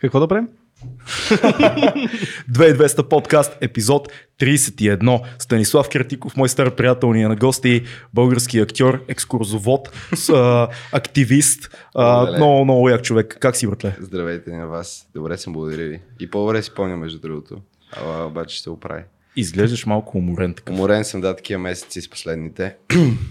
Какво да правим? 2200 подкаст, епизод 31. Станислав Киртиков, мой стар приятел ни е на гости, български актьор, екскурзовод, с, а, активист, а, много, много як човек. Как си, братле? Здравейте на вас. Добре съм, благодаря ви. И по-добре си помня, между другото. Ала обаче ще се оправи. Изглеждаш малко уморен така. Уморен съм, да, такива месеци с последните,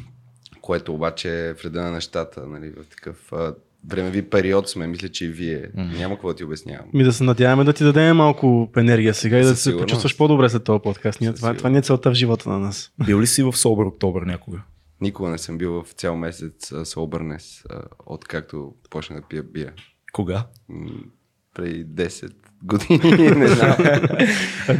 което обаче е вреда на нещата, нали, в такъв а, времеви период сме, мисля, че и вие. Mm-hmm. Няма какво да ти обяснявам. Ми да се надяваме да ти дадем малко енергия сега и да се почувстваш по-добре след този подкаст. Ние, това, това не е целта в живота на нас. Бил ли си в Собър Октобър някога? Никога не съм бил в цял месец а, откакто почна да пия бия. Кога? М, Преди 10 години, не знам.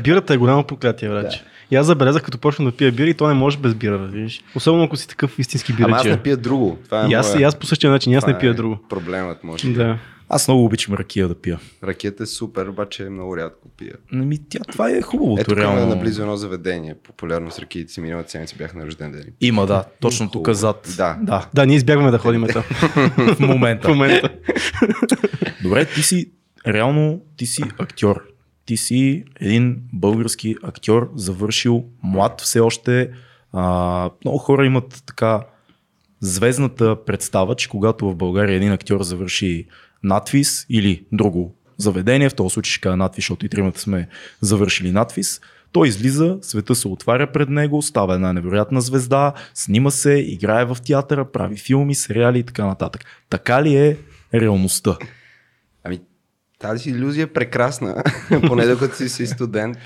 Бирата е голямо проклятие, враче. И аз забелязах, като почна да пия бира и то не може без бира, видиш. Особено ако си такъв истински Ама аз не пия друго. Това е И аз, моя- и аз по същия начин, аз това не пия е друго. Проблемът, може. Да. Аз много обичам ракия да пия. Ракета е супер, обаче много рядко пия. Ами, тя, това е хубавото, Ето реално. има наблизо едно заведение, популярно с ракиите си. Миналата седмица бях на рожден ден. Има, да. Точно тук зад. Да. да. Да, ние избягваме да ходим там В момента. в момента. Добре, ти си, реално, ти си актьор. Ти си един български актьор, завършил млад все още. А, много хора имат така звездната представа, че когато в България един актьор завърши надвис или друго заведение, в този случай ще кажа надвис, защото и тримата сме завършили надвис, той излиза, света се отваря пред него, става една невероятна звезда, снима се, играе в театъра, прави филми, сериали и така нататък. Така ли е реалността? Ами, тази иллюзия е прекрасна, поне докато си, си студент.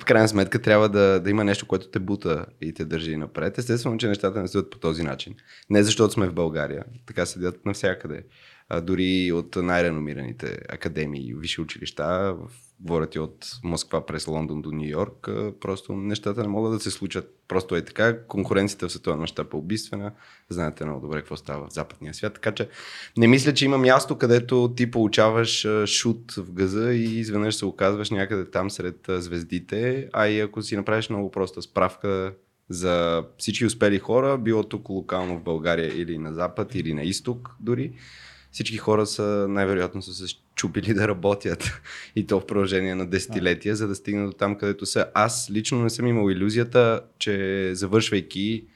в крайна сметка трябва да, да има нещо, което те бута и те държи напред. Естествено, че нещата не стоят по този начин. Не защото сме в България, така седят навсякъде. А, дори от най-реномираните академии и висши училища, в, говорят и от Москва през Лондон до Нью Йорк, просто нещата не могат да се случат. Просто е така. Конкуренцията в световен мащаб е убийствена. Знаете много добре какво става в западния свят. Така че не мисля, че има място, където ти получаваш шут в газа и изведнъж се оказваш някъде там сред звездите. А и ако си направиш много проста справка за всички успели хора, било тук локално в България или на запад, или на изток дори, всички хора са най-вероятно са се чупили да работят и то в продължение на десетилетия, за да стигнат до там, където са. Аз лично не съм имал иллюзията, че завършвайки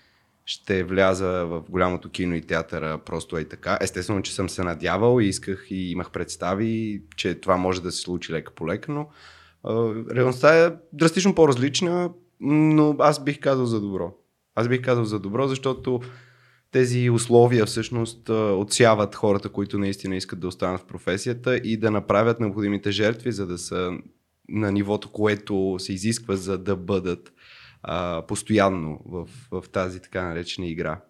ще вляза в голямото кино и театъра просто е така. Естествено, че съм се надявал и исках и имах представи, че това може да се случи лека по лека, но а, реалността е драстично по-различна, но аз бих казал за добро. Аз бих казал за добро, защото тези условия всъщност отсяват хората, които наистина искат да останат в професията и да направят необходимите жертви, за да са на нивото, което се изисква, за да бъдат а, постоянно в, в тази така наречена игра.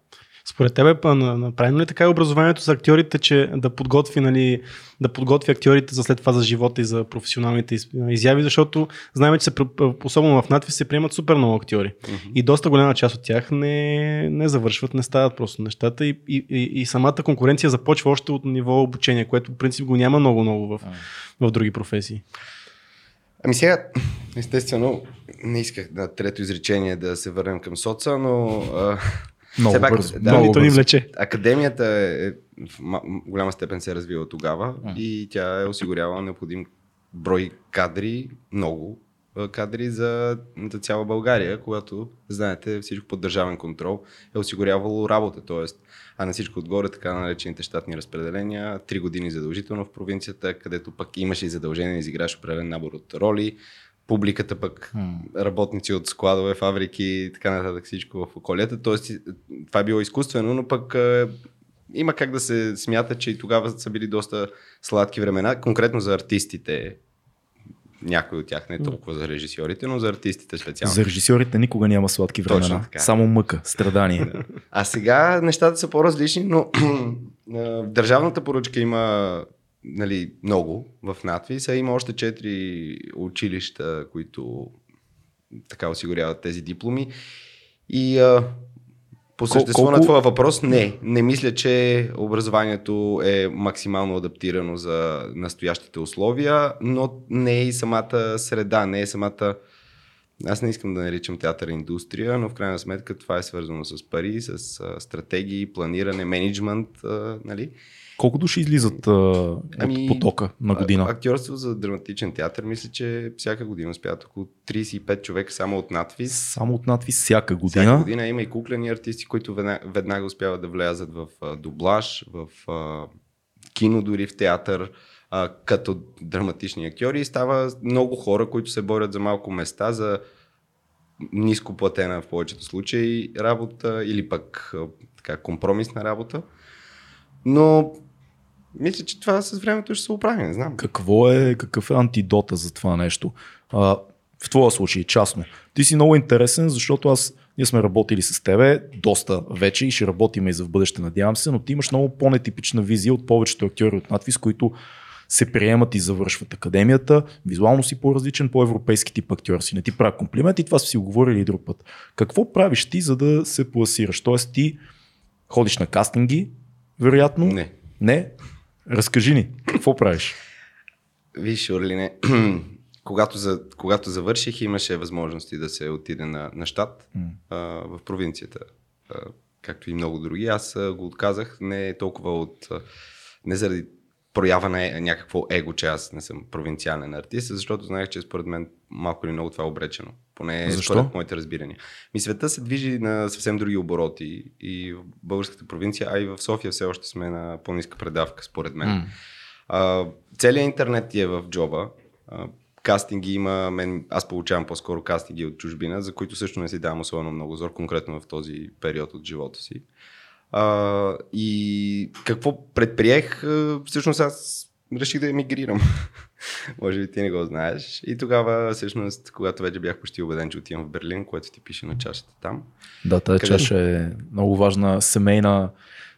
Според тебе, направено ли така е образованието за актьорите, че да подготви, нали, да подготви актьорите за след това за живота и за професионалните из- изяви, защото знаем, че се, особено в надвис се приемат супер много актьори. Мгм. И доста голяма част от тях не, не завършват, не стават просто нещата и, и, и, и самата конкуренция започва още от ниво обучение, което в принцип го няма много-много в, в други професии. Ами сега, естествено, не исках на трето изречение да се върнем към соца, но а, Много Все пак, бързо. да, много Нито ни бързо. влече. академията е, в голяма степен се е развила тогава М. и тя е осигурява необходим брой кадри, много а, кадри за, за цяла България, когато, знаете, всичко под държавен контрол е осигурявало работа, т.е. а на всичко отгоре така наречените щатни разпределения, три години задължително в провинцията, където пък имаш и задължение да изиграш определен набор от роли, публиката пък М. работници от складове, фабрики и така нататък всичко в околията. Тоест, това е било изкуствено, но пък е, има как да се смята, че и тогава са били доста сладки времена, конкретно за артистите. Някои от тях, не толкова за режисьорите, но за артистите специално. За режисьорите никога няма сладки Точно времена. така. Само мъка, страдание. А сега нещата са по-различни, но държавната поръчка има нали, много в надвис, а има още четири училища, които така осигуряват тези дипломи. И а, по същество колко- на твоя въпрос, не. Не мисля, че образованието е максимално адаптирано за настоящите условия, но не е и самата среда, не е самата аз не искам да наричам театър индустрия, но в крайна сметка това е свързано с пари, с стратегии, планиране, менеджмент, а, нали? Колко души излизат а, ами, от потока на година? Актьорство за драматичен театър, мисля, че всяка година успяват около 35 човека само от надвис. Само от надвис всяка година? Всяка година има и куклени артисти, които веднага, веднага успяват да влязат в а, дублаж, в а, кино, дори в театър а, като драматични актьори и става много хора, които се борят за малко места, за ниско платена в повечето случаи работа или пък така, компромисна работа. Но мисля, че това с времето ще се оправи, не знам. Какво е, какъв е антидота за това нещо? А, в твоя случай, частно. Ти си много интересен, защото аз ние сме работили с тебе доста вече и ще работим и за в бъдеще, надявам се, но ти имаш много по-нетипична визия от повечето актьори от надвис, които се приемат и завършват академията. Визуално си по-различен, по-европейски тип актьор си. Не ти правя комплимент и това си говорили и друг път. Какво правиш ти, за да се пласираш? Тоест ти ходиш на кастинги, вероятно? Не. Не? Разкажи ни, какво правиш? Виж, Орлине, когато, за, когато завърших, имаше възможности да се отиде на, на щат mm. а, в провинцията, а, както и много други. Аз а, го отказах не толкова от. А, не заради проява на някакво его, че аз не съм провинциален артист, защото знаех, че според мен малко или много това е обречено. Поне Защо? според моите разбирания. Ми света се движи на съвсем други обороти и в българската провинция, а и в София все още сме на по-ниска предавка, според мен. Mm. А, целият интернет ти е в джоба. А, кастинги има, мен, аз получавам по-скоро кастинги от чужбина, за които също не си давам особено много зор, конкретно в този период от живота си. А, и какво предприех? Всъщност аз реших да емигрирам. Може би ти не го знаеш. И тогава, всъщност, когато вече бях почти убеден, че отивам в Берлин, което ти пише на чашата там. Да, тази къде... чаша е много важна семейна,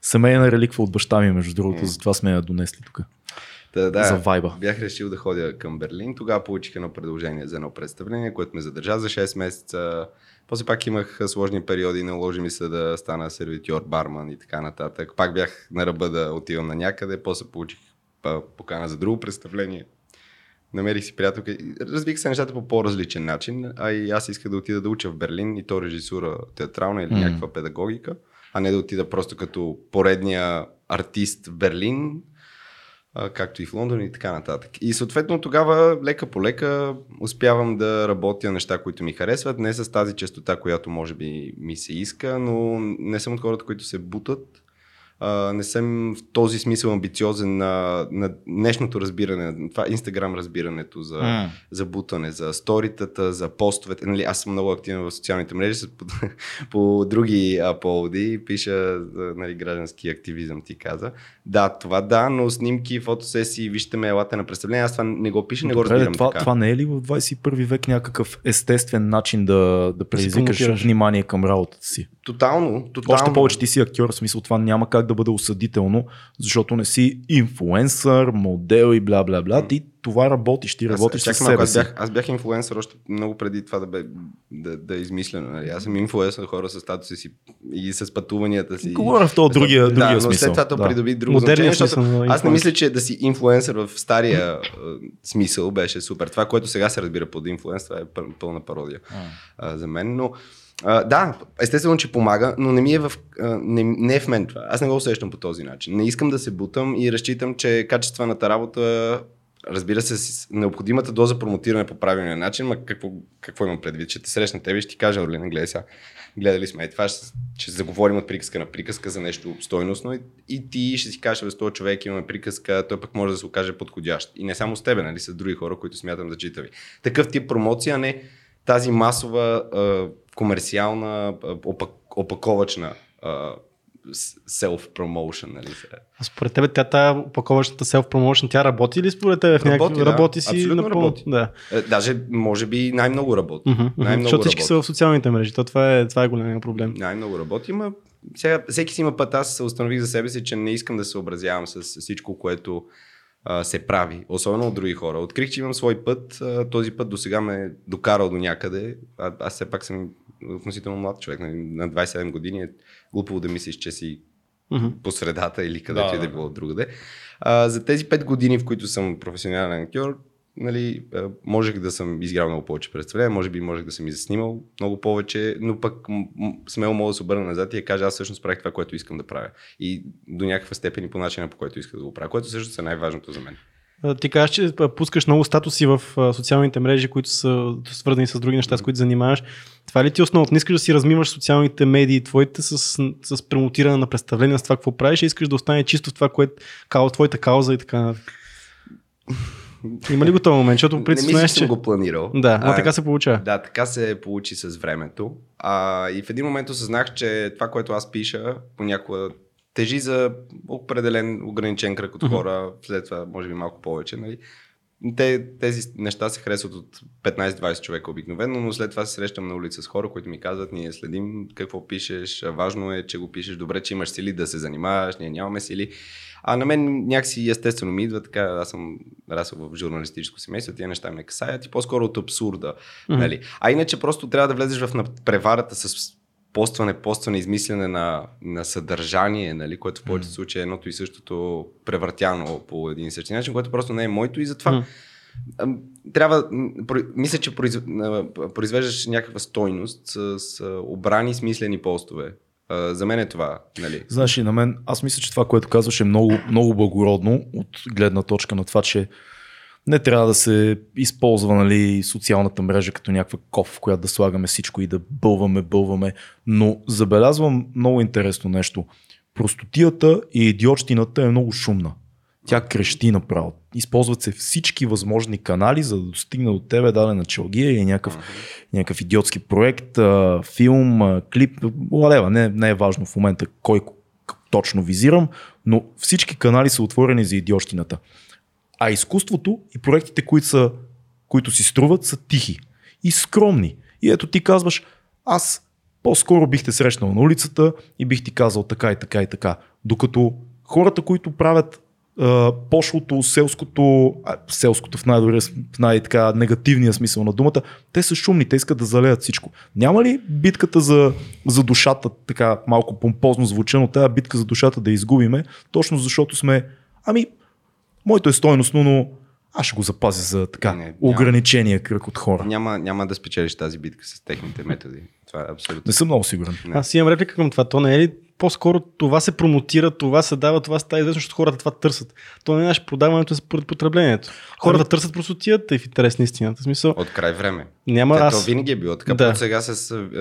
семейна реликва от баща ми, между другото, mm. затова сме я донесли тук. Да, да, за вайба. Бях решил да ходя към Берлин. Тогава получих едно предложение за едно представление, което ме задържа за 6 месеца. После пак имах сложни периоди, наложи ми се да стана сервитьор, барман и така нататък. Пак бях на ръба да отивам на някъде, после получих покана за друго представление. Намерих си приятелка. Развих се нещата по по-различен начин, а и аз исках да отида да уча в Берлин и то режисура театрална или mm. някаква педагогика, а не да отида просто като поредния артист в Берлин, както и в Лондон и така нататък. И съответно тогава лека по лека успявам да работя неща, които ми харесват, не с тази частота, която може би ми се иска, но не съм от хората, които се бутат а, не съм в този смисъл амбициозен на, на днешното разбиране, това инстаграм разбирането за, mm. за бутане, за сторитата, за постовете. Нали, аз съм много активен в социалните мрежи по, по други а, поводи, пиша нали, граждански активизъм, ти каза. Да, това да, но снимки, фотосесии, вижте ме, елате на представление, аз това не го пиша, не го разбирам това, така. Това не е ли в 21 век някакъв естествен начин да, да предизвикаш внимание към работата си? Тотално, тотално. Още повече ти си актьор, в смисъл това няма как да бъде осъдително, защото не си инфлуенсър, модел и бла бла бла. Ти това работиш, ти работиш аз, с себе аз си. Бях, аз бях инфлуенсър още много преди това да, бе, да, да е измислено. Нали? Аз съм инфлуенсър хора с статуса си и с пътуванията си. Говоря в този другия, другия да, но смисъл. след това то да. придоби друго значение, защото аз не мисля, че да си инфлуенсър в стария смисъл беше супер. Това, което сега се разбира под инфлуенс, това е пълна пародия а. за мен, но Uh, да, естествено, че помага, но не ми е в, uh, не, не е в мен това. Аз не го усещам по този начин. Не искам да се бутам и разчитам, че качествената работа, разбира се, с необходимата доза промотиране по правилния начин, ма какво, какво имам предвид? Ще те срещна тебе и ще ти кажа, Орлина, гледай сега, гледали сме. И това ще, ще заговорим от приказка на приказка за нещо стойностно и, и ти ще си кажеш, с този човек имаме приказка, той пък може да се окаже подходящ. И не само с тебе, нали, с други хора, които смятам да читави. Такъв тип промоция, не тази масова комерциална, опак, опаковачна self-promotion, нали. А според тебе тя тая опаковачната self-promotion, тя работи ли според тебе в някакви... да. Работи си Абсолютно напълно? работи. Да. Е, даже, може би, най-много работи. Uh-huh, Най-много Защото всички работи. са в социалните мрежи. То това е, това е големия проблем. Най-много работи, ма сега, всеки си има път. Аз се установих за себе си, че не искам да се образявам с всичко, което а, се прави, особено от други хора. Открих, че имам свой път. А, този път до сега ме е докарал до някъде. А, аз все пак съм относително млад човек. нали, На 27 години е глупо да мислиш, че си Мгм. по средата или където Да, и да да. било другаде. А, за тези 5 години, в които съм професионален актьор, нали, можех да съм изиграл много повече представления, може би можех да съм и заснимал много повече, но пък смело мога да се обърна назад и да кажа, аз всъщност правих това, което искам да правя. И до някаква степен и по начина, по който исках да го правя, което всъщност е най-важното за мен. Ти кажеш, че пускаш много статуси в социалните мрежи, които са свързани с други неща, с които занимаваш. Това ли ти е основното? Не искаш да си размиваш социалните медии твоите с, с премотиране на представления с това какво правиш, и искаш да остане чисто в това, което као, твоята кауза и така. нататък? Има ли го този момент? Защото по не мисля, че съм го планирал. Да, но А, така се получава. Да, така се получи с времето. А, и в един момент осъзнах, че това, което аз пиша, понякога тежи за определен ограничен кръг от хора, след това може би малко повече. Нали? Те, тези неща се харесват от 15-20 човека обикновено, но след това се срещам на улица с хора, които ми казват, ние следим какво пишеш, важно е, че го пишеш добре, че имаш сили да се занимаваш, ние нямаме сили. А на мен някакси естествено ми идва така, аз съм расъл в журналистическо семейство, тия неща ме касаят и по-скоро от абсурда. Mm-hmm. Нали? А иначе просто трябва да влезеш в преварата с постване, постване, измислене на, на съдържание, нали, което в повечето случаи е едното и същото превъртяно по един и същи начин, което просто не е моето и затова ам, трябва, мисля, че произвеждаш някаква стойност с, с обрани, смислени постове. За мен е това. Нали? Знаеш и на мен, аз мисля, че това, което казваш е много, много благородно от гледна точка на това, че не трябва да се използва нали, социалната мрежа като някаква ков, в която да слагаме всичко и да бълваме, бълваме. Но забелязвам много интересно нещо. Простотията и идиотщината е много шумна. Тя крещи направо. Използват се всички възможни канали, за да достигне до тебе дадена челгия или някакъв, някакъв идиотски проект, филм, клип. Лалева, не, не е важно в момента кой точно визирам, но всички канали са отворени за идиотщината. А изкуството и проектите, които, са, които си струват, са тихи и скромни. И ето ти казваш, аз по-скоро бих те срещнал на улицата и бих ти казал така и така и така. Докато хората, които правят а, пошлото, селското, а, селското в, най-добрия, в най-така негативния смисъл на думата, те са шумни, те искат да залеят всичко. Няма ли битката за, за душата, така малко помпозно звучено, тая битка за душата да изгубиме, точно защото сме, ами, моето е стойностно, но аз ще го запазя за така Не, няма. ограничения кръг от хора. Няма, няма да спечелиш тази битка с техните методи. Това е абсолютно. Не съм много сигурен. Не. Аз имам реплика към това. То не е ли по-скоро това се промотира, това се дава, това става известно, защото хората това търсят. То не е наше продаването, е според потреблението. Хората търсят простотията и в интерес на истината. Смисъл, От край време. няма Те, аз. То винаги е било така. Да. Сега с,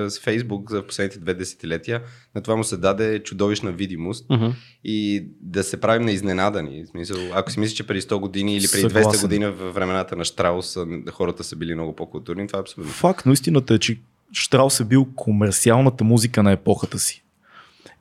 с Фейсбук за последните две десетилетия на това му се даде чудовищна видимост Мгм. и да се правим на изненадани. В смисъл, ако си мислиш, че преди 100 години или преди 200 Съгласен. години в времената на Штраус хората са били много по-културни, това е абсолютно. Факт, но истината е, че Штраус е бил комерциалната музика на епохата си.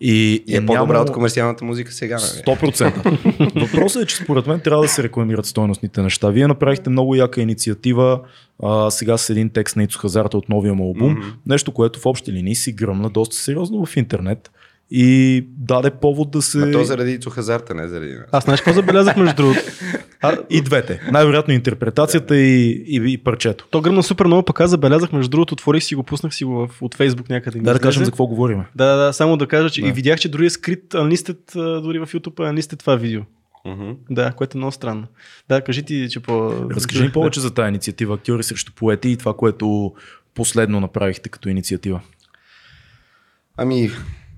И, И е по-добра нямало- от комерциалната музика сега. Нали? 100%. Въпросът е, че според мен трябва да се рекламират стойностните неща. Вие направихте много яка инициатива, а, сега с един текст на Ицо Хазарта от новия му албум, Мгм. нещо, което в общи линии си гръмна доста сериозно в интернет и даде повод да се... Ма то заради Ицо Хазарта, не заради нас. Аз знаеш какво забелязах между другото? А, И двете. Най-вероятно интерпретацията и, и, и парчето. то гръмна супер много, пък аз забелязах, между другото, отворих си го, пуснах си го в, от Фейсбук някъде. Да, да кажем за какво говорим. Да, да, да, само да кажа, че Да. и видях, че дори е скрит unlisted, а, дори в YouTube е unlisted това видео. Мгм. Да, което е много странно. Да, кажи ти, че по... Разкажи ни повече за тази инициатива Актьори срещу поети и това, което последно направихте като инициатива. Ами,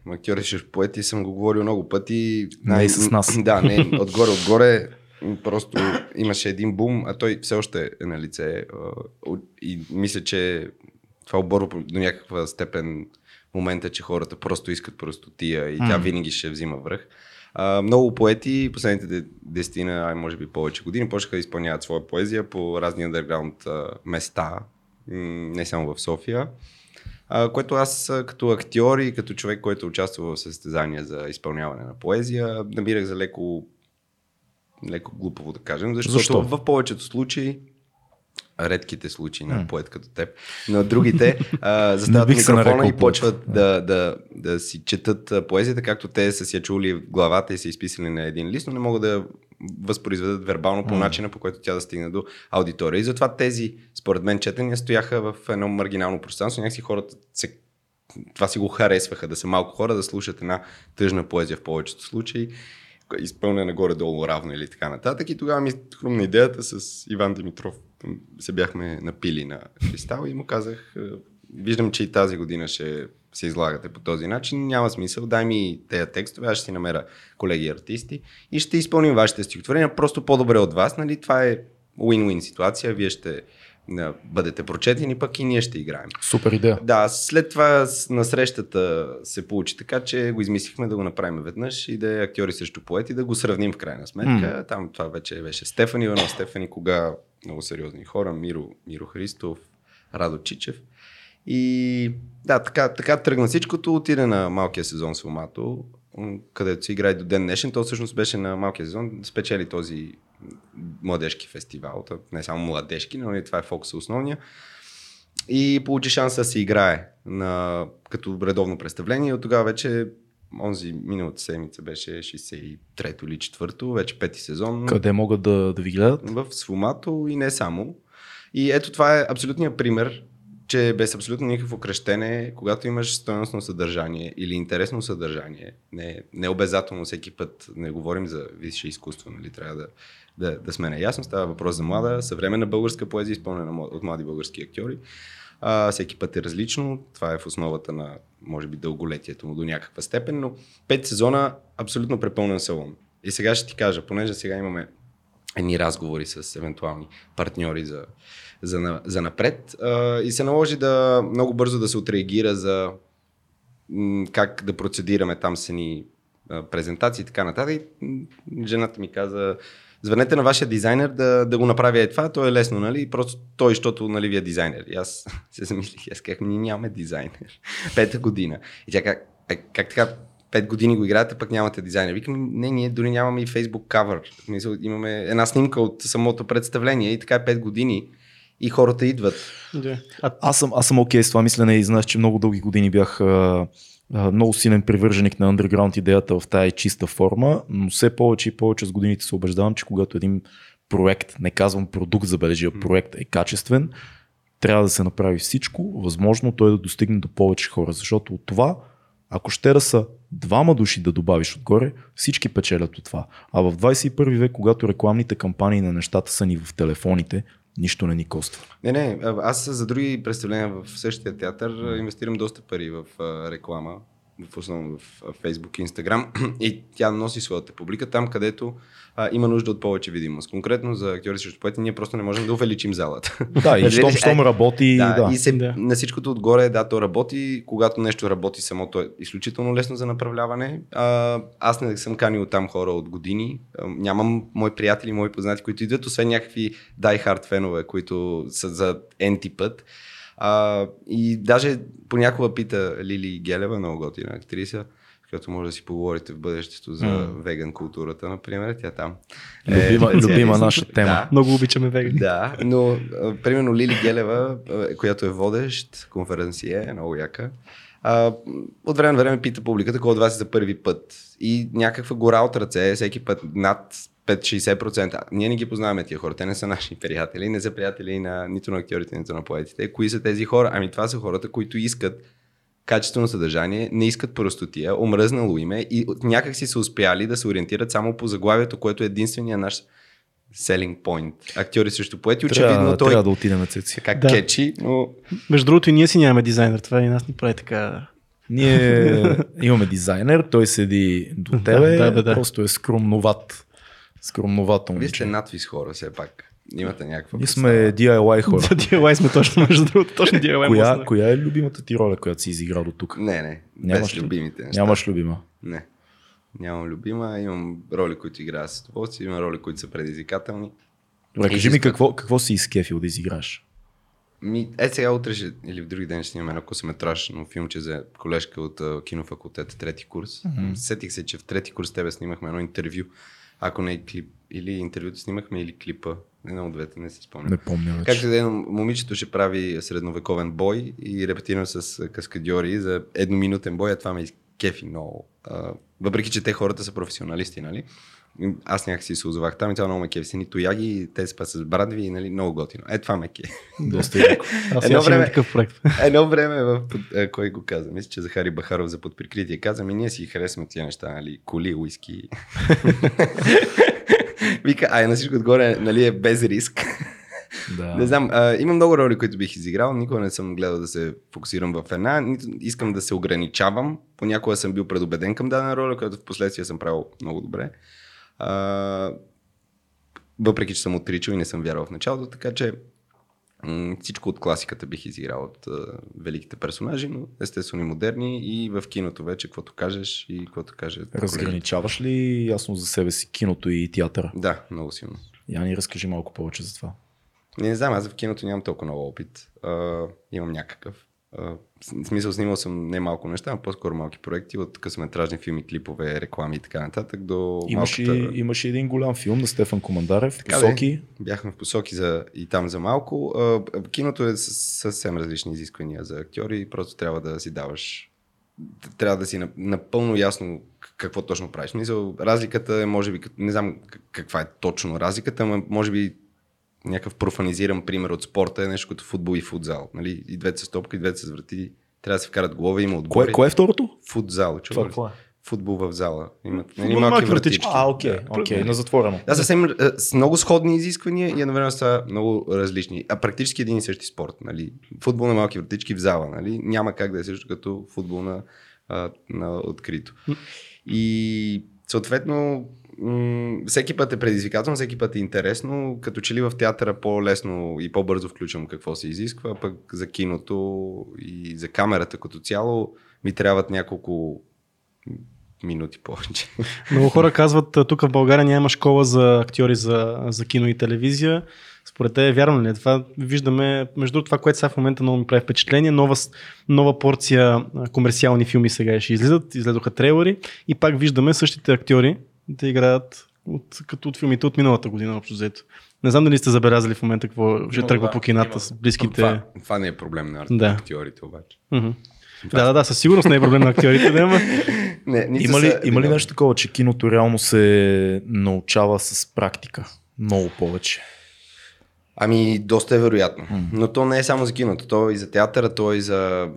актьори ще поети съм го говорил много пъти. Не и с нас. Да, не, отгоре, отгоре. Просто имаше един бум, а той все още е на лице. а, И мисля, че това оборва до някаква степен момента, че хората просто искат простотия и тя винаги ще взима връх. А, много поети последните де- десетина, ай може би повече години, почнаха да изпълняват своя поезия по разни underground места, не само в София. А, което аз като актьор и като човек, който участва в състезания за изпълняване на поезия, намирах за леко, леко глупаво да кажем, защото Защо? в повечето случаи редките случаи на поет като теб, но другите а, застават микрофона и почват да, да, да си четат поезията, както те са си я чули в главата и са изписали на един лист, но не могат да възпроизведат вербално по начина, по който тя да стигне до аудитория. И затова тези, според мен, четения стояха в едно маргинално пространство. Някакси хората се това си го харесваха, да са малко хора, да слушат една тъжна поезия в повечето случаи. изпълнена горе-долу равно или така нататък. И тогава ми хрумна идеята с Иван Димитров. Се бяхме напили на кристал и му казах, виждам, че и тази година ще се излагате по този начин, няма смисъл, дай ми тези текстове, аз ще си намеря колеги артисти и ще изпълним вашите стихотворения просто по-добре от вас, нали? Това е win-win ситуация, вие ще да бъдете прочетени, пък и ние ще играем. Супер идея. Да, след това на срещата се получи така, че го измислихме да го направим веднъж и да е актьори срещу поети, да го сравним в крайна сметка. Mm. Там това вече беше Стефани Иванов, Стефани Кога, много сериозни хора, Миро, Миро Христов, Радо Чичев. И да, така, така тръгна всичкото, отиде на малкия сезон с Ломато, където се играе до ден днешен. То всъщност беше на малкия сезон, спечели този младежки фестивал, не само младежки, но и това е фокуса основния. И получи шанса да се играе на, като редовно представление. И от тогава вече онзи миналата седмица беше 63-то или 4-то, вече пети сезон. Къде могат да, да ви гледат? В Свомато и не само. И ето това е абсолютният пример че без абсолютно никакво кръщене, когато имаш стоеностно съдържание или интересно съдържание, не, не обязателно всеки път, не говорим за висше изкуство, нали, трябва да, да, да сме наясно, става въпрос за млада, съвременна българска поезия, изпълнена от млади български актьори. А, всеки път е различно, това е в основата на, може би, дълголетието му до някаква степен, но пет сезона абсолютно препълнен салон. И сега ще ти кажа, понеже сега имаме едни разговори с евентуални партньори за, за, за напред. А, и се наложи да много бързо да се отреагира за м, как да процедираме там с ни презентации и така нататък. И жената ми каза, звънете на вашия дизайнер да, да го направи е това, то е лесно, нали? Просто той, защото нали, ви е дизайнер. И аз се замислих, аз казах, ние нямаме дизайнер. Пета година. И тя как, «Е, как така, пет години го играете, пък нямате дизайнер. Викам, не, ние дори нямаме и Facebook cover. Мисъл, имаме една снимка от самото представление и така е пет години и хората идват. Yeah. А... Аз съм, аз съм окей okay с това мислене и знаеш, че много дълги години бях а, много силен привърженик на underground идеята в тази чиста форма, но все повече и повече с годините се убеждавам, че когато един проект, не казвам продукт, забележи, а проект е качествен, трябва да се направи всичко, възможно той да достигне до повече хора, защото от това, ако ще да са двама души да добавиш отгоре, всички печелят от това. А в 21 век, когато рекламните кампании на нещата са ни в телефоните, нищо не ни коства. Не, не, аз за други представления в същия театър инвестирам доста пари в реклама, основно в Facebook и Instagram и тя носи своята публика там, където а, има нужда от повече видимост. Конкретно за актьори срещу поети ние просто не можем да увеличим залата. Да, и щом, щом работи. Да, да. и се, Да. на всичкото отгоре, да, то работи. Когато нещо работи самото е изключително лесно за направляване. А, аз не съм канил там хора от години. А, нямам мои приятели, мои познати, които идват, освен някакви die hard фенове, които са за енти път. А, и даже понякога пита Лили Гелева, много готина актриса, като може да си поговорите в бъдещето за М. веган културата, например, тя там. Любима- специалист. любима наша тема. Да, Много обичаме вегани. да, но примерно Лили Гелева, която е водещ, конференция, е много яка, от време на време пита публиката, кой от вас е за първи път. И някаква гора от ръце, всеки път над 5-60%. Ние не ги познаваме тия хора, те не са наши приятели, не са приятели на, нито на актьорите, нито на поетите. Кои са тези хора? Ами това са хората, които искат качествено съдържание, не искат простотия, омръзнало име и някак си са успяли да се ориентират само по заглавието, което е единствения наш selling point. Актьори срещу поети, очевидно Трябва, той трябва да отидем на цеци. така Да. кечи, но Между другото и ние си нямаме дизайнер, това и нас ни прави така. Ние имаме дизайнер, той седи до тебе, да, да, да. просто е скромноват. Скромновато вие сте момче. надвис хора все пак. Имате някаква Ние сме DIY хора. За DIY сме точно, между другото, точно DIY. коя, коя е любимата ти роля, която си изиграл до тук? Не, не, Нямаш без любимите неща. Нямаш любима. Не. Нямам любима, имам роли, които играя с удоволствие, имам роли, които са предизвикателни. Добре, кажи ми какво, какво си изкефил да изиграш? Ми, е сега утре ще, или в други ден ще снимаме едно късометражно филмче за колежка от uh, кинофакултета, трети курс. Mm-hmm. Сетих се, че в трети курс тебе снимахме едно интервю. Ако не е клип, или интервюто снимахме, или клипа. Едно от двете, не си спомням. Не помня вече. Както да е, момичето ще прави средновековен бой и репетирам с каскадьори за едноминутен бой, а това ме кефи много. А, въпреки, че те хората са професионалисти, нали? аз някакси се озовах там и това много ме кефи. Нито яги, те спа с брадви, нали, много готино. Е, това ме кефи. Доста яко. Аз Едно време... такъв проект. Едно време, в, кой го каза? Мисля, че Захари Бахаров за подприкритие каза, ми ние си харесваме тия неща, нали, коли, уиски. Вика, ай, на всичко отгоре, нали, е без риск. Да. Не знам, а, има много роли, които бих изиграл. Никога не съм гледал да се фокусирам в една. Нито искам да се ограничавам. Понякога съм бил предубеден към дадена роля, която в последствие съм правил много добре. А, въпреки, че съм отричал и не съм вярвал в началото, така че м, всичко от класиката бих изиграл от а, великите персонажи, но естествено и модерни и в киното вече, каквото кажеш и каквото каже. Разграничаваш ли ясно за себе си киното и театъра? Да, много силно. Яни, разкажи малко повече за това. Не, не знам, аз в киното нямам толкова много опит. А, имам някакъв. А, в смисъл, снимал съм не малко неща, а по-скоро малки проекти, от късометражни филми, клипове, реклами и така нататък до Имаш и, малката... имаш и един голям филм на Стефан Командарев, Така де. Посоки. Бяхме в посоки за, и там за малко. А, киното е съвсем различни изисквания за актьори, просто трябва да си даваш трябва да си нап- напълно ясно какво точно правиш. В Смисъл, разликата е, може би, не знам каква е точно разликата, но може би някакъв профанизиран пример от спорта е нещо като футбол и футзал. Нали? И двете са стопка, и двете с врати. Трябва да се вкарат глава, има отбори. Кое, кое е второто? Футзал. Ли? какво е? Футбол в зала. Имат нали, на малки малки вратички. А, окей, окей, на затворено. Да, съвсем е, с много сходни изисквания и едновременно са много различни. А практически един и същи спорт. Нали? Футбол на малки вратички в зала. Нали? Няма как да е също като футбол на, а, на открито. И съответно всеки път е предизвикателно, всеки път е интересно. Като че ли в театъра по-лесно и по-бързо включвам какво се изисква, пък за киното и за камерата като цяло ми трябват няколко минути повече. Много хора казват, тук в България няма школа за актьори за, за кино и телевизия. Според те, вярно ли е? Това виждаме, между това, което сега в момента много ми прави впечатление, нова, нова порция комерциални филми сега ще излизат, излезоха трейлери и пак виждаме същите актьори да играят от, като от филмите от миналата година, общо взето. Не знам дали сте забелязали в момента какво ще Има, тръгва да, по кината има. с близките... Това, това не е проблем на Да. актьорите обаче. Мгм. Да, да, да, със сигурност не е проблем на актьорите, да, ама... Не, Има ли, са има ли нещо такова, че киното реално се научава с практика? Много повече. Ами, доста е вероятно. М. Но то не е само за киното, то е и за театъра, то е и за,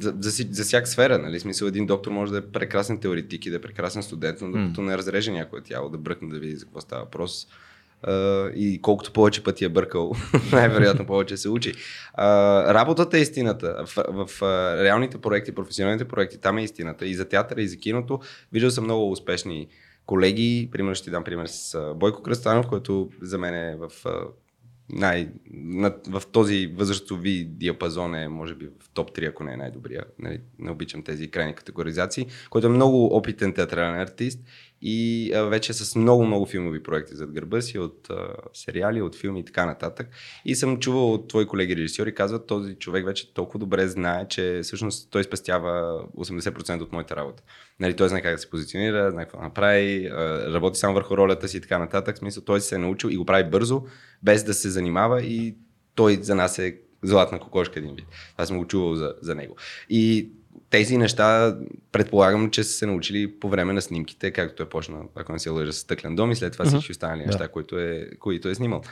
за, за, за всяка сфера. Нали? Смисъл, един доктор може да е прекрасен теоретик и да е прекрасен студент, но докато не разреже някое тяло, да бръкне да види за какво става въпрос. Uh, и колкото повече пъти е бъркал, най-вероятно повече се учи. Uh, работата е истината. В, в, в uh, реалните проекти, професионалните проекти, там е истината. И за театъра, и за киното. Виждал съм много успешни колеги. Примерно ще ти дам пример с Бойко Кръстанов, който за мен е в, най, на, в този възрастови диапазон е, може би, в топ 3, ако не е най-добрия. Нали, не обичам тези крайни категоризации, който е много опитен театрален артист и а, вече с много-много филмови проекти зад гърба си, от а, сериали, от филми и така нататък. И съм чувал от твои колеги режисьори, казват, този човек вече толкова добре знае, че всъщност той спестява 80% от моята работа. Нали, той знае как да се позиционира, знае какво да направи, а, работи само върху ролята си и така нататък. В смисъл, той се е научил и го прави бързо, без да се занимава и той за нас е златна кокошка един вид. Това съм го чувал за, за него. И тези неща предполагам, че са се научили по време на снимките, както той почна, ако не се лъжа, с стъклен дом и след това всички останали неща, които, е, които е снимал.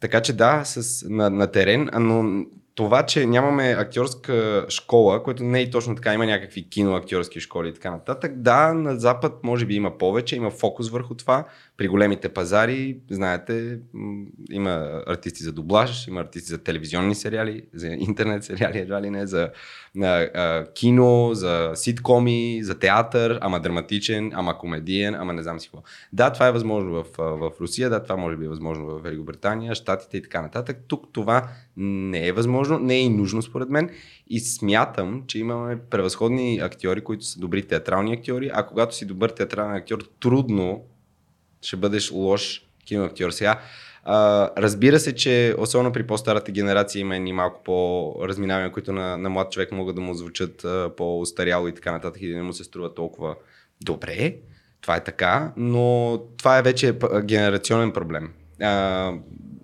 Така че да, с, на, на терен, но това, че нямаме актьорска школа, което не е точно така, има някакви киноактьорски школи и така нататък. Да, на Запад може би има повече, има фокус върху това. При големите пазари, знаете, има артисти за дублаж, има артисти за телевизионни сериали, за интернет сериали, едва ли не, за а, а, кино, за ситкоми, за театър, ама драматичен, ама комедиен, ама не знам си какво. Да, това е възможно в, в Русия, да, това може би е възможно в Великобритания, Штатите и така нататък. Тук това не е възможно, не е и нужно според мен и смятам, че имаме превъзходни актьори, които са добри театрални актьори, а когато си добър театрален актьор, трудно ще бъдеш лош киноактьор. Сега, а, разбира се, че особено при по-старата генерация има и малко по-разминавания, които на, на млад човек могат да му звучат а, по-устаряло и така нататък и да не му се струва толкова добре. Това е така, но това е вече генерационен проблем. А,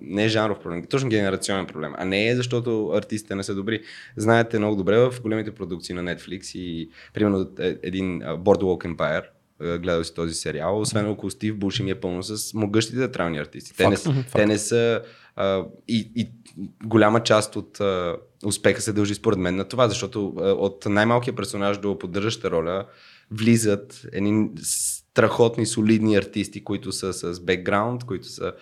не е жанров проблем, точно генерационен проблем, а не е защото артистите не са добри. Знаете много добре в големите продукции на Netflix и примерно е- един Boardwalk Empire, гледал си този сериал, освен около Стив Буш ми е пълно с могъщи театрални артисти. Те не, Факт. те не са а, и, и голяма част от а, успеха се дължи според мен на това, защото а, от най-малкия персонаж до поддържаща роля влизат едни страхотни, солидни артисти, които са с бекграунд, които са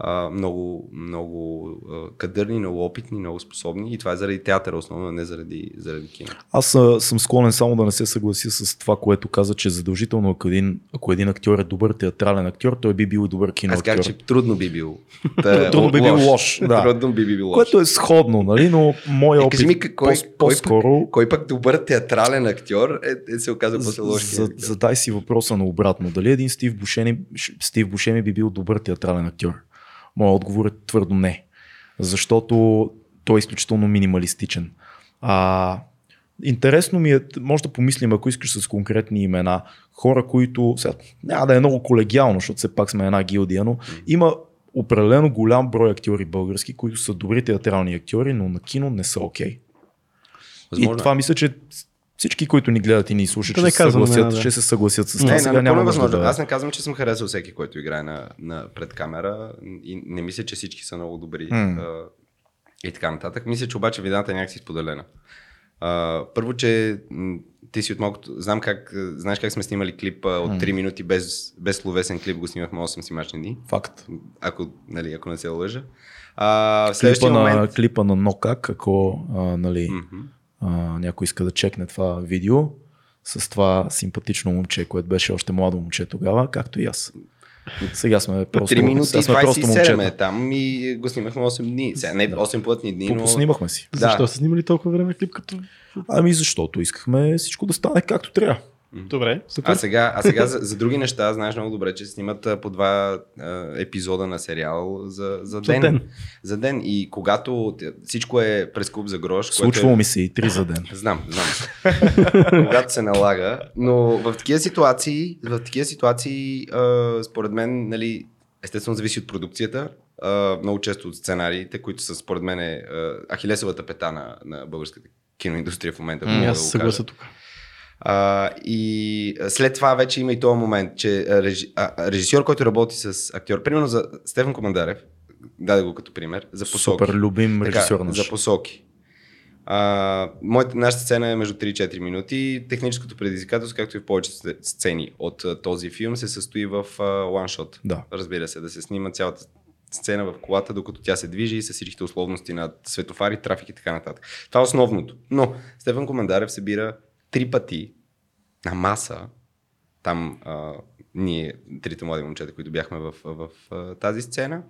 а, много, много а, кадърни, много опитни, много способни и това е заради театъра основно, а не заради, заради кино. Аз а, съм склонен само да не се съглася с това, което каза, че задължително ако един, ако един актьор е добър театрален актьор, той би бил добър Аз киноактьор. казах, че трудно би бил. Та, Трудно би бил лош, да. Трудно би бил лош. Което е сходно, нали? но моя Е, опит кажи ми, кой, по-скоро пък, кой пък добър театрален актьор е, е се оказа после лош за, задай си въпроса на обратно. Дали един Стив Бушеми, Стив Бушеми би бил добър театрален актьор? Моят отговор е твърдо не. Защото той е изключително минималистичен. А, интересно ми е, може да помислим, ако искаш с конкретни имена, хора, които, сега, няма да е много колегиално, защото все пак сме една гилдия, но има определено голям брой актьори български, които са добри театрални актьори, но на кино не са окей. Okay. Възможно И е. това мисля, че всички, които ни гледат и ни слушат, ще, не се казвам съгласят, имена, да. ще се съгласят с Не, това. не, Сега напълно няма възможно. да... Аз не казвам, че съм харесал всеки, който играе на, на пред камера и не мисля, че всички са много добри а, и така нататък. Мисля, че обаче видеята е някакси споделена. А, първо, че ти си от малкото... Знам как... Знаеш как сме снимали клип а, от 3 минути без, без словесен клип, го снимахме 8 снимачни дни. Факт. Ако, нали, ако не се лъжа. А, в Клипа следващия на, момент... клипа на Нокак, ако а, нали, Мгм. А, някой иска да чекне това видео, с това симпатично момче, което беше още младо момче тогава, както и аз. Сега сме просто, 3 минути сме просто 27 е момчета. там и го снимахме 8 дни. Сега не 8 плътни дни, но... Поснимахме си. Да. Защо са снимали толкова време клип като... Ами защото искахме всичко да стане както трябва. Добре, супер. А сега, а сега за, за други неща знаеш много добре, че снимат по два а, епизода на сериал за, за, ден. ден. За ден. И когато всичко е през куп за грош, Случвало е... ми се и три за ден. Знам, знам. когато се налага. Но в такива ситуации, в такива ситуации, а, според мен, нали, естествено зависи от продукцията. А, много често от сценариите, които са според мен е, ахилесовата пета на, на българската киноиндустрия в момента. Аз да кажа. тук. А, и след това вече има и този момент, че а, режи, а, режисьор, който работи с актьор, примерно за Стефан Командарев, даде го като пример, за посоки. Супер любим Така, режисьор наш. За посоки. А, моята, нашата сцена е между 3 и 4 минути. Техническото предизвикателство, както и в повечето сце- сцени от а, този филм, се състои в ланшот. Да. Разбира се, да се снима цялата сцена в колата, докато тя се движи с всичките условности на светофари, трафик и така нататък. Това е основното. Но Стефан Командарев събира три пъти на маса, там а, ние, трите млади момчета, които бяхме в, в, в тази сцена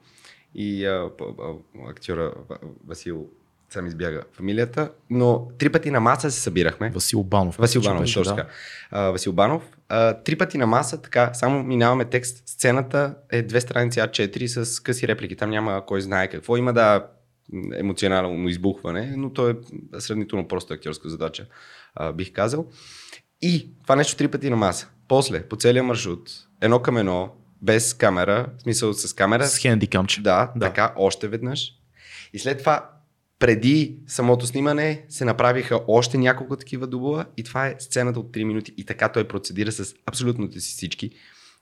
и а, а, актьора Ва- Васил, сам избяга фамилията, но три пъти на маса се събирахме. Васил Банов. Васил Банов, беше, точно да. А, Васил Банов. А, три пъти на маса, така, само минаваме текст. Сцената е две страници А4 с къси реплики. Там няма кой знае какво. Има да емоционално избухване, но то е сравнително просто актьорска задача, а, бих казал. И това нещо три пъти на маса. После, по целия маршрут, едно към едно, без камера, в смисъл с камера, С хендикамче. да, Да. да, така, още веднъж. И след това, преди самото снимане, се направиха още няколко такива дубла и това е сцената от 3 минути. И така той процедира с абсолютно си всички,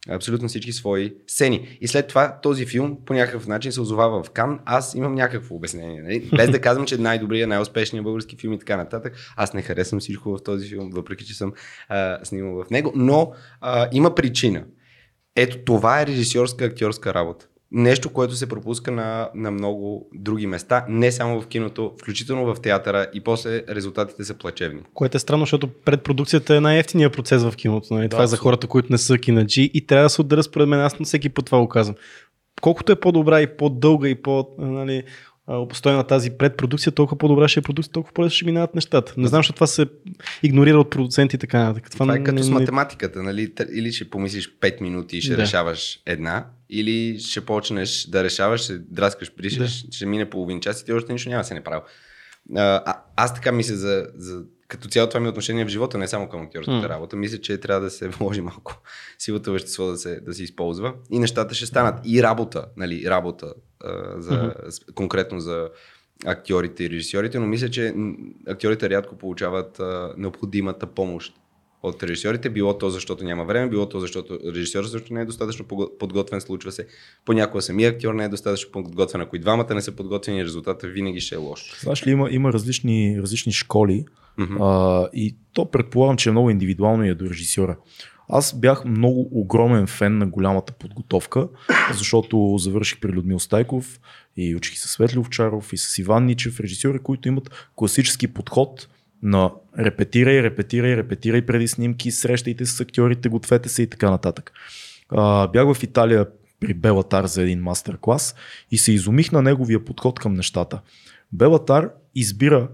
абсолютно всички свои сцени. И след това този филм по някакъв начин се озовава в Кан. Аз имам някакво обяснение. Нали? Без да казвам, че е най-добрият, най-успешният български филм и така нататък. Аз не харесвам всичко в този филм, въпреки че съм а, снимал в него. Но а, има причина. Ето това е режисьорска актьорска работа. Нещо, което се пропуска на, на много други места, не само в киното, включително в театъра и после резултатите са плачевни. Което е странно, защото предпродукцията е най-ефтиният процес в киното. Нали? това е за хората, които не са кинаджи и трябва да се отделя според мен. Аз на всеки път това го казвам. Колкото е по-добра и по-дълга и по- нали, а, обстойна тази предпродукция, толкова по-добра ще е продукция, толкова по ще минават нещата. Не знам, защо това се игнорира от продуценти и така нататък. Това е като не- с не- математиката, нали? Или ще помислиш 5 минути и ще Да. решаваш една, или ще почнеш да решаваш, ще драскаш, бришеш, да. ще мине половин час и ти още нищо няма да се направил. А, а, аз така мисля за, за като цяло това ми е отношение в живота, не само към актьорската М. работа. Мисля, че трябва да се вложи малко силата вещество да се, да се използва и нещата ще станат. И работа, нали, работа а, за, с- конкретно за актьорите и режисьорите, но мисля, че актьорите рядко получават а, необходимата помощ от режисьорите, било то защото няма време, било то защото режисьорът също не е достатъчно подготвен, случва се. Понякога самия актьор не е достатъчно подготвен, ако и двамата не са подготвени, резултатът винаги ще е лош. Знаеш ли, има, има различни, различни школи Мгм. а, и то предполагам, че е много индивидуално и е до режисьора. Аз бях много огромен фен на голямата подготовка, защото завърших при Людмил Стайков и учих и с Светли Овчаров и с Иван Ничев, режисьори, които имат класически подход на репетирай, репетирай, репетирай преди снимки, срещайте с актьорите, гответе се и така нататък. А, бях в Италия при Белатар за един мастер-клас и се изумих на неговия подход към нещата. Белатар избира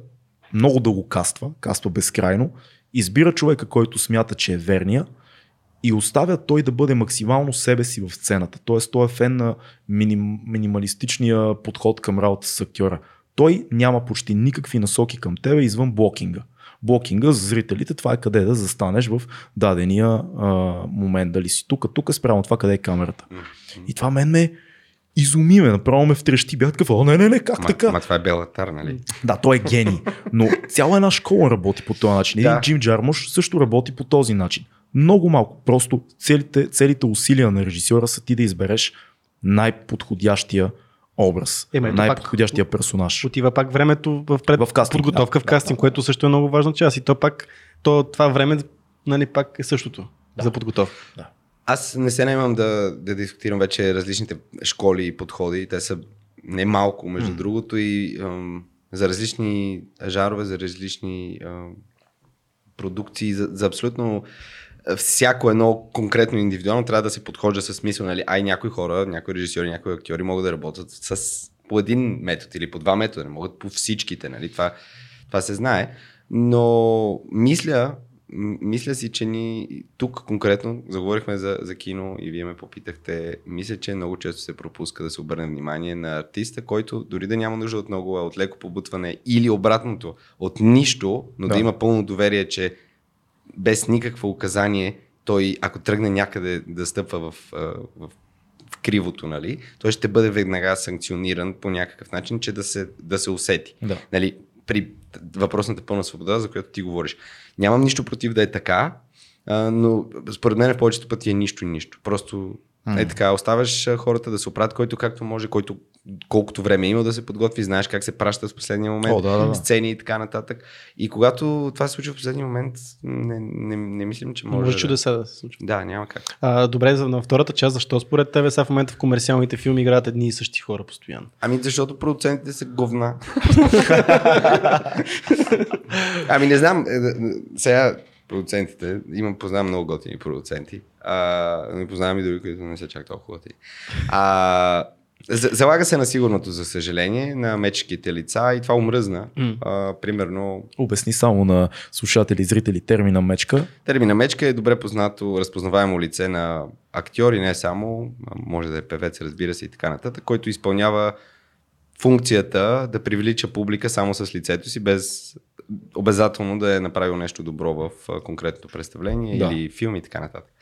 много да го каства, каства безкрайно, избира човека, който смята, че е верния и оставя той да бъде максимално себе си в сцената. Тоест той е фен на миним, минималистичния подход към работа с актьора. Той няма почти никакви насоки към тебе извън блокинга. Блокинга за зрителите, това е къде да застанеш в дадения а, момент. Дали си тук, тук, спрямо това къде е камерата. И това мен ме изуми ме, направо ме втрещи. Бях такъв, о, не, не, не, как Ма, така? ма това е Белатар, нали? Да, той е гений. Но цяла една школа работи по този начин. Един Да. Джим Джармуш също работи по този начин. Много малко. Просто целите, целите усилия на режисьора са ти да избереш най-подходящия образ, Е, най-подходящия персонаж. Отива пак времето в, пред... В кастинг, подготовка да, в кастинг, да, да, което също е много важна част. И то пак, то, това време нали, пак е същото за подготовка. Аз не се наемам да, да дискутирам вече различните школи и подходи. Те са не малко, между другото, и ам, за различни жанрове, за различни ам, продукции, за, за абсолютно всяко едно конкретно индивидуално трябва да се подхожда с смисъл, нали? Ай, някои хора, някои режисьори, някои актьори могат да работят с по един метод или по два метода, не могат по всичките, нали? Това, това се знае. Но мисля, мисля си, че ни тук конкретно заговорихме за, за кино и вие ме попитахте. Мисля, че много често се пропуска да се обърне внимание на артиста, който дори да няма нужда от много, а от леко побутване или обратното, от нищо, но Да. да има пълно доверие, че без никакво указание, той, ако тръгне някъде да стъпва в, в, в кривото, нали, той ще бъде веднага санкциониран по някакъв начин, че да се, да се усети. Да. Нали, при въпросната пълна свобода, за която ти говориш. Нямам нищо против да е така, а, но според мен повечето пъти е нищо и нищо. Просто е така, оставяш а, хората да се оправят, който както може, който колкото време има да се подготви, знаеш как се праща в последния момент, О, да, да, сцени и така нататък. И когато това се случва в последния момент, не, не, не мислим, че може, Може чудеса да се случва. Да, няма как. А, добре, за на втората част, защо според тебе сега в момента в комерциалните филми играят едни и същи хора постоянно? Ами защото продуцентите са говна. ами не знам, е, е, сега продуцентите, имам, познавам много готини продуценти, а, не познавам и други, които не са чак толкова готини. А, залага се на сигурното, за съжаление, на мечките лица и това омръзна. М. А, примерно, Обясни само на слушатели и зрители термина мечка. термина мечка е добре познато, разпознаваемо лице на актьори, не само, може да е певец, разбира се и така нататък, който изпълнява функцията да привлича публика само с лицето си, без обязателно да е направил нещо добро в конкретното представление Да. или филм и така нататък.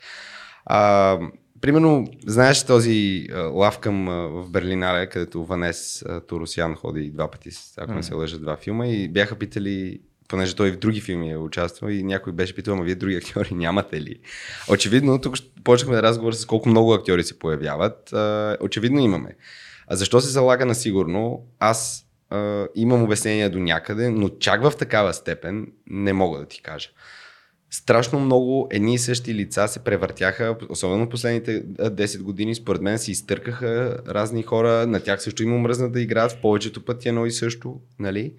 А, примерно, знаеш този а, лавкъм а, в Берлинале, където Ванес а, Туросян ходи два пъти, ако не се лъжа, два филма и бяха питали понеже той в други филми е участвал и някой беше питал, ама вие други актьори нямате ли? Очевидно, тук почнахме да разговор с колко много актьори се появяват. Очевидно имаме. А защо се залага на сигурно? Аз а, имам обяснение до някъде, но чак в такава степен не мога да ти кажа. Страшно много едни и същи лица се превъртяха, особено последните а, 10 години, според мен се изтъркаха разни хора, на тях също им омръзна да играят, в повечето пъти едно и също, нали?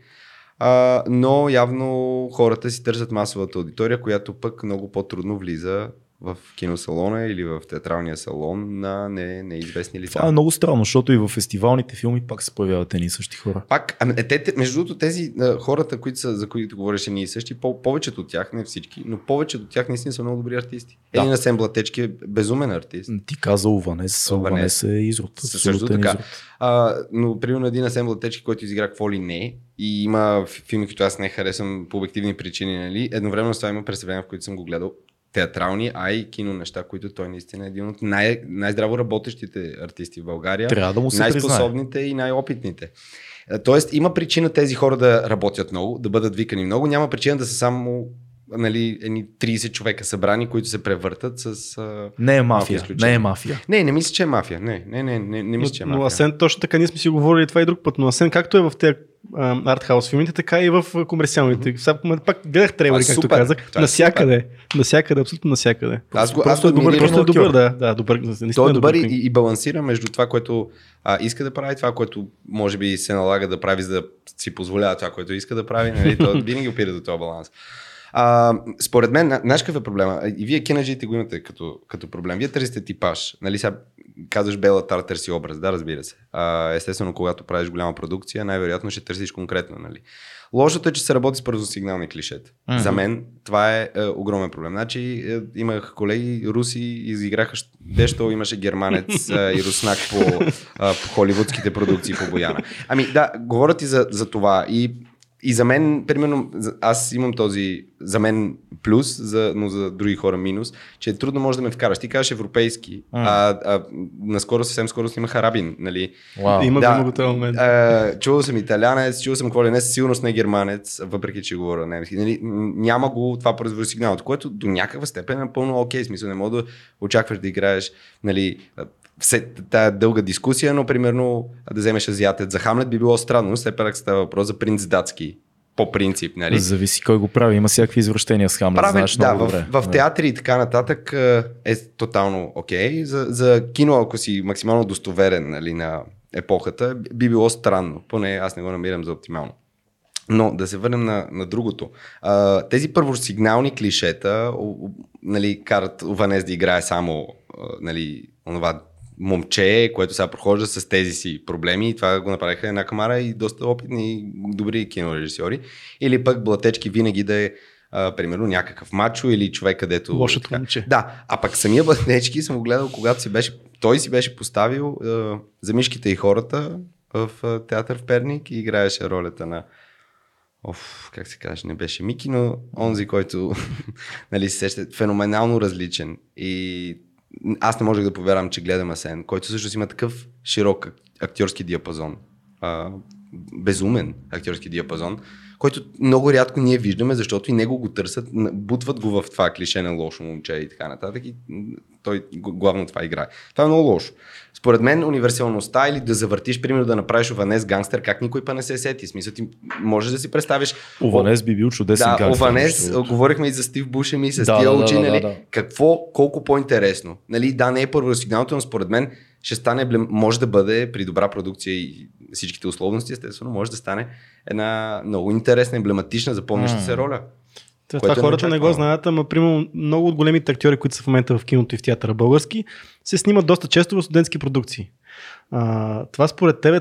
А, но явно хората си търсят масовата аудитория, която пък много по-трудно влиза в киносалона или в театралния салон на не, неизвестни лица. Това е много странно, защото и в фестивалните филми пак се появяват едни и същи хора. Пак, ами, е, те, между другото, тези а, хората, които са, за които говореше ние същи, по, повечето от тях, не всички, но повечето от тях наистина са много добри артисти. Да. Един Асен Блатечки е безумен артист. Ти каза Уванес, Уванес. Е изрод. Също така. изрод. А, но, примерно, един Асен Блатечки, който изигра какво ли не, и има фи- филми, които аз не харесвам по обективни причини, нали? Едновременно с това има представления, в които съм го гледал театрални, а и кино неща, които той наистина е един от най- най-здраво работещите артисти в България. Трябва да му се признае. най-способните и най-опитните. Е, Тоест, има причина тези хора да работят много, да бъдат викани много. Няма причина да са само нали, едни 30 човека събрани, които се превъртат с... А... Не е мафия. Не е мафия. Не, не мисля, че е мафия. Не, не, не, не, не мисля, че е но, но мафия. Асен, точно така, ние сме си говорили това и друг път, но Асен, както е в тези артхаус филмите, така и в комерциалните. Сега м, пак гледах трейлери, е както супер. казах. Това е Насякъде. Насякъде, абсолютно насякъде. Аз го, аз Просто го е добър. Просто е добър, да. да добър, Той е добър и, и балансира между това, което а, иска да прави, това, което може би се налага да прави, за да си позволява това, което иска да прави. Нали? То винаги опира до този баланс. А, според мен, на- знаеш какъв е проблема? И вие кинаджите го имате като, като проблем. Вие търсите типаж. Нали, сега казваш Бела Тар търси образ, да, разбира се. А, естествено, когато правиш голяма продукция, най-вероятно ще търсиш конкретно. Нали. Лошото е, че се работи с първосигнални клишета. Мгм. За мен това е, е огромен проблем. Значи е, имах колеги руси, изиграха дещо, имаше германец е, и руснак по, а, по холивудските продукции по Бояна. Ами да, говорят и за, за това. И, и за мен, примерно, аз имам този, за мен плюс, за, но за други хора минус, че е трудно може да ме вкараш. Ти кажеш европейски, а, а, наскоро, съвсем скоро снимах арабин, нали? Вау. Има Да. го го този момент. А, чувал съм италянец, чувал съм какво ли не, със сигурност не германец, въпреки че говоря немски. Нали, няма го това първосигналното, което до някаква степен е напълно окей. Смисъл, не мога да очакваш да играеш нали, все тая дълга дискусия, но примерно да вземеш азиатец за Хамлет би било странно, но все пак става въпрос за принц датски. По принцип, нали? Зависи кой го прави. Има всякакви извращения с Хамлет. Правен, знаеш да, много в, добре. в театри и така нататък е, е тотално окей. За, за кино, ако си максимално достоверен нали, на епохата, би било странно. Поне аз не го намирам за оптимално. Но да се върнем на, на другото. А, тези първосигнални клишета о, о, нали, карат Ванес да играе само нали, онова момче, което сега прохожда с тези си проблеми и това го направиха една камара и доста опитни и добри кинорежисьори. Или пък Блатечки винаги да е а, примерно някакъв мачо или човек, където... Лошото така. момче. Да, а пък самия Блатечки съм го гледал, когато си беше, той си беше поставил а, за мишките и хората в а, театър в Перник и играеше ролята на Оф, как се каже, не беше Мики, но онзи, който нали, се сеща, феноменално различен. И аз не можех да повярвам, че гледам Асен, който също има такъв широк ак- актьорски диапазон. А, безумен актьорски диапазон, който много рядко ние виждаме, защото и него го търсят, бутват го в това клише на лошо момче и така нататък. И той главно това играе. Това е много лошо. Според мен универсалността или да завъртиш, примерно да направиш Ованес гангстер, как никой па не се сети. Смисъл ти можеш да си представиш Ованес би бил чудесен да, гангстер, Ованес, говорихме и за Стив Бушеми, с Да, тия да, да, очи, да, нали? да, да. Какво, колко по-интересно. Нали, да, не е първоросигналното, но според мен ще стане, може да бъде при добра продукция и всичките условности, естествено, може да стане една много интересна, емблематична, запомняща се роля. Това, това е хората не го неочаквано. знаят, ама примерно много от големите актьори, които са в момента в киното и в театъра български, се снимат доста често в студентски продукции. А, това според тебе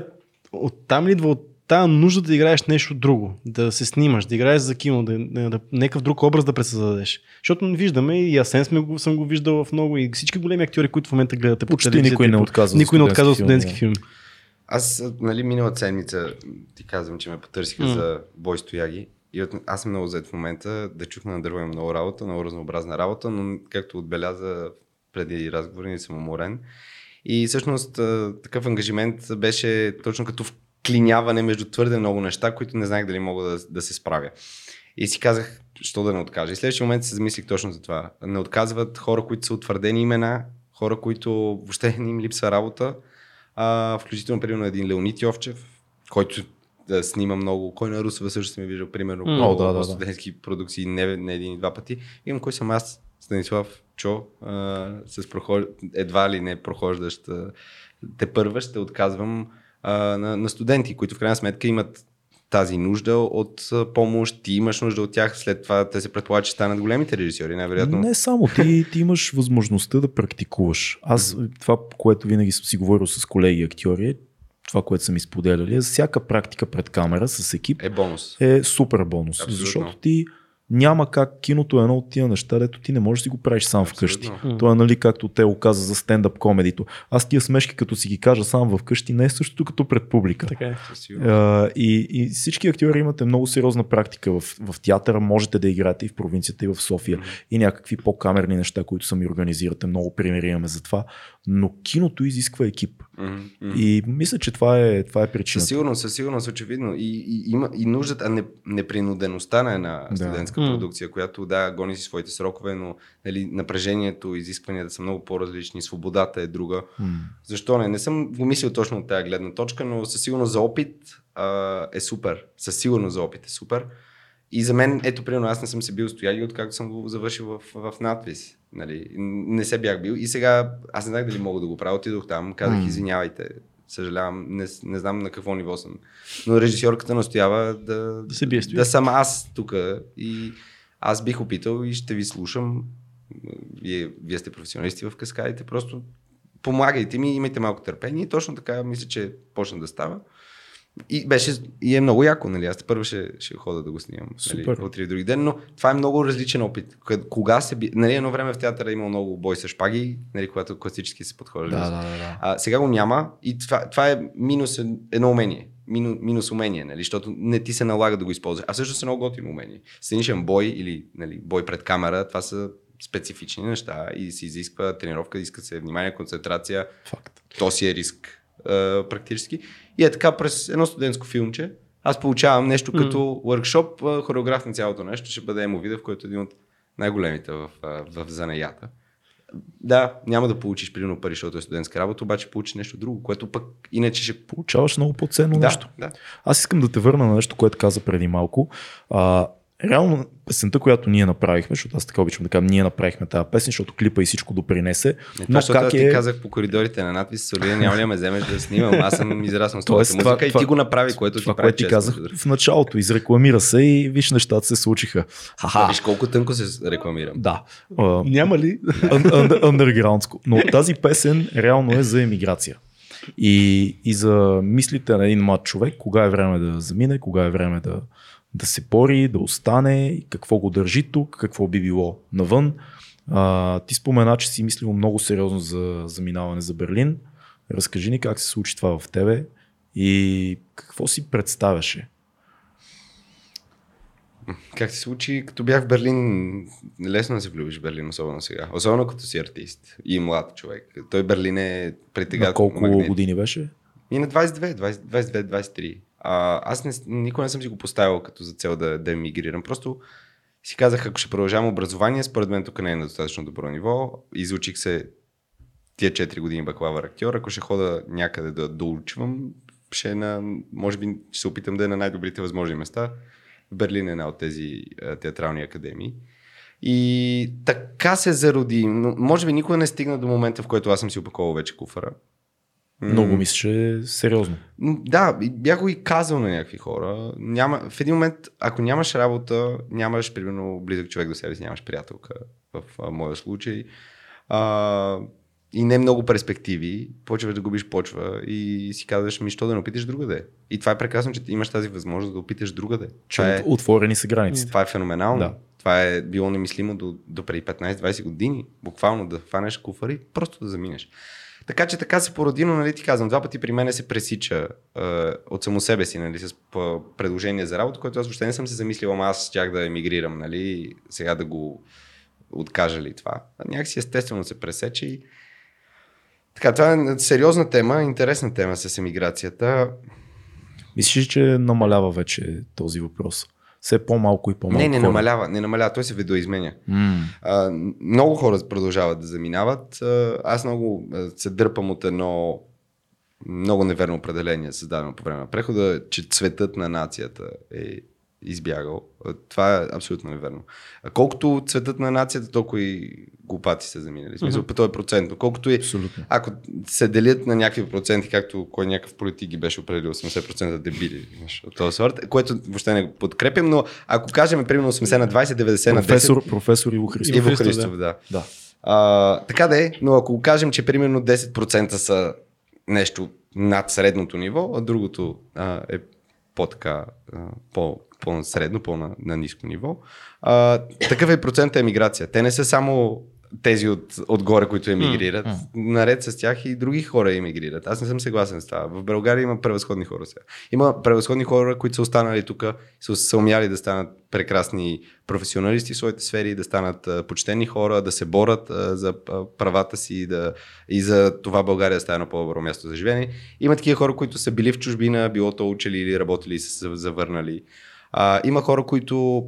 оттам ли идва от тази нужда да играеш нещо друго, да се снимаш, да играеш за кино, да, да, да някакъв друг образ да пресъздадеш. Защото виждаме и Асен сме го, съм го виждал в много и всички големи актьори, които в момента гледате по Почти телевизията никой не по- отказва Никой не студентски отказва студентски филми. Аз, нали, миналата седмица ти казвам, че ме потърсиха М. за бой стояги. И от, аз съм много зает в момента, да чухна на дърво има много работа, много разнообразна работа, но както отбеляза преди разговори, не съм уморен. И всъщност такъв ангажимент беше точно като вклиняване между твърде много неща, които не знаех дали мога да, да се справя. И си казах, що да не откажа. И следващия момент се замислих точно за това. Не отказват хора, които са утвърдени имена, хора, които въобще не им липсва работа, а, включително, примерно, един Леонид Йовчев, който да снима много. Кой на Русова също съм виждал, примерно, М. по О, да, да, да. студентски продукции, не, не един и два пъти. Имам кой съм аз, Станислав Чо, а, с прохож... едва ли не прохождащ а, те първа ще отказвам а, на, на студенти, които в крайна сметка имат тази нужда от помощ, ти имаш нужда от тях, след това те се предполага, че станат големите режисьори, най-вероятно. Не само, ти, ти имаш възможността да практикуваш. Аз това, което винаги съм си говорил с колеги актьори, е това, което са ми споделяли, е всяка практика пред камера с екип Е бонус. е супер бонус. Абсолютно. Защото ти няма как киното е едно от тия неща, дето ти не можеш да си го правиш сам вкъщи. Абсолютно. То е нали както те го каза за стендъп комедито. Аз тия смешки като си ги кажа сам вкъщи не е същото като пред публика. Така е. А, и, и всички актьори имате много сериозна практика в, в театъра, можете да играете и в провинцията, и в София, и някакви по-камерни неща, които сами организирате. Много примери имаме за това. Но киното изисква екип. Мгм. И мисля, че това е, това е причината. Със сигурност, със сигурност, очевидно. И, и, има и нуждата, а не, непринудеността на една Да. студентска М. продукция, която да, гони си своите срокове, но нали, напрежението, изискванията са много по-различни, свободата е друга. М. Защо не? Не съм го мислил точно от тази гледна точка, но със сигурност за опит а, е супер. Със сигурност за опит е супер. И за мен, ето, примерно, аз не съм се бил стояли, откакто съм го завършил в, в надпис. Нали? Не се бях бил. И сега, аз не знах дали мога да го правя. Отидох там, казах, извинявайте, съжалявам, не, не знам на какво ниво съм. Но режисьорката настоява да, Да се бие да съм аз тук. И аз бих опитал и ще ви слушам. Вие, вие сте професионалисти в каскадите, просто помагайте ми, имайте малко търпение. И точно така мисля, че почна да става. И беше и е много яко, нали? Аз първо ще, ще хода да го снимам. Нали? Утре и други ден, но това е много различен опит. Кога- се би... Нали, едно време в театъра е имало много бой с шпаги, нали, когато класически се подхожда. Да, да, да. А, сега го няма и това, това е минус ед- едно умение. Мину, минус умение, нали? защото не ти се налага да го използваш. А всъщност е много готино умение. Сценичен бой или нали, бой пред камера, това са специфични неща и се изисква тренировка, иска се внимание, концентрация, Факт. то си е риск а, практически. И е така през едно студентско филмче, аз получавам нещо като workshop, а, хореограф на цялото нещо, ще бъде Емо Видев, който е един от най-големите в, а, в занаята. Да, няма да получиш примерно пари, защото е студентска работа, обаче получиш нещо друго, което пък иначе ще... Получаваш много по-ценно Да, нещо. да. Аз искам да те върна на нещо, което каза преди малко. А, реално песента, която ние направихме, защото аз така обичам да кажа, ние направихме тази песен, защото клипа и всичко допринесе. Не, но това, как аз ти е... казах по коридорите на надпис, Солия, няма ли да ме вземеш да снимам, аз съм израснал с твоята това- музика и това- ти го направи, което това, ти прави което ти казах другото. в началото, изрекламира се и виж нещата се случиха. Да, Ха-ха. Виж колко тънко се рекламирам. Да. А, Няма ли? Undergroundsко. Но тази песен реално е за емиграция. И, и за мислите на един млад човек, кога е време да замине, кога е време да, да се пори, да остане, какво го държи тук, какво би било навън. А, ти спомена, че си мислил много сериозно за заминаване за Берлин. Разкажи ни как се случи това в тебе и какво си представяше. Как се случи, като бях в Берлин, лесно да се влюбиш в Берлин, особено сега. Особено като си артист и млад човек. Той Берлин е притегателен. На колко магнет. години беше? И на 22, 20, 22, 23. А, аз не, никога не съм си го поставил като за цел да, да емигрирам. Просто си казах, ако ще продължавам образование, според мен тук не е на достатъчно добро ниво. Изучих се тия 4 години бакалавър актьор. Ако ще хода някъде да доучвам, ще е на, може би ще се опитам да е на най-добрите възможни места. Берлин е една от тези а, театрални академии. И така се зароди. Но, може би никога не стигна до момента, в който аз съм си опаковал вече куфара. Много мислеше сериозно. М, Да, и бях го и казал на някакви хора. Няма, в един момент, ако нямаш работа, нямаш, примерно, близък човек до себе си, нямаш приятелка, в а, моя случай, а, и не много перспективи, почваш да губиш почва и си казваш, ми, що да не опиташ другаде. И това е прекрасно, че имаш тази възможност да опиташ другаде. Че е, от- отворени са границите. това е феноменално. Да. Това е било немислимо до, до преди 15-20 години. Буквално да хванеш куфар и просто да заминеш. Така че така се породи, но нали ти казвам, два пъти при мен се пресича е, от само себе си, нали, с предложение за работа, което аз въобще не съм се замислил, ама аз щях да емигрирам, нали, сега да го откажа ли това. Някакси естествено се пресече и така, това е сериозна тема, интересна тема с емиграцията. Мислиш, че намалява вече този въпрос? Все по-малко и по-малко не, не хора. намалява, не намалява, той се видоизменя. М, А, много хора продължават да заминават. Аз много се дърпам от едно много неверно определение, създадено по време на прехода, че цветът на нацията е избягал. Това е абсолютно неверно. Колкото цветът на нацията, толкова и глупати са заминали. В смисъл, по този процент. Но Колкото и Абсолютно. ако се делят на някакви проценти, както кой някакъв политик ги беше определил 80% дебили, от този сорт, което въобще не го подкрепям, но ако кажем примерно 80 на 20, 90 на 10, Професор, професор Иво Христов. Иво Христов, Христов, да. Да. А, така да е, но ако кажем, че примерно 10% са нещо над средното ниво, а другото а, е по-така, а, по, по-средно, по-на на ниско ниво, а, такъв е процентът емиграция. Те не са само тези от, отгоре, които емигрират. Mm. Наред с тях и други хора емигрират. Аз не съм съгласен с това. В България има превъзходни хора сега. Има превъзходни хора, които са останали тук, са, са умяли да станат прекрасни професионалисти в своите сфери, да станат почтени хора, да се борят а, за правата си да, и за това България да стане на по-добро място за живеене. Има такива хора, които са били в чужбина, било то учили или работили и са завърнали. А, има хора, които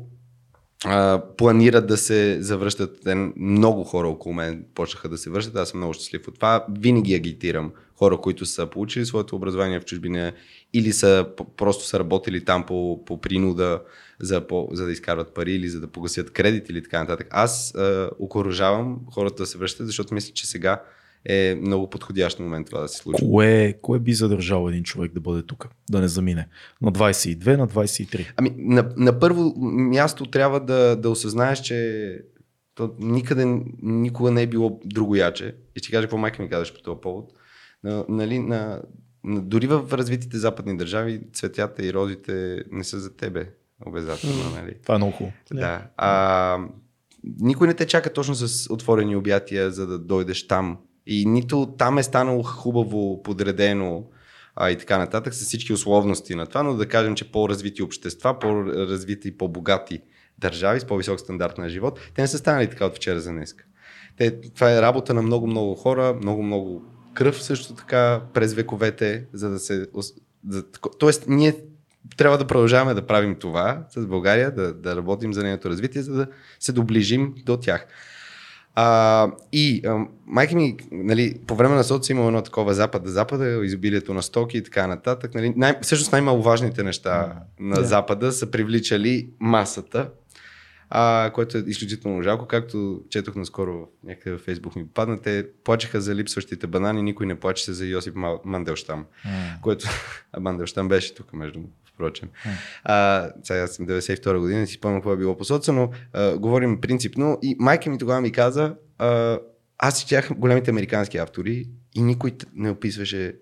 а, планират да се завръщат. Много хора около мен почнаха да се връщат. Аз съм много щастлив от това. Винаги агитирам хора, които са получили своето образование в чужбина или са просто са работили там по, по принуда, за, по, за да изкарват пари или за да погасят кредит или така нататък. Аз окоръжавам хората да се връщат, защото мисля, че сега е много подходящ момент това да се случи. Кое, кое би задържал един човек да бъде тук, да не замине? На 22, на 23? Ами, на, на първо място трябва да, да осъзнаеш, че то никъде, никога не е било друго яче. И ще кажа какво майка ми казваш по този повод. На, нали, на, на, дори в развитите западни държави цветята и розите не са за тебе обязателно. Нали? Това е много хубаво. Да. А, никой не те чака точно с отворени обятия, за да дойдеш там и нито там е станало хубаво подредено а, и така нататък с всички условности на това, но да кажем, че по-развити общества, по-развити и по-богати държави с по-висок стандарт на живот, те не са станали така от вчера за днес. Те, това е работа на много-много хора, много-много кръв също така през вековете, за да се... За, тоест, ние трябва да продължаваме да правим това с България, да, да работим за нейното развитие, за да се доближим до тях. А, и а, майка ми, нали, по време на соци има едно такова запада-запада, изобилието на стоки и така нататък. Нали, най- всъщност най-маловажните неща на да. Запада са привличали масата, а, което е изключително жалко. Както четох наскоро някъде в Фейсбук ми попадна, те плачеха за липсващите банани, никой не плачеше за Йосип Манделштам, mm. което Манделштам беше тук между впрочем. А, сега съм 92 година, не си спомням какво е било по соца, но а, говорим принципно. И майка ми тогава ми каза, а, аз четях големите американски автори и никой не описваше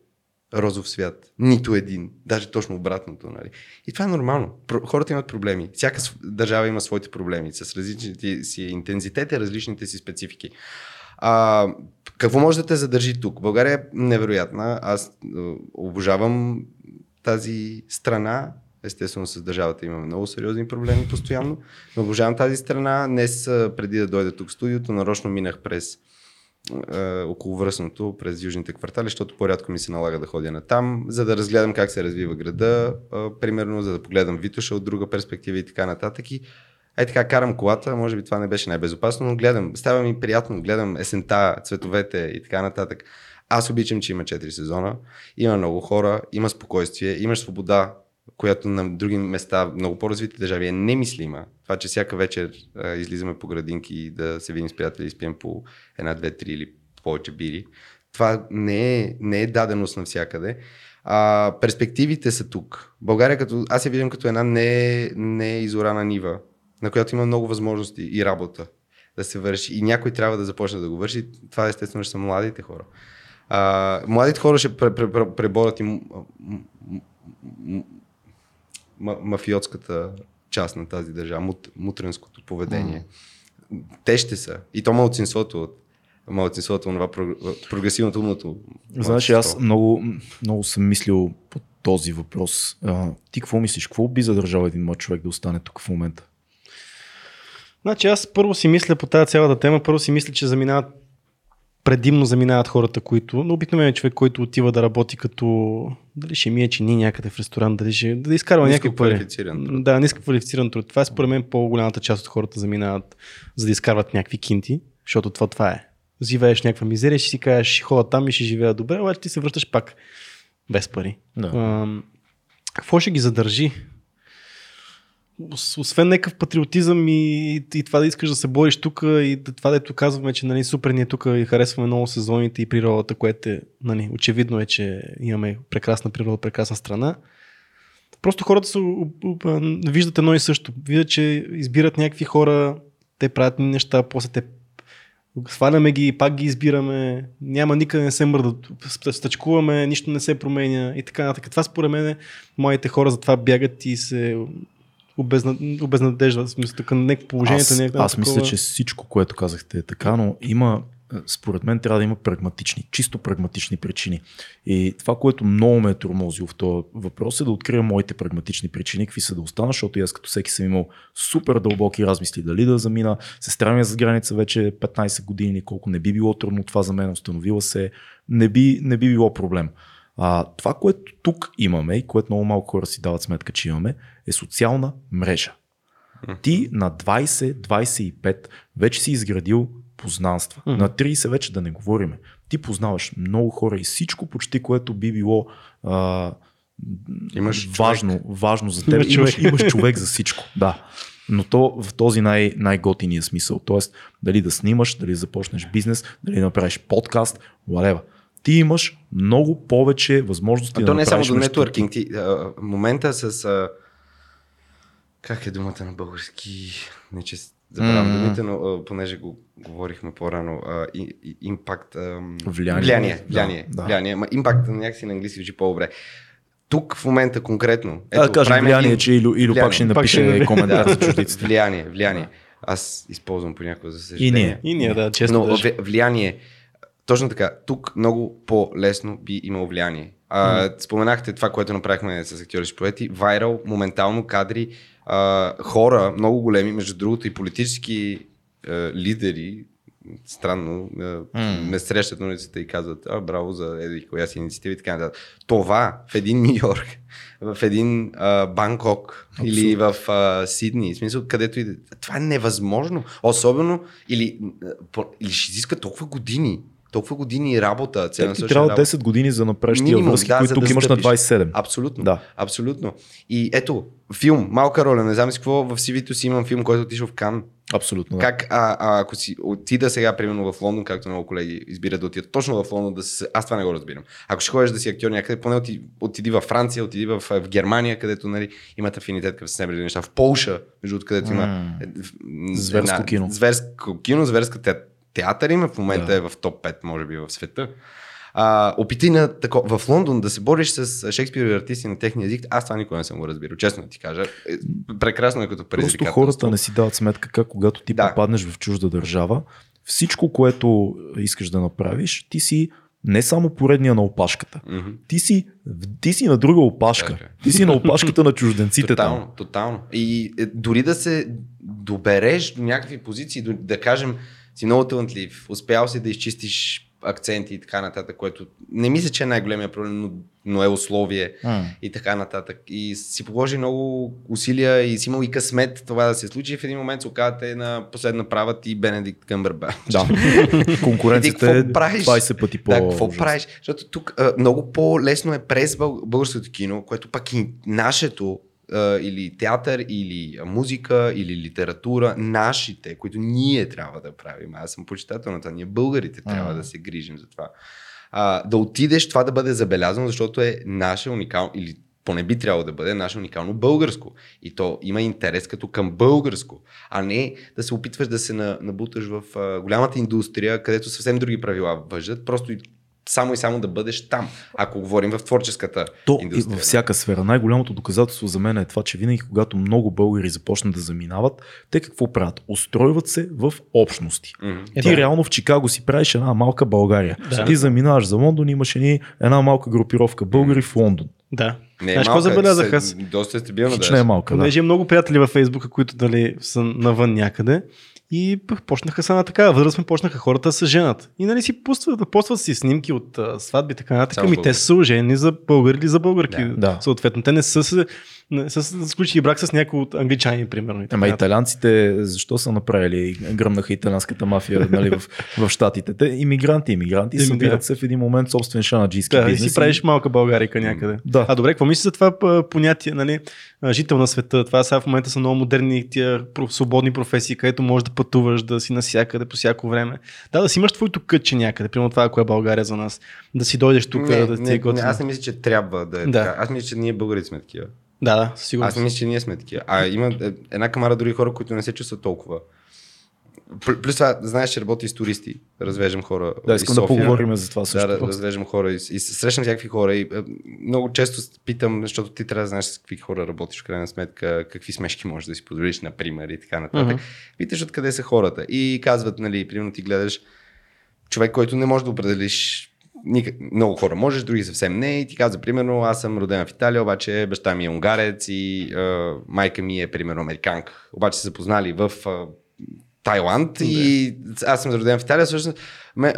розов свят. Нито един. Даже точно обратното. Нали? И това е нормално. Хората имат проблеми. Всяка държава има своите проблеми с различните си интензитети, различните си специфики. А, какво може да те задържи тук? България е невероятна. Аз обожавам тази страна. Естествено с държавата имаме много сериозни проблеми постоянно. Но обожавам тази страна. Днес, преди да дойда тук в студиото, нарочно минах през е, около връзното през южните квартали, защото по-рядко ми се налага да ходя на там, за да разгледам как се развива града, е, примерно, за да погледам Витоша от друга перспектива и така нататък. И Ай така, карам колата, може би това не беше най-безопасно, но гледам, става ми приятно, гледам есента, цветовете и така нататък. Аз обичам, че има 4 сезона, има много хора, има спокойствие, имаш свобода, която на други места, много по-развити държави е немислима. Това, че всяка вечер а, излизаме по градинки да се видим с приятели и спием по една, две, три или повече бири. Това не е, не е даденост навсякъде. А, перспективите са тук. България, като, аз я виждам като една не, не изорана нива, на която има много възможности и работа да се върши. И някой трябва да започне да го върши. Това естествено ще са младите хора. А, младите хора ще преборят и мафиотската част на тази държава, мут, мутренското поведение. Mm. Те ще са. И то малцинството от малцинството, това прогресивното умното. Знаеш, аз много, много съм мислил по този въпрос. А, ти какво мислиш? Какво би задържал един млад човек да остане тук в момента? Значи аз първо си мисля по тази цялата тема, първо си мисля, че заминават предимно заминават хората, които, но обикновено човек, който отива да работи като, дали ще мие чини някъде в ресторант, дали ще, да изкарва някакви пари. Да, ниска квалифициран труд. Това е според мен по-голямата част от хората заминават, за да изкарват някакви кинти, защото това, това е. Живееш някаква мизерия, ще си кажеш, ще ходя там и ще живея добре, обаче ти се връщаш пак без пари. Да. А, какво ще ги задържи? Освен някакъв патриотизъм и, и това да искаш да се бориш тук и това да ето казваме, че нали, супер ние тук и харесваме много сезоните и природата, което е, нали, очевидно е, че имаме прекрасна природа, прекрасна страна. Просто хората са, виждат едно и също. Виждат, че избират някакви хора, те правят неща, после те сваляме ги пак ги избираме, няма никъде не се мърдат, стъчкуваме, нищо не се променя и така нататък. Това според мен моите хора затова бягат и се обезна, обезнадежда, смисъл, така, не положението аз, не е аз такова- мисля, че всичко, което казахте е така, но има, е, според мен трябва да има прагматични, чисто прагматични причини. И това, което много ме е тормозило в този въпрос е да открия моите прагматични причини, какви са да остана, защото аз като всеки съм имал супер дълбоки размисли дали да замина. Сестра ми е за граница вече 15 години, колко не би било трудно това за мен, установила се, не би, не би било проблем. А, това, което тук имаме и което много малко хора си дават сметка, че имаме, е социална мрежа. Ти на 20-25 вече си изградил познанства. На 30 вече да не говориме. Ти познаваш много хора и всичко почти, което би било а, Имаш важно, важно за теб. Имаш Имаш, човек. имаш човек за всичко. Да. Но то в този най- най-готиния смисъл. Тоест, дали да снимаш, дали да започнеш бизнес, дали да направиш подкаст, whatever. Ти имаш много повече възможности А да то не е само направиш до нетворкинг. Ти, а, момента с... А, как е думата на български? Не, че забравям М. думите, но а, понеже го говорихме по-рано. А, и, и, импакт... А, Влияние. Влияние. Да, Влияние. да. влияние. Ма, импакт някакси на английски звучи по-добре. Тук в момента конкретно... Ето, да кажем влияние, един- че Илю, Илю пак ще ни Пак напише ни- коментар за Да, чуждиците. влияние, влияние. Аз използвам понякога за И съжаление. ние. И ние, да, често Но даже. влияние. Точно така. Тук много по-лесно би имало влияние. А, споменахте това, което направихме с актьори с поети. Вайрал, моментално кадри, а, хора, много големи, между другото и политически а, лидери, странно, а, ме срещат на улицата и казват, а, браво за еди, коя си инициатива и така нататък. Това в един Нью Йорк, в един а, Банкок или в а, Сидни, в смисъл където и да- Това е невъзможно. Особено или, или ще изиска толкова години, толкова години работа, Те ти целенасочена трябва работа. 10 години за направиш тия връзки, да, които тук да имаш на стъпиш. 27. Абсолютно. Да. Абсолютно. И ето, филм, малка роля, не знам си какво, в CV-то си имам филм, който е отишъл в Кан. Абсолютно. Да. Как, а, а, ако си отида сега, примерно в Лондон, както много колеги избират да отидат точно в Лондон, да се... аз това не го разбирам. Ако ще ходиш да си актьор някъде, поне отиди, отиди във Франция, отиди в, в Германия, където нали, имат афинитет към съвсем неща. В Полша, между другото, където има е, в- Зверско една- кино. Зверско кино, зверска театър има, в момента Да. е в топ 5, може би, в света. А, опитай на тако, в Лондон да се бориш с Шекспирови артисти на техния език, аз това никога не съм го разбирал, честно ти кажа. Е, Прекрасно е като Просто предизвикателство. хората не си дават сметка как когато ти Да. попаднеш в чужда държава, всичко, което искаш да направиш, ти си не само поредния на опашката. Мгм. Ти си, ти си на друга опашка. Е. Ти си на опашката на чужденците Тотално, там. тотално. И е, дори да се добереш до някакви позиции, да кажем, си много талантлив, успял си да изчистиш акценти и така нататък, което не мисля, че е най-големия проблем, но, но е условие М. и така нататък. И си положи много усилия и си имал и късмет това да се случи. В един момент се оказвате на последна права ти Бенедикт Къмбърбач. Да. Конкуренцията е какво правиш? 20 пъти по Да, какво правиш? Защото тук а, много по-лесно е през бъл- българското кино, което пък и нашето или театър, или музика, или литература, нашите, които ние трябва да правим. Аз съм почитател на това. Ние българите трябва М. да се грижим за това. А, да отидеш, това да бъде забелязано, защото е наше уникално, или поне би трябвало да бъде наше уникално българско. И то има интерес като към българско, а не да се опитваш да се на- набуташ в а, голямата индустрия, където съвсем други правила въжат, просто само и само да бъдеш там, ако говорим в творческата То и индустрия. във всяка сфера. Най-голямото доказателство за мен е това, че винаги, когато много българи започнат да заминават, те какво правят? Устройват се в общности. Е, Ти да. реално в Чикаго си правиш една малка България. Да. Ти заминаваш за Лондон, имаш едни, една малка групировка българи в Лондон. Да. Не е Знаеш какво малка, забелязах аз? Доста е стабилно. Хич Да, не е малка, да. Понеже много приятели във Фейсбука, които дали са навън някъде. И почнаха са на такава възраст, ме почнаха хората да се женат. И нали си пустват, постват си снимки от а, сватби, така нататък. Българи. те са ожени за българи или за българки. Да. Да. Съответно, те не са, се- се сключили брак с някой от англичани, примерно. и Ама нататък. италианците защо са направили, гръмнаха италианската мафия нали, в, в Штатите? Те иммигранти, иммигранти, събират да. се в един момент собствен шанаджийски Да, и бизнес. си правиш малка Българика някъде. Да. А добре, какво мислиш за това понятие, нали, жител на света? Това сега в момента са много модерни тия свободни професии, където можеш да пътуваш, да си навсякъде по всяко време. Да, да си имаш твоето кътче някъде, примерно това, ако е България за нас. Да си дойдеш тук, не, да ти не, е готино. аз не мисля, че трябва да е Да. така. Аз мисля, че ние българите сме такива. Да, да, със сигурност. Аз не мисля, че ние сме такива. А има е, една камара други хора, които не се чувстват толкова Пл- Плюс това, знаеш, че работи с туристи. Развеждам хора. Да, искам да поговорим за това Да, също. да, развеждам хора и, и срещам всякакви хора. И, е, много често питам, защото ти трябва да знаеш с какви хора работиш, в крайна сметка, какви смешки можеш да си позволиш, например, и така нататък. Uh-huh. Питаш откъде са хората. И казват, нали, примерно ти гледаш човек, който не може да определиш никак, много хора можеш, други съвсем не. И ти казва, примерно, аз съм роден в Италия, обаче баща ми е унгарец и е, майка ми е, примерно, американка. Обаче се запознали в е, Тайланд и аз съм роден в Италия, всъщност,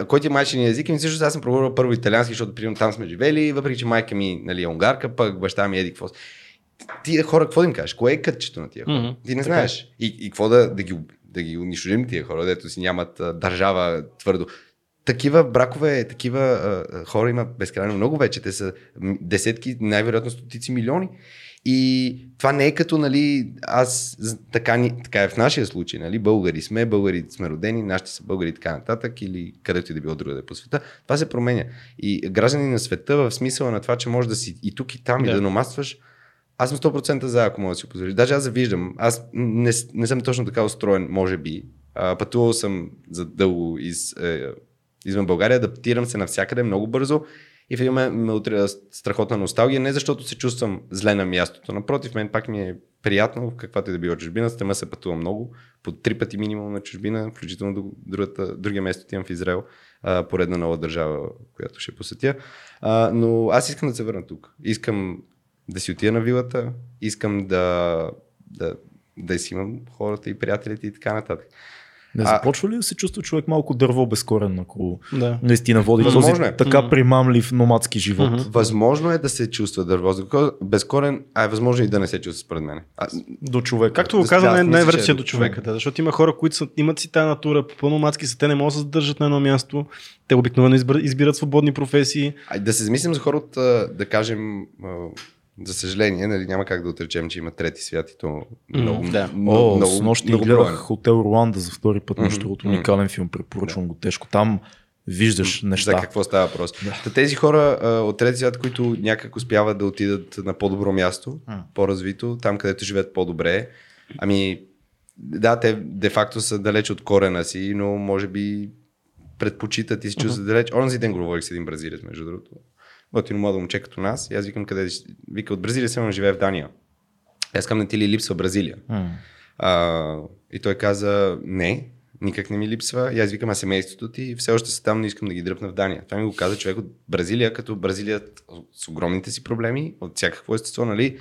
който е майчиния език, и всъщност аз съм проговорил първо италиански, защото примерно там сме живели, въпреки че майка ми нали, е унгарка, пък баща ми е еди какво. Тия хора, какво да им кажеш? Кое е кътчето на тия хора? Мгм. Ти не Така е. знаеш. И, и какво да, да, ги, да ги унищожим тия хора, дето си нямат а, държава твърдо. Такива бракове, такива а, хора има безкрайно много вече. Те са десетки, най-вероятно стотици милиони. И това не е като, нали, аз, така, ни, така е в нашия случай, нали, българи сме, българи сме родени, нашите са българи така нататък, или където и да било другаде по света. Това се променя. И граждани на света в смисъла на това, че може да си и тук и там да. и Да. номадстваш, аз съм 100% за, ако мога да си позволиш. Даже аз завиждам. Аз не, не съм точно така устроен, може би. А, пътувал съм за дълго из, е, извън България, адаптирам се навсякъде много бързо и в един момент ме утря страхотна носталгия, не защото се чувствам зле на мястото. Напротив, мен пак ми е приятно, в каквато и да било чужбина. Стема се пътува много, по три пъти минимум на чужбина, включително до другата, другия место отивам в Израел, а, поредна нова държава, която ще посетя. А, но аз искам да се върна тук. Искам да си отида на вилата, искам да, да, да си имам хората и приятелите и така нататък. Не А- започва ли да се чувства човек малко дърво без корен, ако Да. наистина води Възможно този е. така примамлив номадски живот? Мгм. Възможно е да се чувства дърво безкорен, а е възможно и да не се чувства според мен. А, До човек. Както го Да, каза, аз най- мисля, най-вероятно че си е е до човека, човек. да, защото има хора, които са, имат си тази натура, по-номадски са, те не могат да се задържат на едно място, те обикновено избира- избират свободни професии. а да се замислим за хората, да кажем, за съжаление, нали, няма как да отречем, че има трети свят и то много, да. много, О, много, с нощи много гледах броен. Хотел Руанда за втори път, между другото, мгм. уникален филм, препоръчвам го тежко. Там виждаш неща. За какво става въпрос? Да. Тези хора а, от трети свят, които някак успяват да отидат на по-добро място, М. по-развито, там където живеят по-добре, ами да, те де-факто са далеч от корена си, но може би предпочитат и се чувстват далеч. Онзи ден говорих с един бразилец, между другото. Готино младо момче като нас. И аз викам къде. Вика от Бразилия само живее в Дания. Аз казвам, не ти ли липсва Бразилия? М. А, и той каза, не, никак не ми липсва. И аз викам, а семейството ти все още са там, но искам да ги дръпна в Дания. Това ми го каза човек от Бразилия, като Бразилия с огромните си проблеми, от всякакво естество, нали?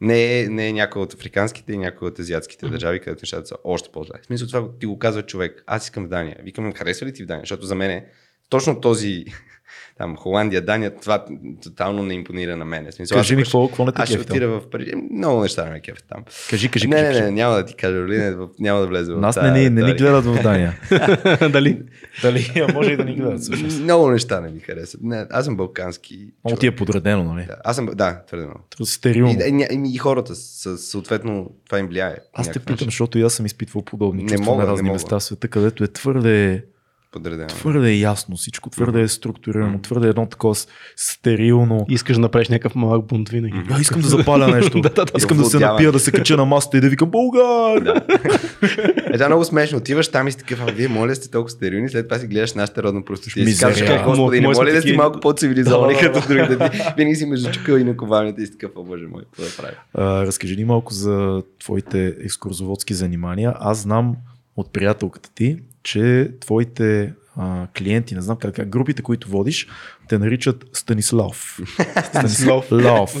Не е, не е някой от африканските и някой от азиатските държави, където нещата са още по-зле. В смисъл това ти го казва човек. Аз искам в Дания. Викам, харесва ли ти в Дания? Защото за мен е точно този там Холандия, Дания, това тотално не импонира на мен. Смисъл, Кажи ми какво, какво не те аз ще отида в Париж. Много неща не ме кефят там. Кажи, кажи, не, кажи, не, не, няма да ти кажа, Оли, не, в- няма да влезе в Нас не, тая ни, не ни гледат в Дания. Дали? Дали? Може и да ни гледат всъщност. Много неща не ми харесват. Не, аз съм балкански. Много ти е подредено, нали? Да, аз съм, да, твърде много. Стерилно. И, и, и, и хората, съответно, това им влияе. Аз те питам, защото и аз съм изпитвал подобни Не чувства мога, на не разни места в света, където е твърде, Подредено. твърде ясно всичко, твърде е структурирано, твърде едно такова стерилно. Искаш да направиш някакъв малък бунт винаги. А, искам да запаля нещо. Да, да, да. искам да се Овладяване. напия, да се кача на масата и да викам Българ! Е, това е много смешно. Отиваш там и си такъв, а вие моля сте толкова стерилни, след това си гледаш нашата родна простотия. И си казваш, как, господи, не моля да сте такива. малко по-цивилизовани Да, да, да. като другите. Винаги си между чукъл и наковалнята и си такъв, боже мой, какво да правя? Разкажи ни малко за твоите екскурзоводски занимания. Аз знам от приятелката ти, че твоите а, клиенти, не знам как, как, групите, които водиш, те наричат Станислав. Станислав. Лав.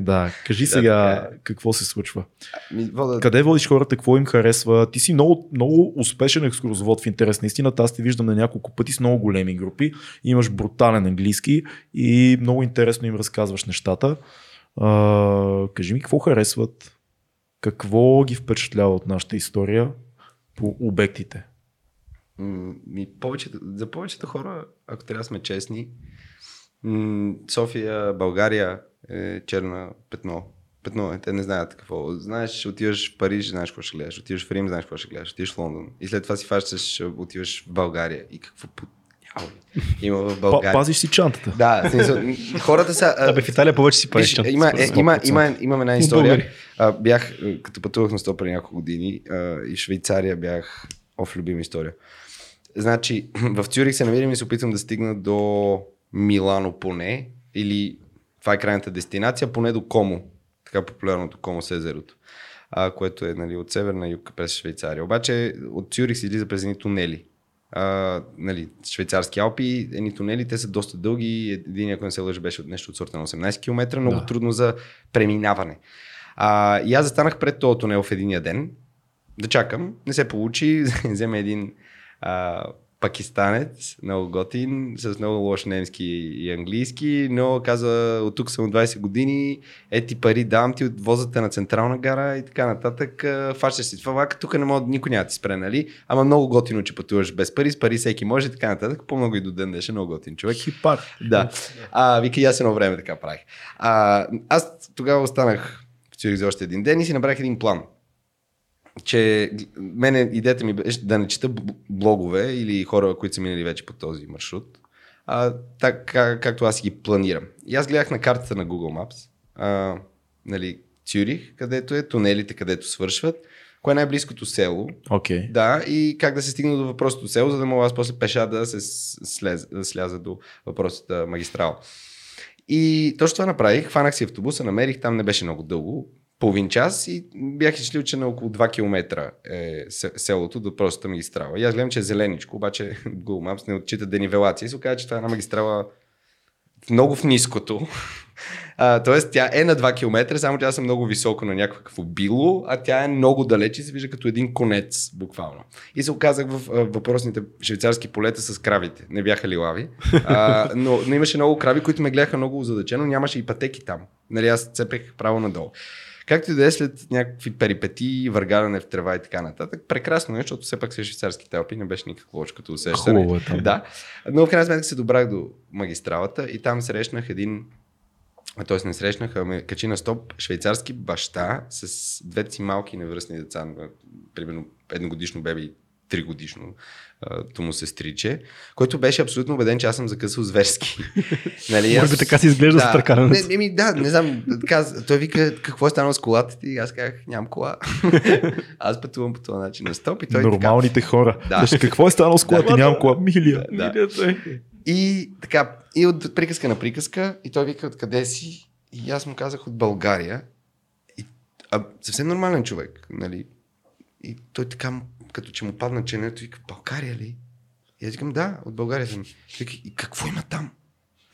Да, кажи Да, сега така какво се случва. Ми, вода, Къде водиш хората, какво им харесва? Ти си много, много успешен екскурзовод в интерес на истината. Аз те виждам на няколко пъти с много големи групи. Имаш брутален английски и много интересно им разказваш нещата. А, кажи ми какво харесват, какво ги впечатлява от нашата история по обектите. Ми, повечето, за повечето хора, ако трябва да сме честни, София, България е черна петно. Петно е, те не знаят какво. Знаеш, отиваш в Париж, знаеш какво ще гледаш. Отиваш в Рим, знаеш какво ще гледаш. Отиваш в Лондон. И след това си фащаш, отиваш в България. И какво има в България. пазиш си чантата. Да, смисъл, хората са... Абе, в Италия повече си Виж, правиш. чанта, има, е, има, има, имам една история. А, бях, като пътувах на 100 преди няколко години а, и Швейцария бях Оф, любима история. Значи, в Цюрих се намирам и се опитвам да стигна до Милано поне, или това е крайната дестинация, поне до Комо, така популярното Комо с езерото, а, което е нали, от северна юг през Швейцария. Обаче от Цюрих се излиза през едни тунели. А, нали, швейцарски Алпи, едни тунели, те са доста дълги. Един, ако не се лъжи, беше от нещо от сорта на 18 км, много Да. трудно за преминаване. А, и аз застанах пред този тунел в единия ден, да чакам. Не се получи. Вземе един а, пакистанец, много готин, с много лош немски и английски, но каза, от тук съм от 20 години, ети пари дам ти, отвозате на Централна гара и така нататък. Фащаш си това влака, тук не мога, никой няма да ти спре, нали? Ама много готино, че пътуваш без пари, с пари всеки може и така нататък. По-много и до ден днешен, много готин човек. Хипар. Да. А, вика, и аз едно време така правих. А, аз тогава останах в Цюрих за още един ден и си направих един план. Че мене идеята ми беше да не чета блогове или хора, които са минали вече по този маршрут, а, така, както аз ги планирам. И аз гледах на картата на Google Maps, а, нали, Цюрих, където е, тунелите, където свършват, кое е най-близкото село, Окей. да, и как да се стигне до въпросното село, за да мога аз после пеша да се слез, да сляза до въпросната магистрала. И точно това направих. Хванах си автобуса, намерих, там не беше много дълго, половин час и бях изчислил, че на около 2 км е се- селото до простата магистрала. И аз гледам, че е зеленичко, обаче Google Maps не отчита денивелация и се оказа, че това е една магистрала много в ниското. А, тоест тя е на 2 км, само че аз съм много високо на някакво било, а тя е много далеч и се вижда като един конец, буквално. И се оказах в въпросните швейцарски полета с кравите. Не бяха ли лави, а, но, но имаше много крави, които ме гледаха много озадачено. Нямаше и пътеки там. Нали, аз цепех право надолу. Както и да е след някакви перипети, въргаляне в трева и така нататък. Прекрасно е, защото все пак са швейцарски талпи, не беше никакво лошо като усещане. Хубаво е там. Да, но в крайна сметка се добрах до магистралата и там срещнах един т.е. не срещнах, а ме качи на стоп швейцарски баща с двете си малки невръстни деца, примерно едногодишно бебе и тригодишно а, то му сестриче, който беше абсолютно убеден, че аз съм закъсал зверски. нали, Може би така си изглежда да, стъркаленец. не, не, ми, да, не знам. Каз, той вика, какво е станало с колата ти? Аз казах, нямам кола. аз пътувам по този начин на стоп и той така, Нормалните хора. Да. Защо, какво е станало с колата? Да. Нямам кола. Милия. Да. Милията е. И така, и от приказка на приказка, и той вика откъде си, и аз му казах от България. И, а, съвсем нормален човек, нали? И той така, му- като че му падна ченето, вика, България ли? И аз викам, да, от България съм. Вика, и какво има там?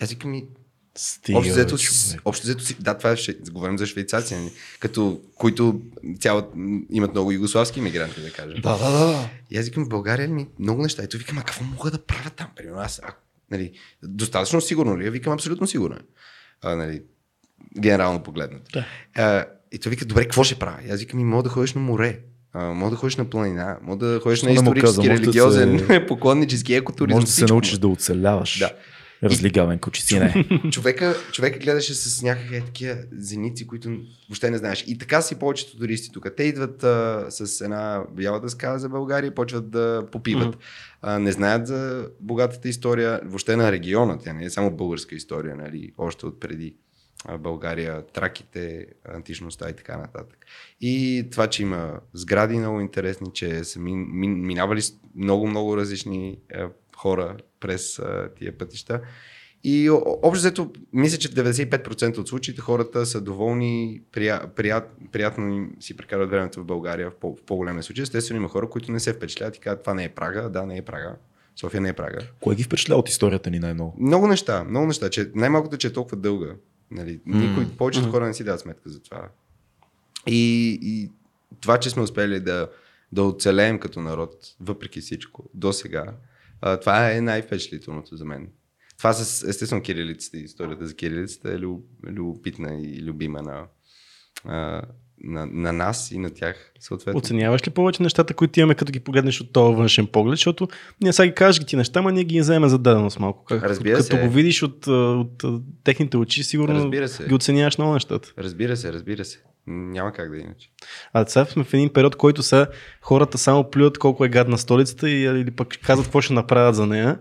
Аз викам, и Стига, общо взето, си, човек. общо взето си, да, това е, шве, говорим за швейцарци, нали? като, които цяло, имат много югославски иммигранти, да кажем. Да, да, да. И аз викам, в България ми много неща. И той викам, а какво мога да правя там? Примерно аз, а, нали, достатъчно сигурно ли? Я викам, абсолютно сигурно е. А, нали, генерално погледнато. Да. А, и той вика, добре, какво ще правя? И аз викам, и мога да ходиш на море. А, мога да ходиш на планина, мога да ходиш на исторически, каза, може да религиозен, се- поклоннически, екотуризъм. Може да се научиш да оцеляваш. Да. Разлигавен кочици човека, човека гледаше с някакви е такива зеници, които въобще не знаеш. И така си повечето туристи тук. Те идват а, с една бяла дъска за България и почват да попиват. А, не знаят за богатата история въобще на региона. Тя не е само българска история, нали? още от преди България, траките, античността и така нататък. И това, че има сгради много интересни, че са мин, мин, минавали много-много различни а, хора през а, тия пътища. И общо взето, мисля, че в 95% от случаите хората са доволни, прия, прият, приятно им си прекарват времето в България в, по, в по-големия случай. Естествено има хора, които не се впечатляват и казват, това не е Прага, да, не е Прага. София не е Прага. Кое ги впечатля от историята ни най-много? Много неща, много неща. Че, най-малкото, че е толкова дълга. Нали? Никой, повечето хора не си дават сметка за това. И, и това, че сме успели да, да оцелеем като народ, въпреки всичко, до сега, това е най-впечатлителното за мен. Това с, естествено, кирилицата и историята за кирилицата е люб, любопитна и любима на, на, на нас и на тях, съответно. Оценяваш ли повече нещата, които имаме, като ги погледнеш от този външен поглед? Защото ние сега ги кажеш ги ти неща, ама ние ги вземем за даденост малко. Как, Разбира като се. го видиш от, от, а, техните очи, сигурно ги оценяваш много нещата. Разбира се, разбира се. Няма как да е иначе. А сега сме в един период, който са хората само плюят колко е гадна столицата и, или пък казват какво ще направят за нея.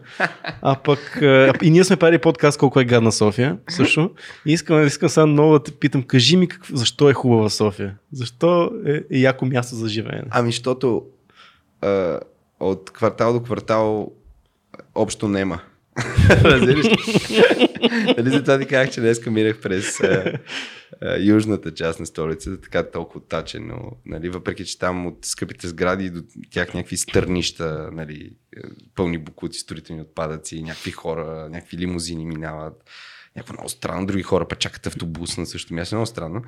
А пък а, и ние сме правили подкаст колко е гадна София също. И искам, искам сега много да те питам, кажи ми какво, защо е хубава София? Защо е, е яко място за живеене? Ами, защото а, от квартал до квартал общо нема. Разбираш ли? Нали затова ти казах, че днес минах през южната част на столицата, така толкова тачено, нали, въпреки че там от скъпите сгради до тях някакви стърнища, нали, е, пълни букуци, строителни отпадъци, някакви хора, някакви лимузини минават някакво много странно, други хора пък чакат автобус на същото място, много странно.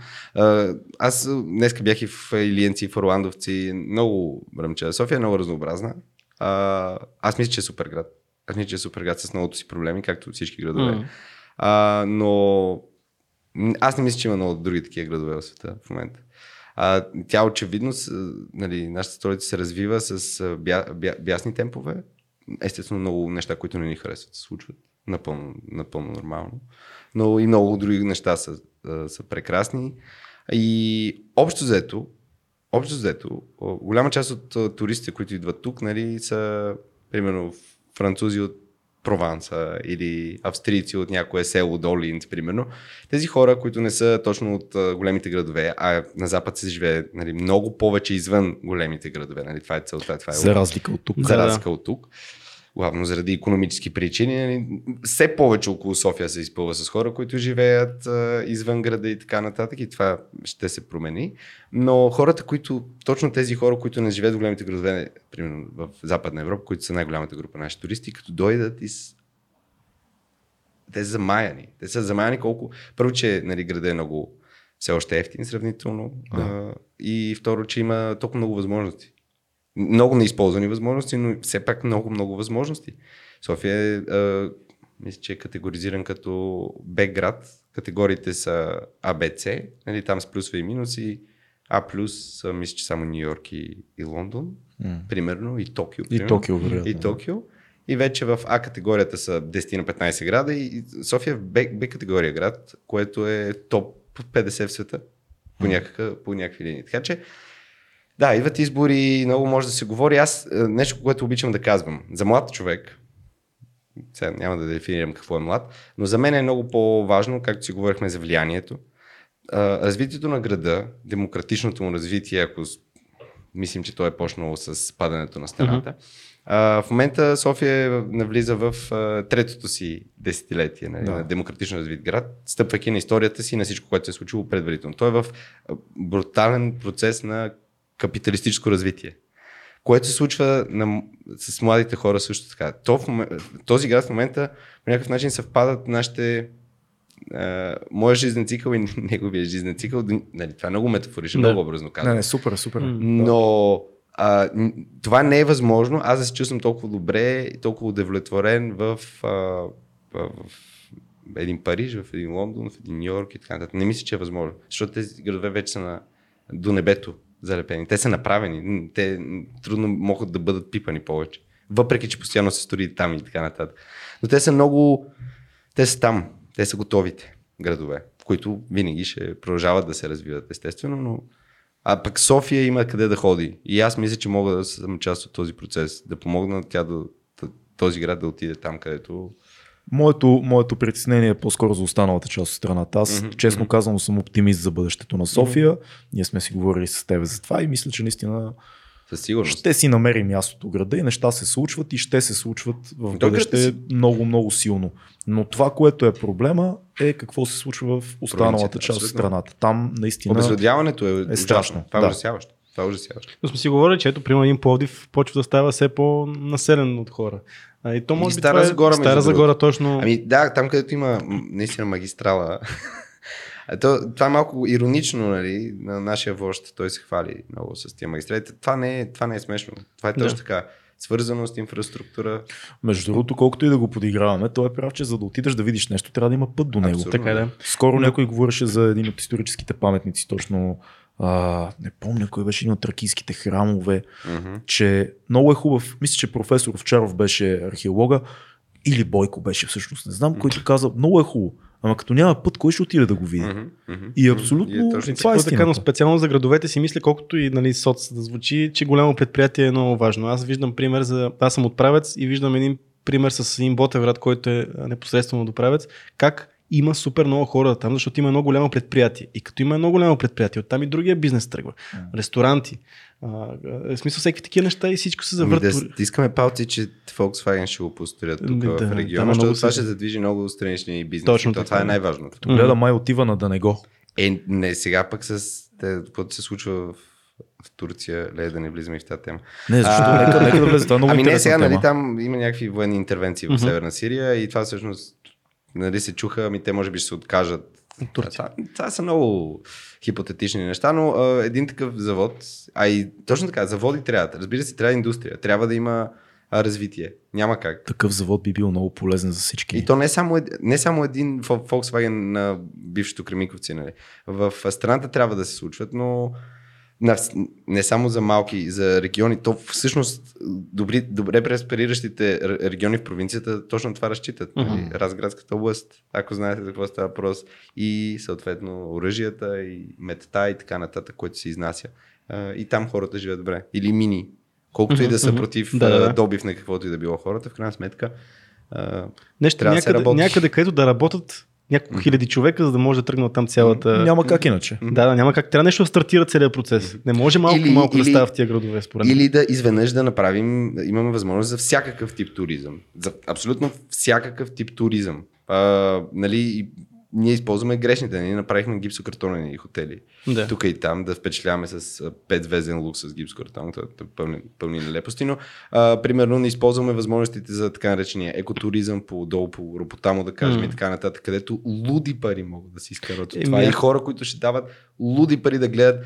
Аз днес бях и в Илиенци, в Орландовци, много бръмча. София е много разнообразна. Аз мисля, че е супер град. Че е супер град с многото си проблеми, както всички градове. Mm. А, но аз не мисля, че има много други такива градове в света в момента. А, тя очевидно, нали, нашата столица се развива с бя, бя, бясни темпове. Естествено, много неща, които не ни харесват, се случват. Напълно, напълно нормално. Но и много други неща са, са прекрасни. И общо взето, общо взето, голяма част от туристите, които идват тук, нали, са примерно французи от Прованса или австрийци от някое село до Линд, примерно. Тези хора, които не са точно от големите градове, а на Запад се живее нали, много повече извън големите градове. Нали, това е целта. Това е за разлика от тук. За разлика от тук главно заради економически причини, нали, все повече около София се изпълва с хора, които живеят а, извън града и така нататък и това ще се промени. Но хората, които, точно тези хора, които не живеят в големите градове, примерно в Западна Европа, които са най-голямата група наши туристи, като дойдат и с... те са замаяни. Те са замаяни колко... Първо, че нали, града е много все още ефтин сравнително. А, и второ, че има толкова много възможности много неизползвани възможности, но все пак много, много възможности. София е, а, мисля, че е категоризиран като Б град. Категориите са А, Б, С, нали, там с плюсове и минуси. А плюс мисля, че само Нью Йорк и, и Лондон, mm. примерно, и Токио. Примерно. И Токио, вероятно. И Токио. И вече в А категорията са 10 на 15 града и София е Б, Б категория град, което е топ 50 в света по, някакъв, по някакви линии. Така че да, идват избори, много може да се говори. Аз е, нещо, което обичам да казвам. За млад човек, сега няма да дефинирам какво е млад, но за мен е много по-важно, както си говорихме за влиянието. Развитието на града, демократичното му развитие, ако мислим, че той е почнало с падането на стената. Uh-huh. в момента София навлиза в третото си десетилетие нали, да. на демократично развит град, стъпвайки на историята си и на всичко, което се е случило предварително. Той е в брутален процес на капиталистическо развитие. Което се случва на, с младите хора също така. То в момент, този град в момента по някакъв начин съвпадат нашите Uh, моят жизнен цикъл и неговия жизнен цикъл. Нали, това е много метафорично, да. много образно казвам. Не, не, супер, супер. Но а, това не е възможно. Аз да се чувствам толкова добре и толкова удовлетворен в, а, в, в един Париж, в един Лондон, в един Нью Йорк и така нататък. Не мисля, че е възможно. Защото тези градове вече са на, до небето залепени. Те са направени. Те трудно могат да бъдат пипани повече. Въпреки, че постоянно се строи там и така нататък. Но те са много... Те са там. Те са готовите градове, които винаги ще продължават да се развиват, естествено, но а пък София има къде да ходи. И аз мисля, че мога да съм част от този процес, да помогна тя да, този град да отиде там, където Моето, моето притеснение е по-скоро за останалата част от страната. Аз, mm-hmm. честно казано, съм оптимист за бъдещето на София. Mm-hmm. Ние сме си говорили с теб за това и мисля, че наистина със сигурност. Ще си намерим мястото града и неща се случват и ще се случват в бъдеще си... много, много силно. Но това, което е проблема, е какво се случва в останалата част от страната. Там наистина. Обезлюдяването е, е страшно. Това е да. ужасяващо. Това е ужасяващо. Но сме си говорили, че ето, примерно, един Пловдив почва да става все по-населен от хора. А, и то може и би Стара Загора, е, Стара Загора точно. Ами да, там където има наистина магистрала. То, това е малко иронично, нали, на нашия вожд, той се хвали много с тия магистрали. Това не е, това не е смешно. Това е точно да. така. Свързаност, инфраструктура. Между другото, колкото и да го подиграваме, той е прав, че за да отидеш да видиш нещо, трябва да има път до него. Абсолютно, така е, да. Скоро Но... някой говореше за един от историческите паметници, точно а, не помня кой беше един от тракийските храмове, mm-hmm. че много е хубав, мисля, че професор Овчаров беше археолога, или Бойко беше всъщност, не знам, който каза, много е хубаво. Ама като няма път, кой ще отиде да го види? Mm-hmm, mm-hmm, и абсолютно и е точно, това е така, но специално за градовете си мисля, колкото и нали, соц да звучи, че голямо предприятие е много важно. Аз виждам пример за... Аз съм отправец и виждам един пример с един Ботевград, който е непосредствено доправец, как има супер много хора там, защото има едно голямо предприятие. И като има едно голямо предприятие, оттам и другия бизнес тръгва. Ресторанти. А, в смисъл всеки такива неща и всичко се Ами завърта. да искаме палци, че Volkswagen ще го построят тук Ами в да, там региона, много защото това се- ще задвижи много странични бизнеси. Точно То така, това е най-важното. Мгм. Гледа май отива на да не го. Е, не, сега пък с каквото се случва в, в Турция, ле да не влизаме и в тази тема. Не, защо? А, нека, нека да влезе. Това е много ами не, сега, тема. нали, там има някакви военни интервенции в. Северна Сирия и това всъщност, нали, се чуха, ами те може би ще се откажат. Турция. Това, са много хипотетични неща, но а, един такъв завод, а и точно така, заводи трябват. Разбира се, трябва индустрия, трябва да има а, развитие. Няма как. Такъв завод би бил много полезен за всички. И то не е само, не само един Volkswagen на бившето Кремиковци. Нали. В страната трябва да се случват, но на, не само за малки, за региони, то всъщност добри, добре преспериращите региони в провинцията точно това разчитат. Нали. Мгм. Разградската област, ако знаете за какво става въпрос, и съответно оръжията, и метта и така нататък, което се изнася. А, и там хората живеят добре. Или мини. Колкото и да са Мгм, против да, да, добив на каквото и да било хората, в крайна сметка а, Нещо Трябва да се някъде, работи. някъде, където да работят няколко хиляди човека, за да може да тръгне там цялата... Няма как иначе. Да, да, няма как. Трябва нещо да стартира целият процес. Не може малко Или- малко да или- става в тия градове, според мен. Или да изведнъж да направим, имаме възможност за всякакъв тип туризъм. За абсолютно всякакъв тип туризъм. А, нали, и ние използваме грешните. Ние направихме гипсокартонени хотели. Да. Тук и там да впечатляваме с а, петзвезден лук с гипсокартон. Това е пълни, пълни нелепости, но а, примерно не използваме възможностите за така наречения екотуризъм по долу по Ропотамо, да кажем М. и така нататък, където луди пари могат да си изкарат от това. И хора, които ще дават луди пари да гледат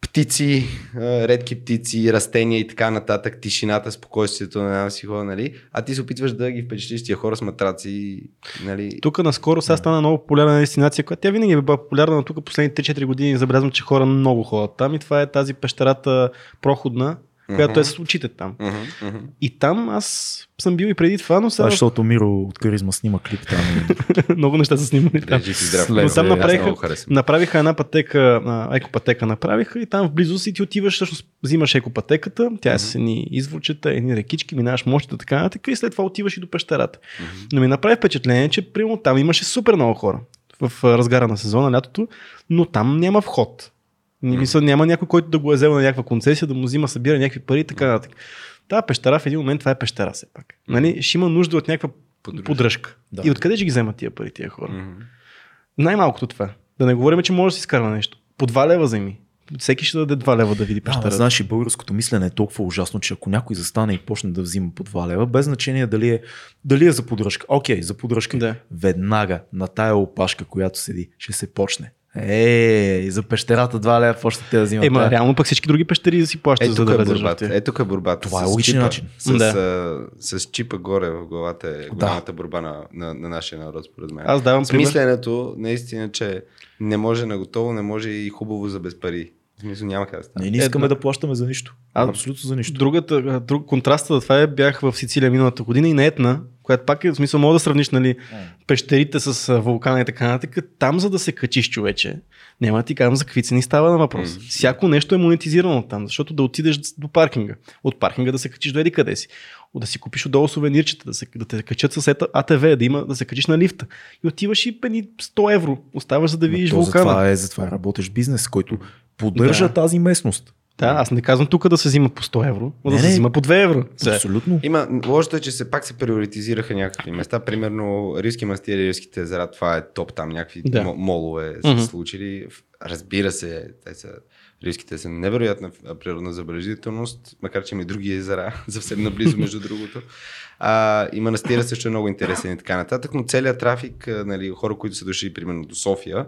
птици, редки птици, растения и така нататък, тишината, спокойствието на една си хора, нали? А ти се опитваш да ги впечатлиш тия хора с матраци, нали? Тук наскоро сега стана много популярна дестинация, която тя винаги е била популярна, но тук последните 3-4 години забелязвам, че хора много ходят там и това е тази пещерата проходна, която е с очите там. И там аз съм бил и преди това, но сега защото Миро от Каризма снима клип там. много неща са снимани Да, там. Но там Аз направиха-. Направиха една пътека, а, екопътека направиха и там в близост и ти отиваш, всъщност взимаш екопътеката, тя е с едни изворчета, едни рекички, минаваш мощите, така нататък и след това отиваш и до пещерата. Но ми направи впечатление, че примерно там имаше супер много хора в разгара на сезона, лятото, но там няма вход. Не мисля, няма някой, който да го е взел на някаква концесия, да му взима, събира някакви пари и така нататък. Та пещера в един момент, това е пещера все пак. Нали, ще има нужда от някаква Поддръжка. поддръжка. Да. И откъде ще ги вземат тия пари, тия хора? Мгм. Най-малкото това. Да не говорим, че може да си изкарва нещо. По 2 лева вземи. Всеки ще даде 2 лева да види Да, пещерата. ама знаеш и българското мислене е толкова ужасно, че ако някой застане и почне да взима по 2 лева, без значение дали е, дали е за поддръжка. Окей, за поддръжка. Да. Веднага на тая опашка, която седи, ще се почне. Е, за пещерата 2 лева почнете да взимате. Ема, реално пък всички други пещери да си плащат, Е, за да е борбата. Е, тук е борбата. Това е с логичен чипа. начин. С, Да. а, с чипа горе в главата е голямата борба на, на, на нашия народ, според мен. Аз давам пример. Смисленето, наистина, че не може на готово, не може и хубаво за без пари. Смисъл няма как да стане. Не, не искаме Една- да плащаме за нищо. А- Абсолютно за нищо. Другата, друг контраста за това е, бях в Сицилия миналата година и на Етна, която пак е в смисъл, мога да сравниш нали, пещерите с вулкана и така нататък. Там, за да се качиш, човече, няма да ти казвам за какви цени става на въпрос. Мгм. Всяко нещо е монетизирано там, защото да отидеш до паркинга. От паркинга да се качиш до еди къде си. Да си купиш отдолу сувенирчета, да, се, да те качат с АТВ, да, има, да се качиш на лифта. И отиваш и пени 100 евро. Оставаш за да видиш вулкана. затова е, затова е работещ бизнес, който поддържа Да. тази местност. Да, аз не казвам тук да се взима по 100 евро, но Не, да се не. взима по 2 евро. Абсолютно. Има, лошото е, че се пак се приоритизираха някакви места. Примерно Риски мастир и Риските езера, това е топ там, някакви Да. молове са се случили. Разбира се, те са, Риските са невероятна природна забележителност, макар че има и други езера, съвсем наблизо между другото. А, и манастира също е много интересен и така нататък, но целият трафик, нали, хора, които са дошли примерно до София,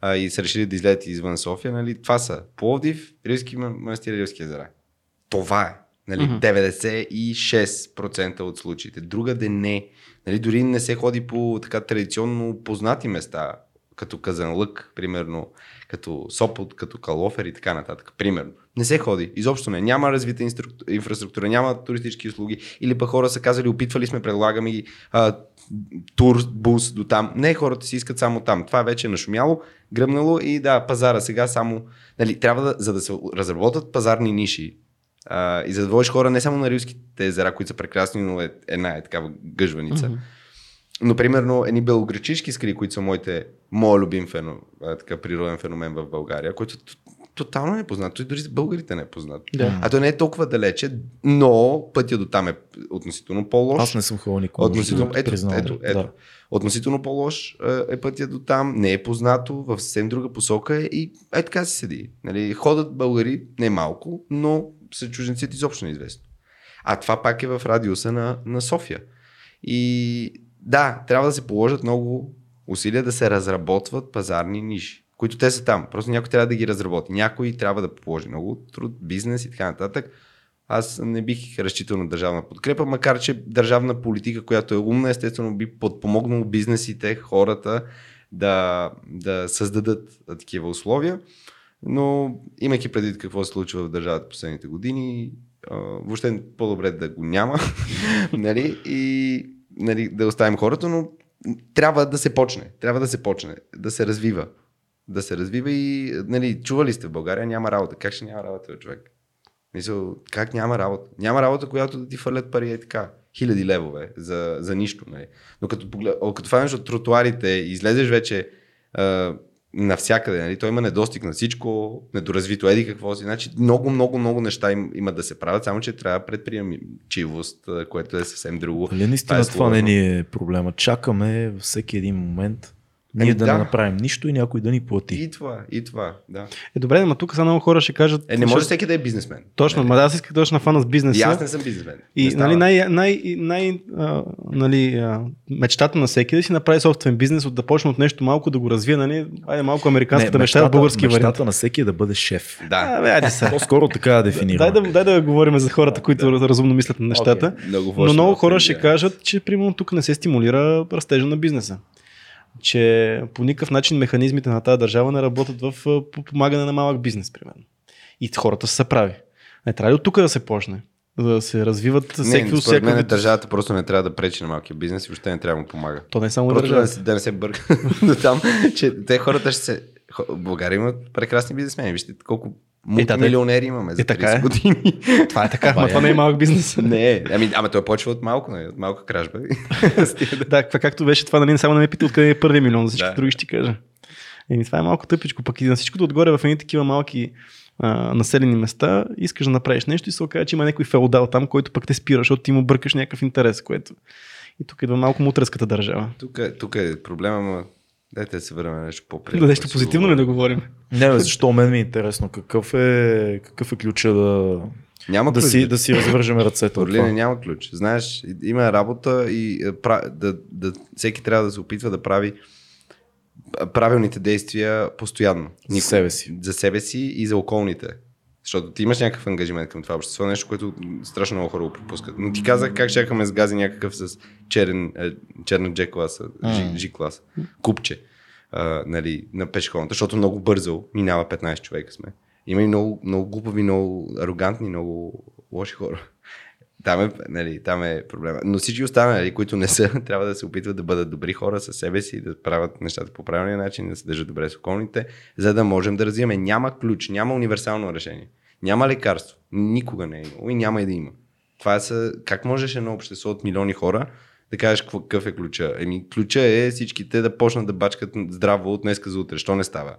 а, и са решили да излезат извън София, нали, това са Пловдив, Ривски манастир и Ривски езера. Това е. Нали, Мгм. 96% от случаите. Другаде не. Нали, дори не се ходи по така традиционно познати места, като Казанлък, примерно, като Сопот, като Калофер и така нататък. Примерно. Не се ходи. Изобщо не. Няма развита инструк- инфраструктура, няма туристически услуги. Или пък хора са казали, опитвали сме, предлагаме ги а, тур, бус до там. Не, хората си искат само там. Това вече е нашумяло, гръмнало и да, пазара сега само. Нали, трябва да, за да се разработят пазарни ниши, а, и за да водиш хора не само на рилските езера, които са прекрасни, но е, една е такава гъжваница. Мгм. но примерно едни белогречишки скали, които са моите, моят любим феномен, така, природен феномен в България, който тотално не е познат. Той дори с българите не е познат. Да. А то не е толкова далече, но пътя до там е относително по-лош. Аз не съм ходил никога. Относително, ето, признавам. ето, ето. Да. Относително по-лош е, е пътя до там, не е познато, в съвсем друга посока е и е така си седи. Нали, ходят българи не малко, но са чужденците изобщо неизвестно. А това пак е в радиуса на, на София. И да, трябва да се положат много усилия да се разработват пазарни ниши, които те са там. Просто някой трябва да ги разработи. Някой трябва да положи много труд, бизнес и така нататък. Аз не бих разчитал на държавна подкрепа, макар че държавна политика, която е умна, естествено би подпомогнало бизнесите, хората да, да създадат такива условия. Но имайки предвид какво се случва в държавата последните години, въобще по-добре да го няма нали? и нали, да оставим хората, но трябва да се почне. Трябва да се почне, да се развива. Да се развива и, нали, чували сте в България, няма работа. Как ще няма работа, човек? Мисъл, как няма работа? Няма работа, която да ти фърлят пари е така. Хиляди левове за, за нищо. Нали? Но като, поглед, като фанеш от тротуарите и излезеш вече а, навсякъде, нали? той има недостиг на всичко, недоразвито еди какво си. Значи много, много, много неща им, имат да се правят, само че трябва предприемчивост, което е съвсем друго. Дали наистина е това, това не ни е проблема? Чакаме всеки един момент ние Еми, да, да. не направим нищо и някой да ни плати. И това, и това, да. Е, добре, но тук са много хора ще кажат... Е, не може всеки да е бизнесмен. Точно, ма да, аз исках точно на фана с бизнеса. И аз не съм бизнесмен. И Не нали, най, най, най, а, нали, а, мечтата на всеки е да си направи собствен бизнес, от да почне от нещо малко да го развие, нали, айде малко американската мечта в български мечтата вариант. на всеки е да бъде шеф. Да. А, бе, айде. По-скоро така да дефинирам. Дай да, дай да говорим за хората, които разумно мислят на нещата. Много Но много хора ще кажат, че примерно тук не се стимулира растежа на бизнеса. Че по никакъв начин механизмите на тази държава не работят в а, подпомагане на малък бизнес, примерно. И хората са прави. Не трябва ли от тук да се почне? За да се развиват всеки Не, според мен държавата просто не трябва да пречи на малкия бизнес и въобще не трябва да му помага. То не е само Просто да, да не се бърка до там, че те хората ще се... България имат прекрасни бизнесмени. Вижте колко мултимилионери имаме за Е, така 30 е. години. Това е така, но това не е малък бизнес. не е. Ами, ама той почва от малко, нали, от малка кражба. Да- както беше това, нали, само не ме пита откъде е първият милион, за всички Да. други ще кажа. Еми, това е малко тъпичко, пък и на всичкото отгоре в едни такива малки а, населени места, искаш да направиш нещо и се окаже, че има някой феодал там, който пък те спира, защото ти му бъркаш някакъв интерес, което... И тук идва малко мутреската държава. Тук, е- тук е проблема, ма... Дайте да се върнем на нещо по-приятно. Да, нещо позитивно ли да говорим? Не, бе, защо мен ми е интересно какъв е, какъв е ключа да, Няма да, ключ. си, да си развържем ръцете Орлине няма ключ. Знаеш, има работа и е, пра- да, да, всеки трябва да се опитва да прави правилните действия постоянно. За себе си. За себе си и за околните. Защото ти имаш някакъв ангажимент към това общество, нещо, което страшно много хора го пропускат. Но ти казах как чакаме с гази някакъв с черен, е, черна G класа, G, G класа, купче а, нали, на пешеходната, защото много бързо минава 15 човека сме. Има и много, много глупави, много арогантни, много лоши хора. Там е, нали, там е проблема. Но всички останали, които не са, трябва да се опитват да бъдат добри хора със себе си, да правят нещата по правилния начин, да се държат добре с околните, за да можем да развиваме. Няма ключ, няма универсално решение. Няма лекарство. Никога не е имало и няма и да има. Това са, как можеш едно общество от милиони хора да кажеш какъв е ключа? Еми, ключа е всичките да почнат да бачкат здраво от днеска за утре. Що не става?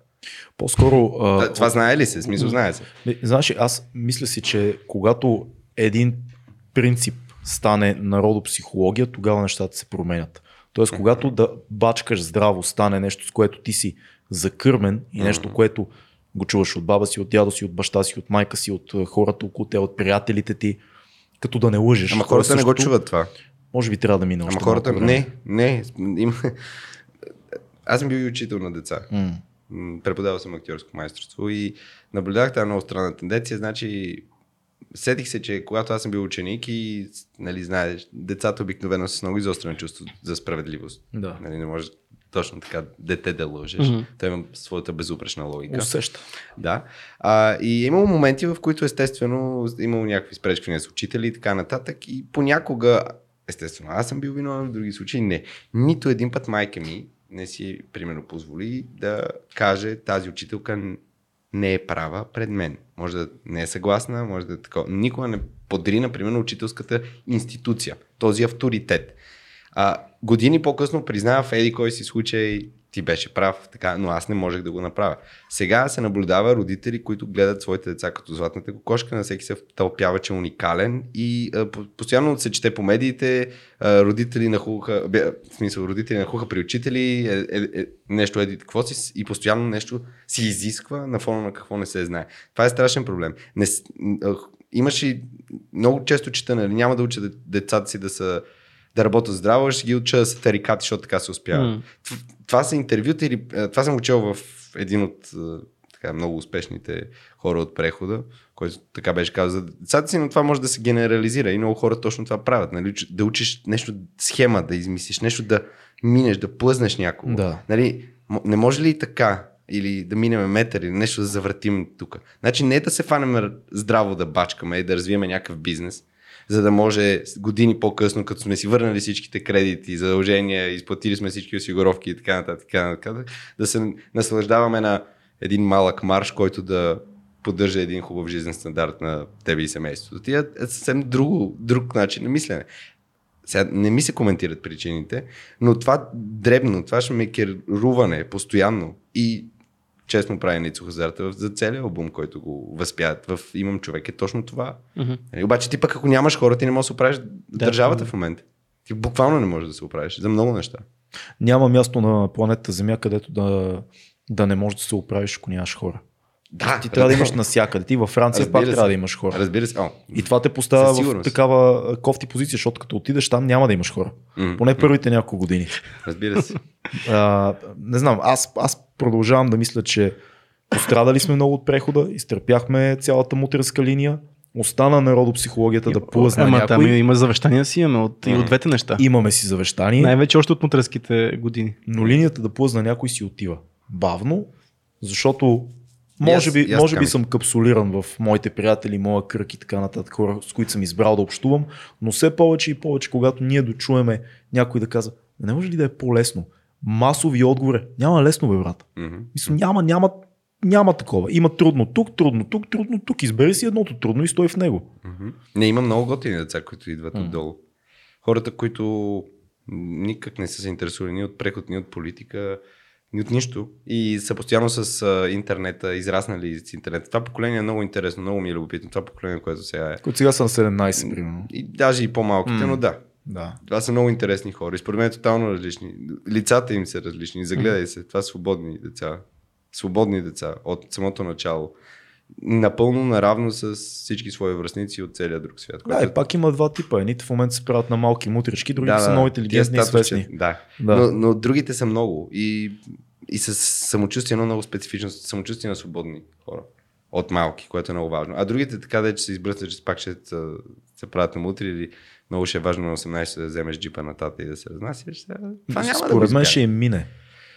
По-скоро... а, А, това знае ли се? Смисъл, знае се. Знаеш, аз мисля си, че когато един принцип стане народопсихология, тогава нещата се променят. Тоест, когато да бачкаш здраво стане нещо, с което ти си закърмен и нещо, което го чуваш от баба си, от дядо си, от баща си, от майка си, от а, хората около те, от приятелите ти, като да не лъжеш. Ама е хората не го чуват това. Може би трябва да мине още Ама хората, малко не, не. Има... Аз съм бил и учител на деца. М, Преподавал съм актьорско майсторство и наблюдах тази много странна тенденция. Значи, сетих се, че когато аз съм бил ученик и, нали, знаеш, децата обикновено са с много изострено чувство за справедливост. Да. Нали, не може точно така дете да лъжеш. Мгм. Той има своята безупречна логика. Усеща. Да. А, и е имало моменти, в които естествено имало някакви спречквания с учители и така нататък. И понякога, естествено, аз съм бил виновен, в други случаи не. Нито един път майка ми не си, примерно, позволи да каже тази учителка не е права пред мен. Може да не е съгласна, може да е такова. Никога не подрина, примерно, учителската институция, този авторитет. А, години по-късно признава в еди кой си случай, ти беше прав, така, но аз не можех да го направя. Сега се наблюдава родители, които гледат своите деца като златната кокошка, на всеки се тълпява, че е уникален и а, по- постоянно се чете по медиите, а, родители нахуха, бе, в смисъл, родители нахуха при учители, е, е, е, нещо еди какво си и постоянно нещо си изисква на фона на какво не се знае. Това е страшен проблем. Не, а, имаш и много често чета, нали, няма да уча де- децата си да са да работят здраво, ще ги уча да са тарикати, защото така се успяват. М. Т- Това са интервюта или е, това съм учил в един от е, така, много успешните хора от прехода, който така беше казал за децата си, но това може да се генерализира и много хора точно това правят. Нали? Да учиш нещо, схема да измислиш, нещо да минеш, да плъзнеш някого. Да. Нали? Не може ли така? Или да минем метър или нещо да завъртим тук. Значи не е да се фанем здраво да бачкаме и да развиеме някакъв бизнес, за да може години по-късно, като сме си върнали всичките кредити, задължения, изплатили сме всички осигуровки и така нататък, да се наслаждаваме на един малък марш, който да поддържа един хубав жизнен стандарт на тебе и семейството. Тия е съвсем друго, друг начин на мислене. Сега не ми се коментират причините, но това дребно, това ще ме керуване постоянно и честно прави Ницо Хазарта за целият албум, който го възпяват в Имам човек е точно това. Нали, Обаче ти пък ако нямаш хора, ти не можеш да се оправиш Да, държавата да. в момента. Ти буквално не можеш да се оправиш за много неща. Няма място на планета Земя, където да, да не можеш да се оправиш, ако нямаш хора. Да, Ти трябва да имаш навсякъде. Ти във Франция Разбира пак се. трябва да имаш хора. Разбира се. О, И това те поставя в такава кофти позиция, защото като отидеш там няма да имаш хора. м, Поне първите няколко години. Разбира се. А, не знам, аз, аз продължавам да мисля, че пострадали сме много от прехода, изтърпяхме цялата мутренска линия, остана народопсихологията да плъзна Ама някой. там има завещания си имаме от, и от двете неща. Имаме си завещание, Най-вече още от мутреските години. но линията да плъзна някой си отива. Бавно, защото може би, може би съм капсулиран в моите приятели, моя кръг и така нататък, хора, с които съм избрал да общувам, но все повече и повече, когато ние дочуеме някой да казва, не може ли да е по-лесно? Масови отговори. Няма лесно, бе, брат. Мгм. Мисля, няма, няма, няма такова. Има трудно тук, трудно тук, трудно тук. Избери си едното трудно и стой в него. Мгм. Не, има много готини деца, които идват М. отдолу. Хората, които никак не са се интересували ни от преход, ни от политика, от нищо. И са постоянно с а, интернета, израснали с интернета. Това поколение е много интересно, много ми е любопитно. Това поколение, което сега е. Които сега са на 17, примерно. И даже и по-малките, М. но да. Да. Това са много интересни хора. И според мен е тотално различни. Лицата им са различни. Загледай се. Това са свободни деца. Свободни деца от самото начало. Напълно наравно с всички свои връзници от целия друг свят. Да, и пак има два типа. Едните в момента се правят на малки мутрички, другите Да, са да, много интелигентни и свестни. Да. Да. Но, но другите са много. И, и с самочувствие, едно много специфично самочувствие на свободни хора. От малки, което е много важно. А другите така да е, че се избръснат, че пак ще се, правят на мутри или много ще е важно на 18 да вземеш джипа на тата и да се разнасяш. Това няма да Според мен изкара. ще им мине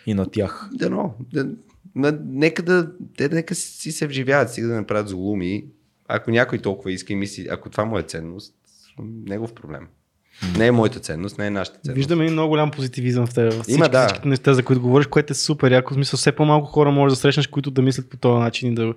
и на тях. Да, но, да, на, нека да, те нека си се вживяват, стига да направят злоуми. Ако някой толкова иска и мисли, ако това му е ценност, негов проблем. Не е моята ценност, не е нашата ценност. Виждаме и много голям позитивизъм в теб. Има, да. всичките неща, за които говориш, което е супер. Яко, в смисъл, все по-малко хора може да срещнеш, които да мислят по този начин и да,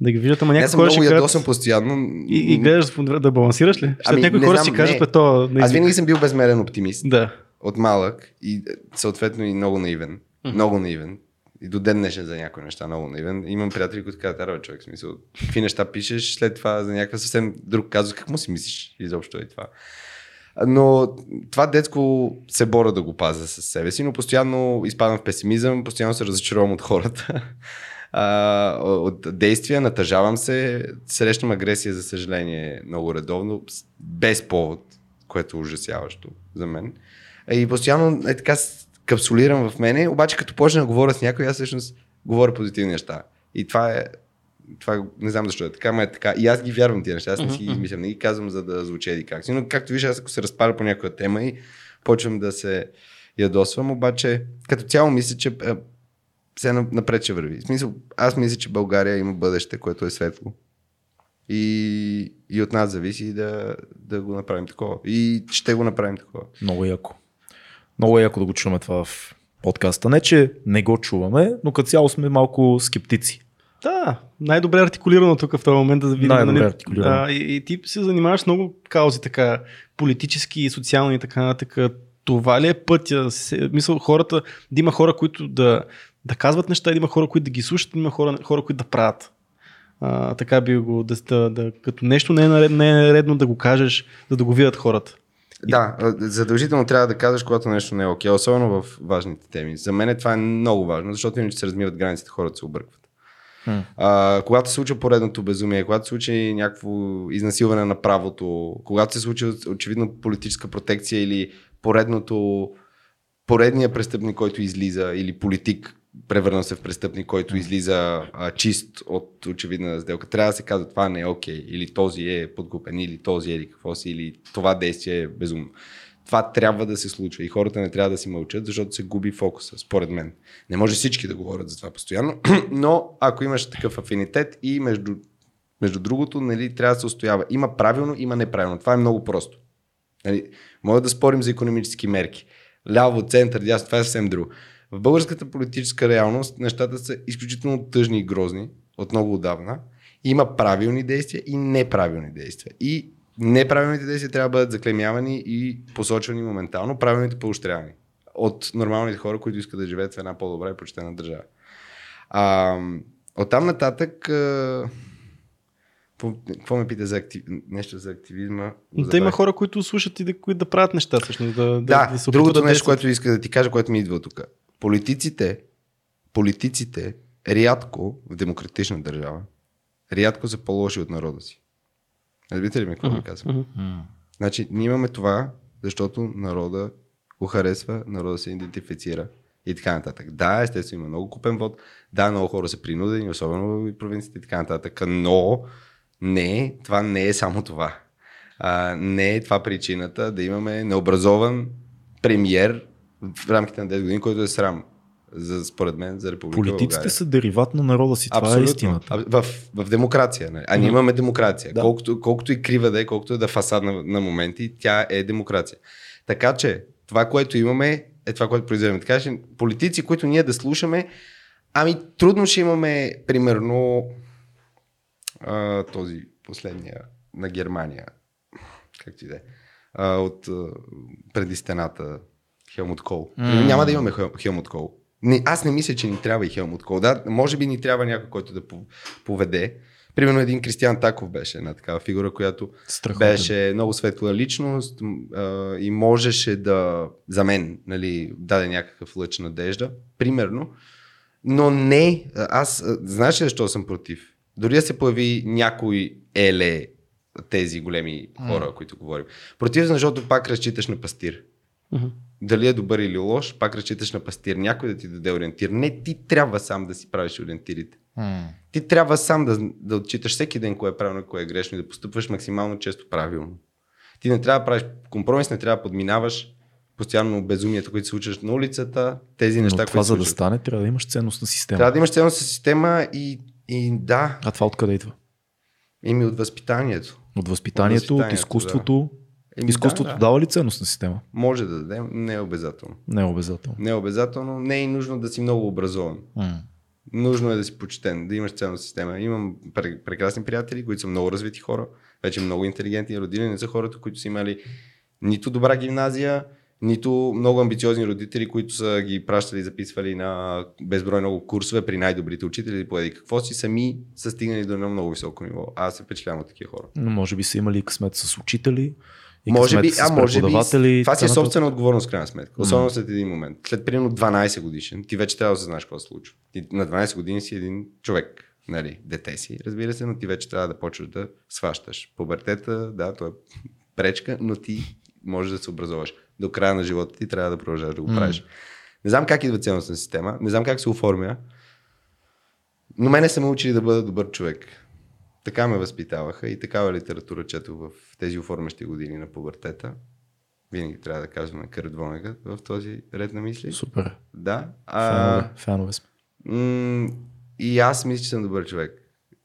да ги виждат. Ама някои хора много ще постоянно. и, и гледаш да балансираш ли? След Ами, някои хора знам, си кажат, не. бе, то не Аз винаги съм бил безмерен оптимист. Да. От малък и е, съответно и много наивен. Много наивен. И до ден днешен за някои неща много наивен. Имам приятели, които казват, бе, човек, смисъл, какви неща пишеш, след това за някакъв съвсем друг казус, как му си мислиш изобщо е това. Но това детско се боря да го пазя със себе си, но постоянно изпадам в песимизъм, постоянно се разочаровам от хората, от действия, натъжавам се, срещам агресия, за съжаление, много редовно, без повод, което е ужасяващо за мен. И постоянно е така капсулирам в мене, обаче като почна да говоря с някой, аз всъщност говоря позитивни неща. И това е това не знам защо е така, но е така. И аз ги вярвам тия неща, аз не си ги измислям, не ги казвам за да звучи еди как си. Но както виждаш, аз ако се разпаля по някоя тема и почвам да се ядосвам, обаче като цяло мисля, че е, на- напред ще върви. В смисъл, аз мисля, че България има бъдеще, което е светло. И, и от нас зависи да, да го направим такова. И ще го направим такова. Много яко. Много е яко да го чуваме това в подкаста. Не, че не го чуваме, но като цяло сме малко скептици. Да, най-добре артикулирано тук в този момент да видим. Най-добре нали, артикулирано. а, и, и, ти се занимаваш много каузи, така, политически, социални и така нататък. това ли е пътя? Се, мисъл, хората, да има хора, които да, да казват неща, да има хора, които да ги слушат, да има хора, хора които да правят. А, така би го, да, да, да, като нещо не е, наред, не е редно да го кажеш, за да го видят хората. Да, задължително трябва да казваш, когато нещо не е окей, особено в важните теми. За мен това е много важно, защото иначе се размиват границите, хората се объркват. Hmm. А, когато се случва поредното безумие, когато се случи някакво изнасилване на правото, когато се случи очевидно политическа протекция или поредното, поредния престъпник, който излиза, или политик, превърна се в престъпник, който излиза а, чист от очевидна сделка. Трябва да се казва това не е окей, okay, или този е подкупен, или този е какво си, или това действие е безумно. Това трябва да се случва и хората не трябва да си мълчат, защото се губи фокуса, според мен. Не може всички да говорят за това постоянно, но ако имаш такъв афинитет и между, между другото, нали, трябва да се устоява. Има правилно, има неправилно. Това е много просто. Нали, може да спорим за економически мерки. Ляво, център, дясно, това е съвсем друго. В българската политическа реалност нещата са изключително тъжни и грозни от много отдавна. Има правилни действия и неправилни действия. И неправилните действия трябва да бъдат заклемявани и посочвани моментално, правилните поощрявани от нормалните хора, които искат да живеят в една по-добра и почтена държава. А, от там нататък какво ме пита за актив... нещо за активизма? Да има хора, които слушат и да, които да правят неща, всъщност. Да, да, да, да другото да нещо, което иска да ти кажа, което ми идва тук. Политиците, политиците рядко в демократична държава, рядко са по-лоши от народа си. Разбирате ли ми какво uh-huh. казвам? Uh-huh. Значи, ние имаме това, защото народа го харесва, народа се идентифицира и така нататък. Да, естествено има много купен вод, да, много хора са принудени, особено в провинциите и така нататък, но не, това не е само това. А, не е това причината да имаме необразован премьер в рамките на 10 години, който е срам. За, според мен, за Република Политиците България. са дериват на народа си. Това е Абсолютно. е истината. В, в демокрация. Не? Нали? А ние имаме демокрация. Да. Колкото, колкото и крива да е, колкото и да е фасад на, моменти, тя е демокрация. Така че, това, което имаме, е това, което произведем. Така че, политици, които ние да слушаме, ами трудно ще имаме, примерно, а, този последния на Германия, как ти да е, от преди стената Хелмут Кол. Mm. Няма да имаме Хелмут Кол. Не, аз не мисля, че ни трябва и Хелмут Кол. Да, може би ни трябва някой, който да поведе. Примерно един Кристиан Таков беше една такава фигура, която Страхотен. беше много светла личност а, и можеше да, за мен, нали, даде някакъв лъч надежда. Примерно. Но не, аз, знаеш ли защо съм против? Дори да се появи някой еле тези големи хора, mm. които говорим. Против, защото пак разчиташ на пастир. Mm-hmm. Дали е добър или лош, пак разчиташ на пастир. Някой да ти даде ориентир. Не, ти трябва сам да си правиш ориентирите. Mm. Ти трябва сам да, да отчиташ всеки ден кое е правилно, кое е грешно и да постъпваш максимално често правилно. Ти не трябва да правиш компромис, не трябва да подминаваш постоянно безумията, които се случват на улицата, тези Но неща, това които за да стане, трябва да имаш ценностна система. Трябва да имаш ценностна система и, и да. А това откъде идва? Ими от възпитанието. От възпитанието, от, възпитанието, от изкуството. Да. Изкуството да, да. дава ли ценностна система? Може да даде, не е обязателно. Не е обязателно. Не е обязателно, не е нужно да си много образован. Mm. Нужно е да си почетен, да имаш ценностна система. Имам прекрасни приятели, които са много развити хора, вече много интелигентни родители, не са хората, които са имали нито добра гимназия, нито много амбициозни родители, които са ги пращали и записвали на безброй много курсове при най-добрите учители, поеди какво си, сами са стигнали до едно много високо ниво. Аз се впечатлявам от такива хора. Но може би са имали късмет с учители, и може би, а може би, това си е собствена отговорност, крайна сметка. Особено след един момент. След примерно 12 годишен, ти вече трябва да знаеш какво се случва. Ти на 12 години си един човек, нали, дете си, разбира се, но ти вече трябва да почваш да сващаш. Пубертета, да, то е пречка, но ти можеш да се образоваш до края на живота ти трябва да продължаваш да го правиш. Mm. Не знам как идва ценностна система, не знам как се оформя, но мене са ме учили да бъда добър човек. Така ме възпитаваха и такава литература четох в тези оформящи години на пубертета. Винаги трябва да казваме Кърт Вонега в този ред на мисли. Супер. Да. А, фенове, фенове сме. М- и аз мисля, че съм добър човек.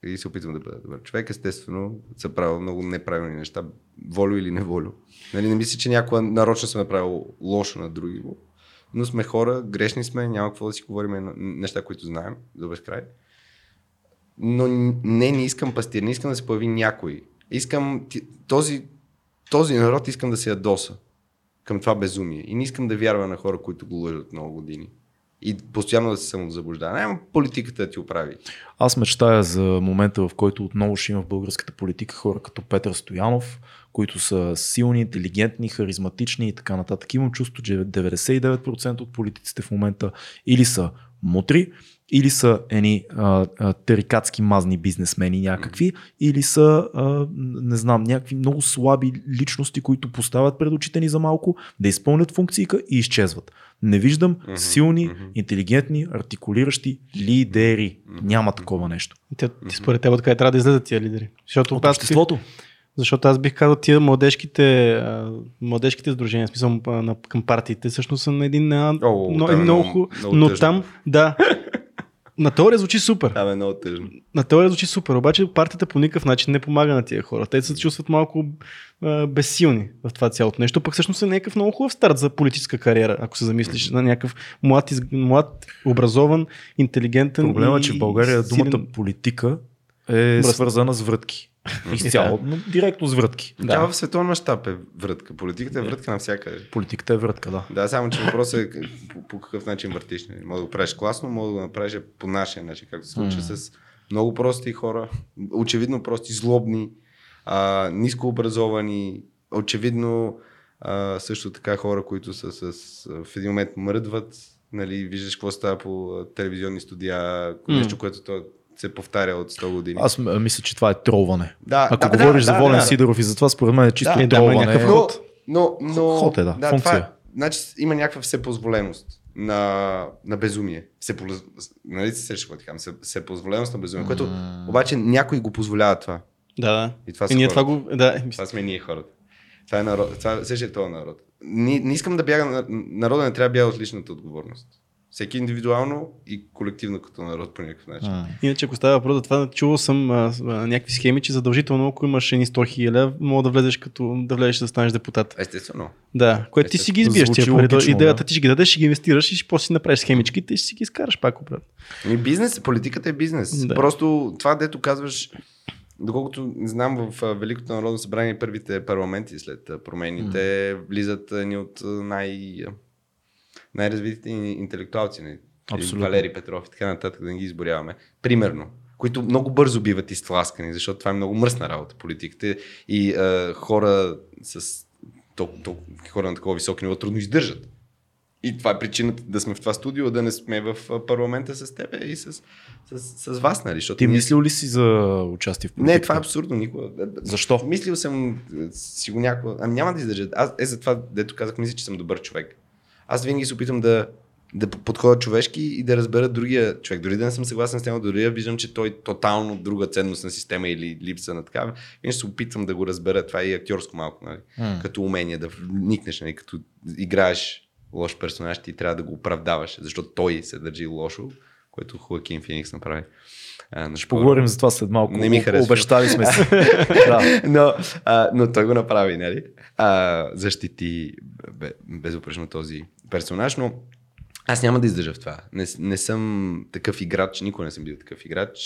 И се опитвам да бъда добър човек. Естествено, са правил много неправилни неща волю или неволю. Нали, не мисля, че някога нарочно сме направил лошо на други, но сме хора, грешни сме, няма какво да си говорим неща, които знаем до безкрай. Но не, не искам пастир, не искам да се появи някой. Искам този, този народ искам да се ядоса. към това безумие. И не искам да вярвам на хора, които го лъжат много години. И постоянно да се самозаблуждава. Няма политиката да ти оправи. Аз мечтая за момента, в който отново ще има в българската политика хора като Петър Стоянов, които са силни, интелигентни, харизматични и така нататък. Имам чувство, че 99% от политиците в момента или са мутри, или са едни а, а, терикатски мазни бизнесмени някакви, или са, а, не знам, някакви много слаби личности, които поставят пред очите ни за малко, да изпълнят функцията и изчезват. Не виждам силни, интелигентни, артикулиращи лидери. Няма такова нещо. Те, ти според теб откъде трябва да излезат тия лидери? Защото, От аз- обществото. защото аз бих казал тия младежките, младежките сдружения, в смисъл към партиите, всъщност са на един О, но, там е много, много- но там, да, на теория звучи супер. Там е много тъжно. На теория звучи супер, обаче партията по никакъв начин не помага на тия хора. Те се чувстват малко а, безсилни в това цялото нещо, пък всъщност е някакъв много хубав старт за политическа кариера, ако се замислиш на някакъв млад, из... млад образован, интелигентен. Проблема е, че в България силен- думата политика е Мръсна. свързана с врътки. Изцяло, но директно с врътки. Да. Тя в световен мащаб е врътка. Политиката е врътка навсякъде. Политиката е врътка, да. Да, само че въпросът е по, по какъв начин въртиш. нали? Мога да го правиш класно, мога да го направиш по нашия начин, както се случва М. с много прости хора, очевидно прости, злобни, а, ниско образовани, очевидно а, също така хора, които са с, в един момент мръдват, нали, виждаш какво става по телевизионни студия, нещо, което то се повтаря от 100 години. Аз мисля, че това е тролване. да, Ако да, говориш да, за Волен да, да. Сидоров и за това, според мен е чисто Да, е, да, има тролване. някакъв Но, ход. но, но, Ход е, да, да функция. Това, значи има някаква всепозволеност на, на безумие. Всепо, нали се среща, какво казвам? Все- Всепозволеност на безумие, което обаче някой го позволява това. Да, да. И това И ние това го... Да, Това сме ние хората. Това е народ. Това е, е този народ. Не, не искам да бяга, на- народа не трябва да бяга от личната отговорност. Всеки индивидуално и колективно като народ по някакъв начин. М. Иначе, ако става въпрос за това, чувал съм а, а, някакви схеми, че задължително, ако имаш едни 100 хиляди, мога да влезеш като да влезеш да станеш депутат. Естествено. Да, което ти си ги избиеш тия пари. логично, Идеята да. ти ще ги дадеш, ще ги инвестираш и ще после си направиш схемичките и ще си ги изкараш пак обратно. Ами бизнес, политиката е бизнес. Да. Просто това, дето казваш, доколкото знам в а, Великото народно събрание първите парламенти след а, промените влизат ни от а, най, а, най-развитите интелектуалци. Не? Абсолютно. Валери Петров и така нататък, да не ги изборяваме. Примерно които много бързо биват изтласкани, защото това е много мръсна работа, политиката. И а, хора с толкова, толкова, хора на такова високо ниво трудно издържат. И това е причината да сме в това студио, да не сме в парламента с теб и с, с, с вас, нали? Защото Ти ние- мислил ли си за участие в политиката? Не, това е абсурдно никога. Защо? Мислил съм е, си го някога. Ами няма да издържа. Аз е за това, дето казах, мисля, че съм добър човек. Аз винаги се опитам да, да подходя човешки и да разбера другия човек. Дори да не съм съгласен с него, дори да виждам, че той тотално друга ценностна система или липса на такава, винаги се опитвам да го разбера. Това е и актьорско малко, нали? М. като умение да вникнеш, нали? като играеш лош персонаж, ти трябва да го оправдаваш, защото той се държи лошо, което Хоакин Феникс направи. А, Ще поговорим за това след малко. Не ми харесва. Обещали сме се. да. но, а, но той го направи, нали? А, защити бе- безупречно този персонаж, но аз няма да издържа в това. Не, не съм такъв играч, никога не съм бил такъв играч.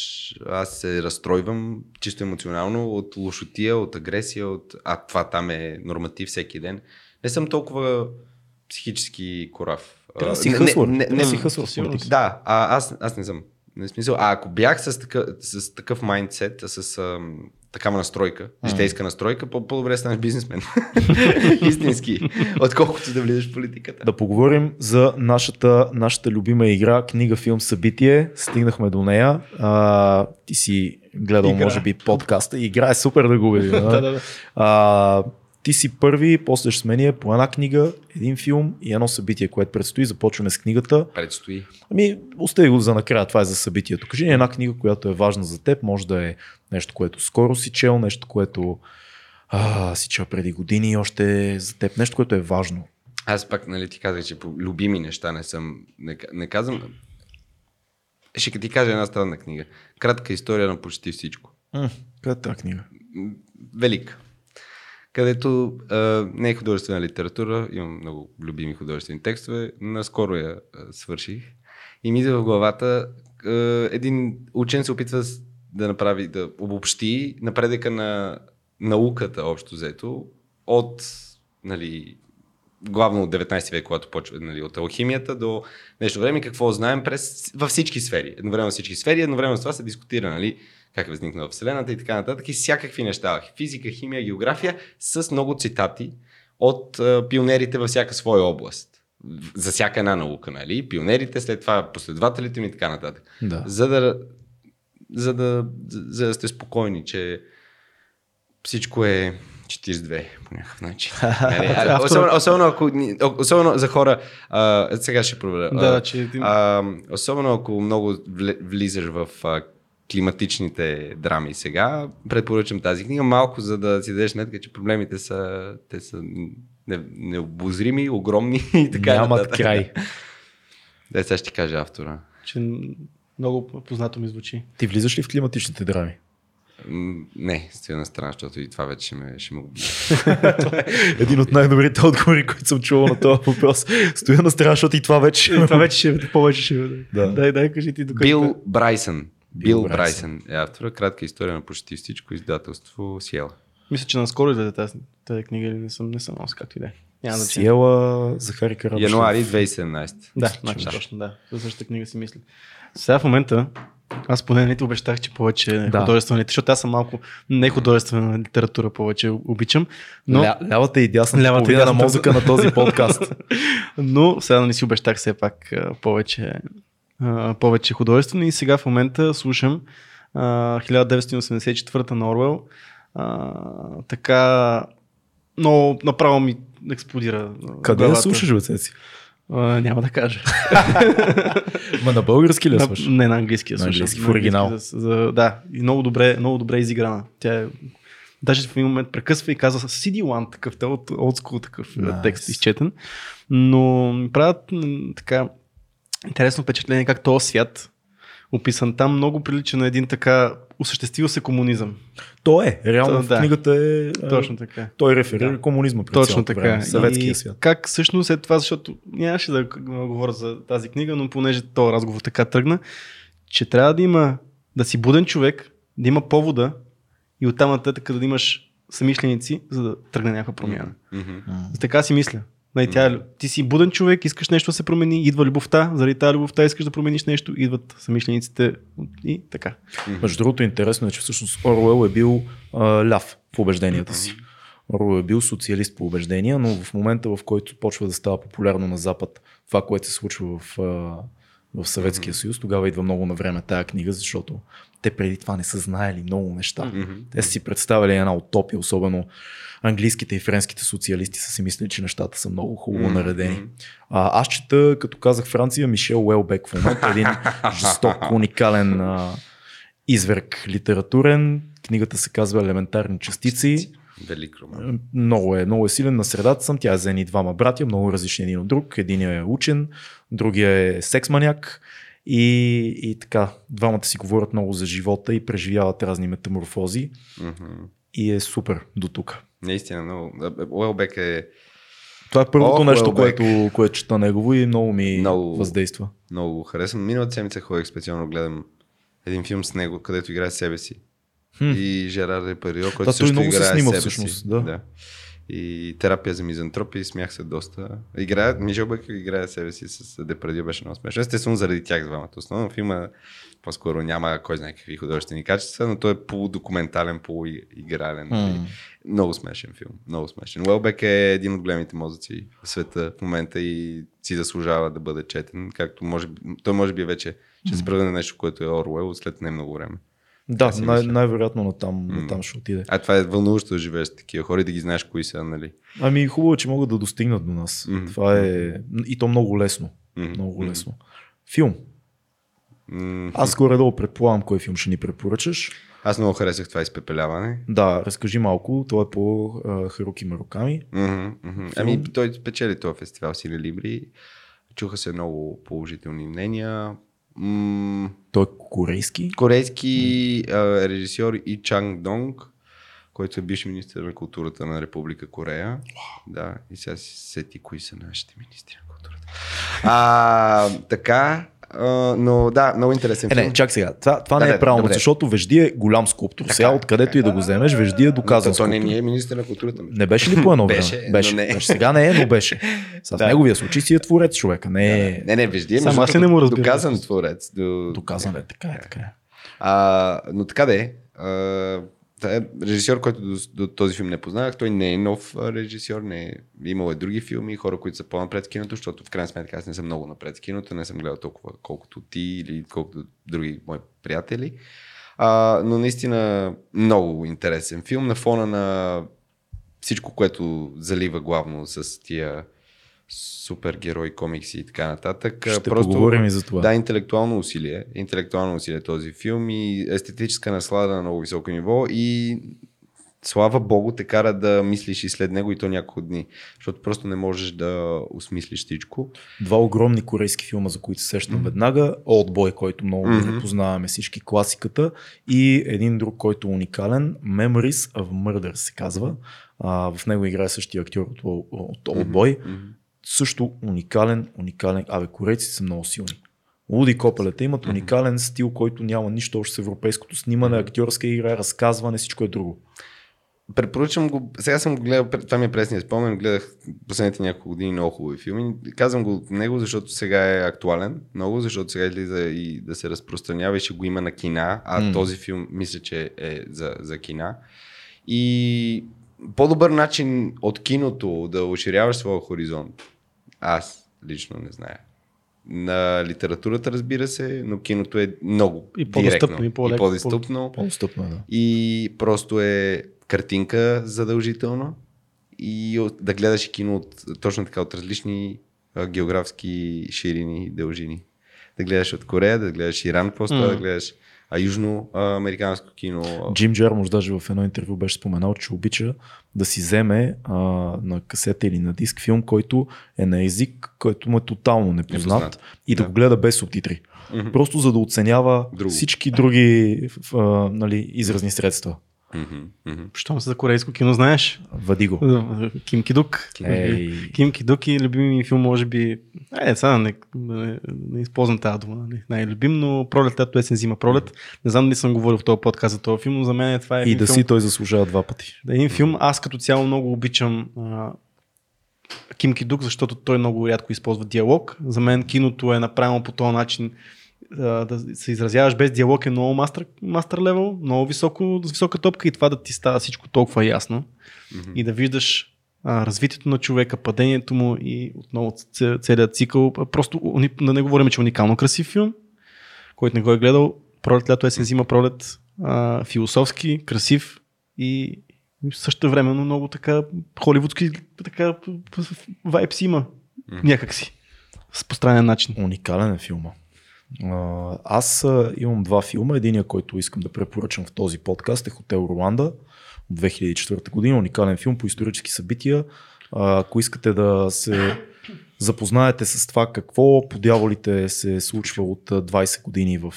Аз се разстройвам чисто емоционално от лошотия, от агресия, от... а това там е норматив всеки ден. Не съм толкова психически корав. Трябва да си не- хъслър. не- не- Трябва да си не- хъслър политиката. да, а, аз, аз не съм. Не смисъл. А ако бях с такъв, с такъв майндсет, с ам, такава настройка, житейска настройка, по- по-добре станеш бизнесмен. Истински. Отколкото да влизаш в политиката. Да поговорим за нашата, нашата любима игра, книга, филм, събитие. Стигнахме до нея. А, ти си гледал, Игра. може би, подкаста. Игра е супер да го. Да, да? да, да. А, ти си първи, после ще сменя по една книга, един филм и едно събитие, което предстои. Започваме с книгата. Предстои. Ами, остави го за накрая, това е за събитието. Кажи ни една книга, която е важна за теб. Може да е нещо, което скоро си чел, нещо, което а, си чел преди години и още е за теб. Нещо, което е важно. Аз пак, нали, ти казах, че по любими неща не съм. Не, не казвам. Ще ти кажа една странна книга. Кратка история на почти всичко. М, къде е тази книга? М, Велик. Където а, не е художествена литература, имам много любими художествени текстове, наскоро я а, свърших. И ми идва в главата, а, един учен се опитва да направи, да обобщи напредъка на науката общо взето от нали, главно от 19 век, когато почва нали, от алхимията до нещо време, какво знаем през, във всички сфери. Едновременно всички сфери, едновременно с това се дискутира, нали, как е възникнала Вселената и така нататък. И всякакви неща. Физика, химия, география с много цитати от а, пионерите във всяка своя област. За всяка една наука, нали? Пионерите, след това последователите им и така нататък. Да. За да, за да, за да сте спокойни, че всичко е 42 по някакъв начин. Нали? Особено, особено, ако, особено за хора, а, сега ще проверя. Да, че а, особено ако много влизаш в а, климатичните драми сега, препоръчам тази книга малко, за да си дадеш сметка, че проблемите са, те са не- необозрими, огромни и така Нямат нататък. край. Да, сега ще ти кажа автора. че много познато ми звучи. Ти влизаш ли в климатичните драми? Не, стоя на страна, защото и това вече ще ме, ще ме убие. Един от най-добрите отговори, които съм чувал на този въпрос. Стоя на страна, защото и това вече. Е, това вече ще повече ще бъде. Да. Дай, дай, кажи ти докато. Бил Брайсън. Бил Брайсън. Е автора. Кратка история на почти всичко издателство Сиела. Мисля, че наскоро излезе тази, тази книга или не съм, не съм нос, както и да е. Няма да Сиела Захари Карабашев. Януари 2017. Да, че значи да. точно, да. За същата книга си мисля. Сега в момента, аз поне не ти обещах, че повече Да. да. художествените, защото аз съм малко не художествена литература повече обичам, но, Ля, лявата и дясната Лявата и половина на дясната. мозъка на този подкаст. но сега не си обещах все пак повече, а, повече художествено и сега в момента слушам а, 1984 на Орвел. А, така, но направо ми експлодира. Къде да главата. слушаш, бе, Цеци? А, няма да кажа. Ма на български ли На, слушаш? не, на английски я На слушам. английски, в оригинал. английски, За, за, да, и много добре, много добре изиграна. Тя е, даже в един момент прекъсва и казва CD One, такъв те от school такъв Nice. текст изчетен. Но правят така интересно впечатление как този свят описан там много прилича на един така осъществил се комунизъм. То е. Реално То, в да. книгата е... Точно така. Той реферира Да. комунизма през Точно така. време, Съветския и свят. Как всъщност е това, защото нямаше да говоря за тази книга, но понеже този разговор така тръгна, че трябва да има, да си буден човек, да има повода и оттам нататък да имаш самишленици, за да тръгне някаква промяна. Мгм. Така си мисля. Най- тя, ти си буден човек, искаш нещо да се промени, идва любовта, заради тази любовта искаш да промениш нещо, идват самишлениците и така. Между другото, интересно е, че всъщност Оруел е бил а, ляв в убежденията си. Оруел е бил социалист по убеждения, но в момента, в който почва да става популярно на Запад това, което се случва в, а, в Съветския съюз, тогава идва много на време тая книга, защото те преди това не са знаели много неща. Мгм. Те са си представили една утопия, особено английските и френските социалисти са си мислили, че нещата са много хубаво Мгм. наредени. А, аз чета, като казах Франция, Мишел Уелбек в момента, един жесток, уникален а, изверг литературен. Книгата се казва Елементарни частици. Велик роман. Много е, много е силен. На средата съм. Тя е за едни двама братя, много различни един от друг. Един е учен, другия е секс-маняк. И, и така, двамата си говорят много за живота и преживяват разни метаморфози. Мгм. И е супер до тук. Наистина, много. Уелбек е Това е първото Ох, нещо, Уелбек. което, което чета негово и много ми Много. въздейства. много го харесвам. Миналата седмица ходих специално гледам един филм с него, където играе себе си. Хм. И Жерар Депарио, който Да, той също много се играе снима себе всъщност, си. да. И терапия за мизантропия, смях се доста. Играе, Мишел Бък играе себе си с Депредио, беше много смешно. Естествено заради тях двамата. Основно филма по-скоро няма кой знае какви художествени качества, но той е полудокументален, полуигрален. М. Много смешен филм. Много смешен. Уелбек е един от големите мозъци в света в момента и си заслужава да бъде четен, както може той може би вече ще се превърне нещо, което е Оруел след не много време. Да, най-вероятно натам, натам ще отиде. А това е вълнуващо да живееш с такива хора и да ги знаеш кои са, нали? Ами хубаво, е, че могат да достигнат до нас. Мгм. Това е и то много лесно. Мгм. Много лесно. Филм. М, Аз горе-долу предполагам кой филм ще ни препоръчаш. Аз много харесах това изпепеляване. Да, разкажи малко. Това е по а, Харуки Маруками. Мгм, мгм. Ами той спечели този фестивал Сили Либри. Чуха се много положителни мнения. М- Той е корейски. корейски а, режисьор И Чанг Донг, който е бивш министър на културата на Република Корея. Да, и сега си сети кои са нашите министри на културата. А, така, Но да, много интересен Е, филм. не, чак сега. Това, това Да, не е правилно, добре. защото Вежди е голям скулптор. Сега, откъдето и да го вземеш, Вежди е доказан то не ни е министър на културата. Не беше ли по едно време? Беше, не. Значи сега не е, но беше. С Да. неговия случай си е творец човека. Не е Не, не, аз ли другото, не му разбирам? доказан творец. До... доказан. Е, така е, така е. А, но така да е. Е режисьор, който до, до този филм не познавах. Той не е нов режисьор, не е, имал е други филми, хора, които са по-напред киното, защото в крайна сметка аз не съм много напред киното, не съм гледал толкова колкото ти или колкото други мои приятели. А, но наистина много интересен филм на фона на всичко, което залива главно с тия супергерои, комикси и така нататък. Ще поговорим и за това. Да, интелектуално усилие. Интелектуално усилие този филм и естетическа наслада на много високо ниво и слава богу те кара да мислиш и след него и то няколко дни, защото просто не можеш да осмислиш всичко. Два огромни корейски филма, за които се сещам веднага. Old който много mm-hmm. Мгм. познаваме всички класиката. И един друг, който е уникален. Memories of Murder се казва. А, в него играе същия актьор от, от Old Boy. Мгм. Също уникален, уникален. Абе, корейците са много силни. Луди Копелета имат уникален стил, който няма нищо общо с европейското снимане, актьорска игра, разказване, всичко е друго. Препоръчвам го, сега съм го гледал, това ми е пресния спомен, гледах последните няколко години много хубави филми. Казвам го него, защото сега е актуален много, защото сега излиза и да се разпространява и ще го има на кина, а М. този филм мисля, че е за, за кина. И по-добър начин от киното да оширяваш своя хоризонт, аз лично не зная. На литературата, разбира се, но киното е много И по-достъпно, директно, и по-леко, и по-достъпно. По-достъпно е, да. И просто е картинка задължително и от- да гледаш и кино от, точно така от различни а, географски ширини и дължини. Да гледаш от Корея, да гледаш Иран после, това, Мгм. да гледаш а, южно а, американско кино. Джим Джермуш даже в едно интервю беше споменал, че обича да си вземе а, на касета или на диск филм, който е на език, който му е тотално непознат, Непознат. и да, Да. го гледа без субтитри. Мгм. Просто за да оценява Друго. всички други а, нали, изразни средства. Щом се за корейско кино, знаеш? Вади го. Ким Кидук. Ей. Ким Кидук и любими ми филм, може би. Е, сега не, не, не използвам тази дума. нали, Най-любим, но пролет, лято, есен, зима, пролет. Не знам дали съм говорил в този подкаст за този филм, но за мен това е И да филм, си той заслужава два пъти. да, един филм. Аз като цяло много обичам а, Ким Кидук, защото той много рядко използва диалог. За мен киното е направено по този начин а, да се изразяваш без диалог е много мастер, мастер левел, много високо, с висока топка и това да ти става всичко толкова ясно Мгм. и да виждаш а, развитието на човека, падението му и отново целият цикъл. Просто да не говорим, че е уникално красив филм, който не го е гледал. Пролет, лято, есен, зима, пролет. А, философски, красив и също времено много така холивудски така вайпс има Мгм. някакси. С постранен начин. Уникален е филма. Аз имам два филма. Единия, който искам да препоръчам в този подкаст е Хотел Руанда от 2004 година. Уникален филм по исторически събития. Ако искате да се запознаете с това какво по дяволите се случва от а, 20 години в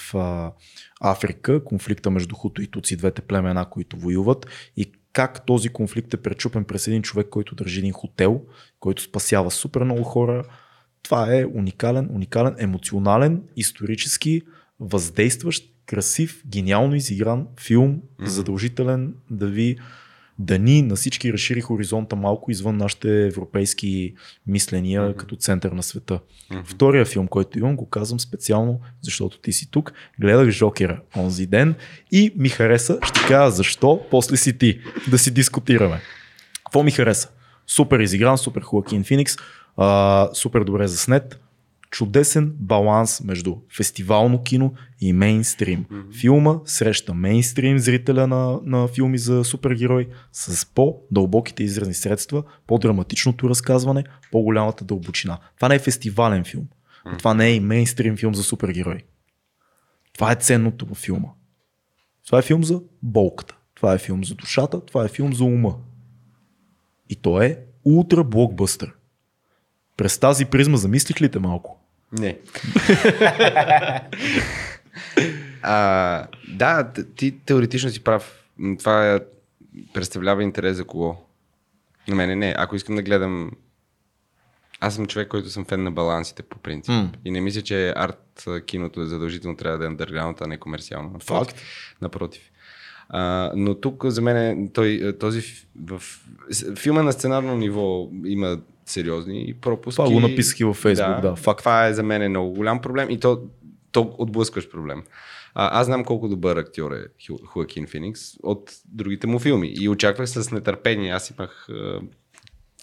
Африка, конфликта между Хуто и Туци, двете племена, които воюват и как този конфликт е пречупен през един човек, който държи един хотел, който спасява супер много хора. Това е уникален, уникален, емоционален, исторически, въздействащ, красив, гениално изигран филм, Мгм. задължителен да ви да ни на всички разшири хоризонта малко извън нашите европейски мисления Мгм. като център на света. Мгм. Втория филм, който имам, го казвам специално, защото ти си тук. Гледах Жокера онзи ден и ми хареса. Ще кажа защо, после си ти. Да си дискутираме. Какво ми хареса? Супер изигран, супер Хоакин Феникс, а, супер добре заснет. Чудесен баланс между фестивално кино и мейнстрим. Филма среща мейнстрим зрителя на, на филми за супергерой с по-дълбоките изразни средства, по-драматичното разказване, по-голямата дълбочина. Това не е фестивален филм. Мгм. Това не е и мейнстрим филм за супергерой. Това е ценното във филма. Това е филм за болката. Това е филм за душата. Това е филм за ума. И то е ултра блокбъстър. През тази призма замислих ли те малко? Не. а, да, ти теоретично си прав. Това е, представлява интерес за кого? На мене не. Ако искам да гледам аз съм човек, който съм фен на балансите по принцип. М. И не мисля, че арт киното е задължително трябва да е underground, а не комерциално. Напротив. Факт. Напротив. А, но тук за мен е, той, този в, филма на сценарно ниво има сериозни пропуски. Това го написах и във Фейсбук, да, факт. Това е за мен е много голям проблем и то, то отблъскваш проблем. А, аз знам колко добър актьор е Хоакин Феникс от другите му филми и очаквах с нетърпение. Аз имах а,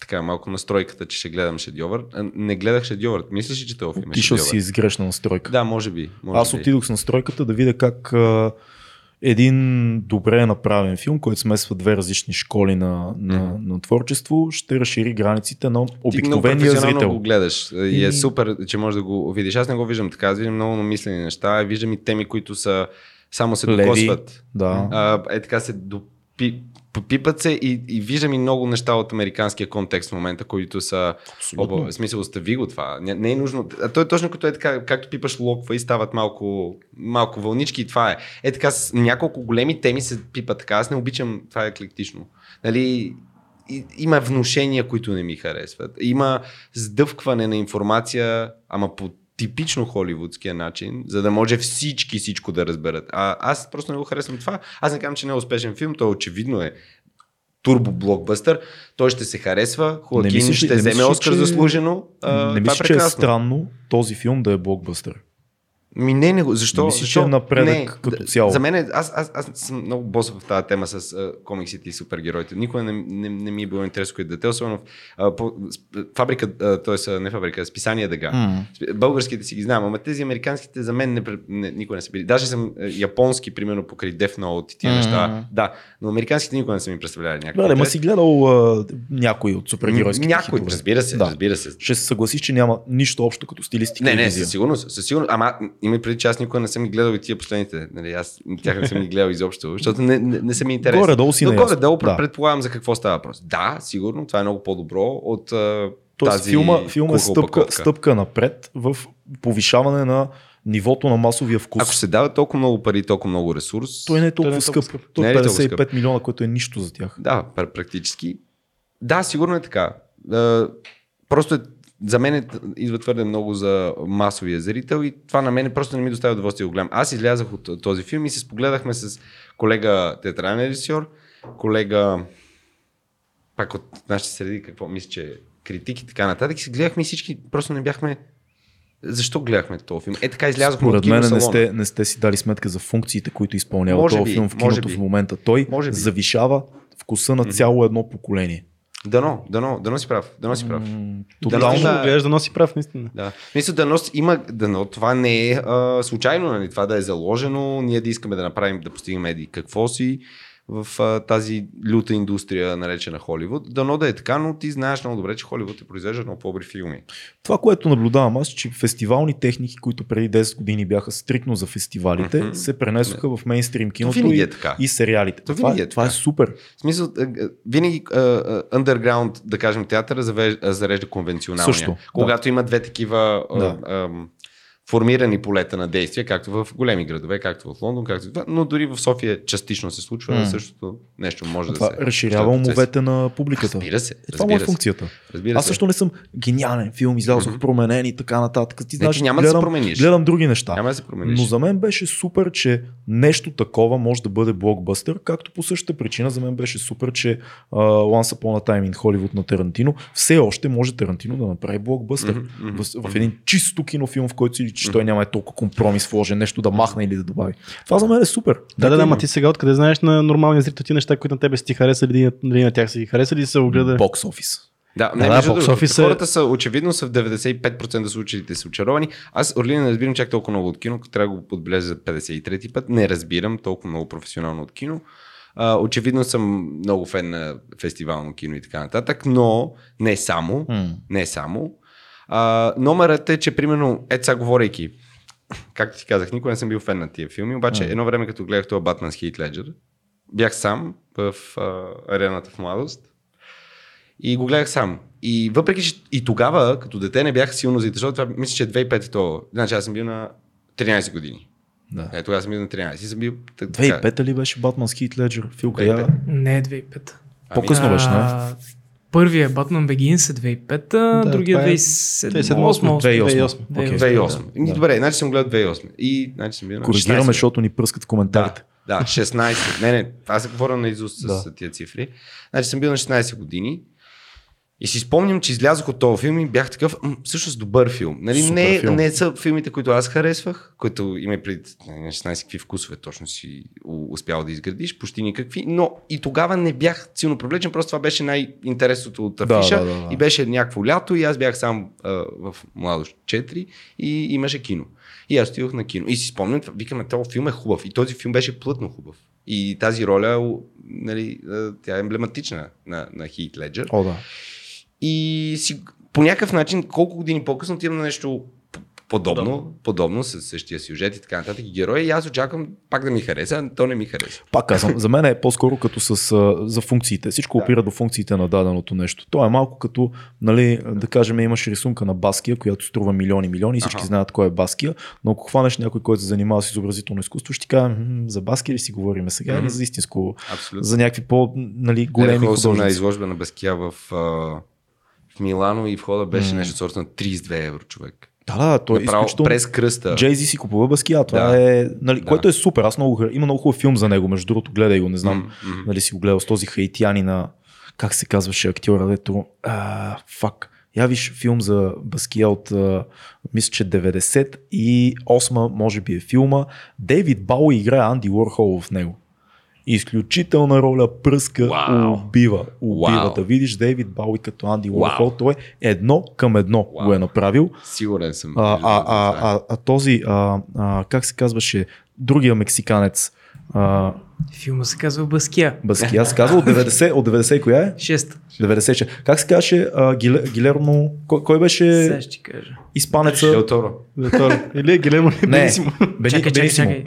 така малко настройката, че ще гледам Шедьовър. Не гледах Шедьовър. Мислиш ли, че този филм е Отишъл си с грешна настройка. Да, може би. Може Аз отидох с настройката да видя как а, един добре направен филм, който смесва две различни школи на, на, на творчество, ще разшири границите на обикновения зрител. го гледаш и е супер, че можеш да го видиш. Аз не го виждам така, аз виждам много намислени неща, виждам и теми, които са само се Леви. докосват. Да. А, е така се допи, пипат се и, и виждам и много неща от американския контекст в момента, които са Абсолютно. Оба, в смисъл, остави го това. Не, не е нужно. А той е точно като е така, както пипаш локва и стават малко, малко вълнички и това е. Е така, с няколко големи теми се пипат така. Аз не обичам, това е еклектично. Нали, и, има внушения, които не ми харесват. Има сдъвкване на информация, ама по типично холивудския начин, за да може всички всичко да разберат. А аз просто не го харесвам това. Аз не казвам, че не е успешен филм, той очевидно е турбо блокбъстър. Той ще се харесва, Хоакин ще не вземе Оскар че- заслужено. А, не това мисля, е че е странно този филм да е блокбъстър. Ми не, не, защо? Не мислиш, защо? че е напредък не, като цяло? За мен, е- аз, аз, аз съм много бос в тази тема с а, комиксите и супергероите. Никога не, не, не ми е било интересно като дете, особено в а, по, фабрика, т.е. не фабрика, списание Дъга. Сп- Българските си ги знам, ама тези американските за мен не, не, никога не са били. Даже съм е, японски, примерно покрай Death Note и тия Мгм. неща. Да, но американските никога не са ми представляли някакви. Да, ма интерес. си гледал а, някой от супергеройските Някой, хитове. разбира се, Да. разбира се. Ще се съгласиш, че няма нищо общо като стилистика Не, не, със сигурност, със сигурност. Ама има преди, че аз никога не съм ги гледал и тия последните. Нали, аз тях не съм ги гледал изобщо, защото не, не, не са ми интересни. Горе-долу си Но наясно. горе-долу Да. предполагам за какво става въпрос. Да, сигурно, това е много по-добро от Тоест, тази филма, филма е стъпка, стъпка напред в повишаване на нивото на масовия вкус. Ако се дава толкова много пари, толкова много ресурс, Той не е Той не толкова е скъп. толкова скъп. Той Не е е ли толкова 55 милиона, което е нищо за тях. Да, пр- практически. Да, сигурно е така. Просто е, за мен е, идва твърде много за масовия зрител и това на мен просто не ми доставя удоволствие да го гледам. Аз излязах от този филм и се спогледахме с колега театрален режисьор, колега пак от нашите среди, какво мисля, че е критик и така нататък. И се гледахме и всички просто не бяхме защо гледахме този филм? Е така излязохме Според от мен не сте, не сте си дали сметка за функциите, които изпълнява този би, филм в киното в момента. Той завишава вкуса на цяло едно поколение. Дано, дано, дано си прав. Дано си прав. Дано Тотално. да- Да, гледаш да носи прав, наистина. Да. Мисля, да нос, има, да, но това не е а, случайно, нали? това да е заложено, ние да искаме да направим, да постигнем еди какво си в а, тази люта индустрия, наречена Холивуд. Дано да е така, но ти знаеш много добре, че Холивуд е произвежда много по-добри филми. Това, което наблюдавам аз, че фестивални техники, които преди 10 години бяха стрикно за фестивалите, Мгм. се пренесоха в мейнстрим То киното е така. и сериалите. То това, е, е това е супер. В смисъл, винаги underground, да кажем, театъра зарежда конвенционалния. Също, да. Когато има две такива а, Да. а, формирани полета на действие, както в големи градове, както в Лондон, както в това, но дори в София частично се случва, М. същото нещо може Това да се... разширява умовете на публиката. Разбира се. Е, това му е разбира се. функцията. Разбира Аз също не съм гениален филм, излязох Мгм. променен и така нататък. Ти знаеш, няма да се гледам, промениш. гледам други неща. Няма да се промениш. Но за мен беше супер, че нещо такова може да бъде блокбъстър, както по същата причина за мен беше супер, че uh, Once Upon a Time in Hollywood на Тарантино все още може Тарантино да направи блокбъстър. Мгм, В, в един чисто кинофилм, в който си че той няма е толкова компромис вложен, нещо да махне или да добави. Това за мен е супер. Да, да, да, ма ти сега откъде знаеш на нормалния зрител ти неща, които на тебе си ти харесали, дали, на тях си ги харесали и са го гледали. Бокс офис. Да, не, да, между бокс другото, офис е- хората са, очевидно са в 95% случаите са очаровани. Аз Орлина не разбирам чак толкова много от кино, като трябва да го подбележа за 53-ти път. Не разбирам толкова много професионално от кино. А, очевидно съм много фен на фестивално кино и така нататък, но не само. М. Не само. А, номерът е, че примерно, ето сега говорейки, както ти казах, никога не съм бил фен на тия филми, обаче едно време, като гледах това Batman с Heath Ledger, бях сам в а, арената в младост и го гледах сам. И въпреки, че и тогава, като дете, не бях силно заинтересован, това мисля, че е 2005 то. Значи аз съм бил на 13 години. Да. Е, тогава съм бил на 13. И съм бил... т- така. 2005 ли беше Батман с Хит Леджер? Фил 2005. Каяга? Не, 2005. Ами, По-късно беше, не? А, Първия Batman Begins е 2005, Да, другия това е 2007. 2008. 2008. Окей. 2008. Да, Добре, значи съм гледал 2008. И значи съм бил на Коригираме, 16. защото ни пръскат в Да, коментарите. да, 16. Не, не, аз се говоря на изуст с Да. тия цифри. Значи съм бил на 16 години. И си спомням, че излязох от този филм и бях такъв, всъщност добър филм. Нали, Супер не, филм. не са филмите, които аз харесвах, които има пред на 16 какви вкусове точно си успял да изградиш, почти никакви, но и тогава не бях силно привлечен, просто това беше най-интересното от Да, афиша да, да, да. и беше някакво лято и аз бях сам а, в Младост 4 и имаше кино. И аз отидох на кино. И си спомням, викаме, този филм е хубав. И този филм беше плътно хубав. И тази роля, нали, тя е емблематична на, на Хит Леджер. О, да. И си, по някакъв начин, колко години по-късно отивам на нещо подобно, подобно, подобно с същия сюжет и така нататък и герои. И аз очаквам пак да ми хареса, а то не ми хареса. Пак казвам, за мен е по-скоро като с, за функциите. Всичко Да. опира до функциите на даденото нещо. То е малко като, нали, да кажем, имаш рисунка на Баския, която струва милиони милиони и всички Аха. знаят кой е Баския, но ако хванеш някой, който се занимава с изобразително изкуство, ще кажа, «М, за Баския ли си говорим сега или за истинско, Абсолютно. за някакви по-нали, големи Гледах съм на изложба на Баския в, в Милано и входа беше М. нещо сорта на 32 евро човек. Да, да, той е изключително... през кръста. Джейзи си купува Баския, това Да. е, нали, Да. което е супер. Аз много, има много хубав филм за него, между другото, гледай го, не знам, м. нали си го гледал с този хаитяни на, как се казваше актьора, дето, а, фак. Я виж филм за Баския от, а, мисля, че 98 може би е филма. Дейвид Бауи играе Анди Уорхол в него. Изключителна роля, пръска, Вау. убива. Убива. Вау. Да видиш Дейвид Бауи като Анди. Уорхол, той едно към едно Вау. го е направил. Сигурен съм. А, а, а, а, а този, а, а, как се казваше, другия мексиканец, а, Филма се казва Баския. Баски, аз казвам от 90, от 90 и коя е? 6. 96. Как се казваше а, Гиле, Гилермо, кой, кой беше Сега ще кажа. испанеца? Дел Торо. Или е Гелемо Не, Бенисимо. Бени, Чакай, чакай, чакай.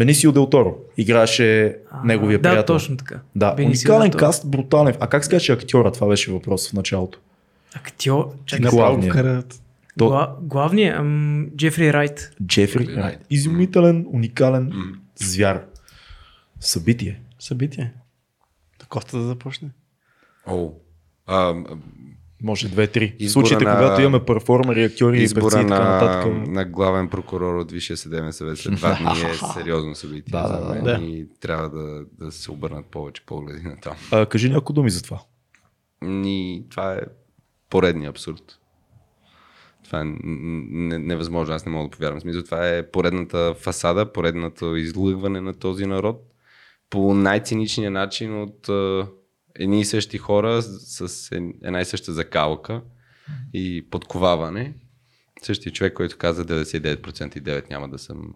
Бенисио Дел Торо играеше А, неговия да, приятел. точно така. Да, Бенисио уникален каст, брутален. А как се казваше актьора? Това беше въпрос в началото. Актьор. Чакай, На- Направо главния. вкарат. То- Гла, главният, ам, Джефри Райт. Джефри Райт. Изумителен, уникален звяр. Събитие. Събитие. Да Коста да започне. О. А, Може две-три. В случаите, на- когато имаме перформери, актьори и певци и така на, нататък. на главен прокурор от Висшия съдебен съвет след два дни е сериозно събитие Да, за мен да. и трябва да, да се обърнат повече погледи на там. А, кажи няколко думи за това. И това е поредния абсурд. Това е невъзможно, аз не мога да повярвам. Смисъл, това е поредната фасада, поредното излъгване на този народ по най-циничния начин от едни и същи хора с, една и съща закалка и подковаване. Същия човек, който каза 99% и 9 няма да съм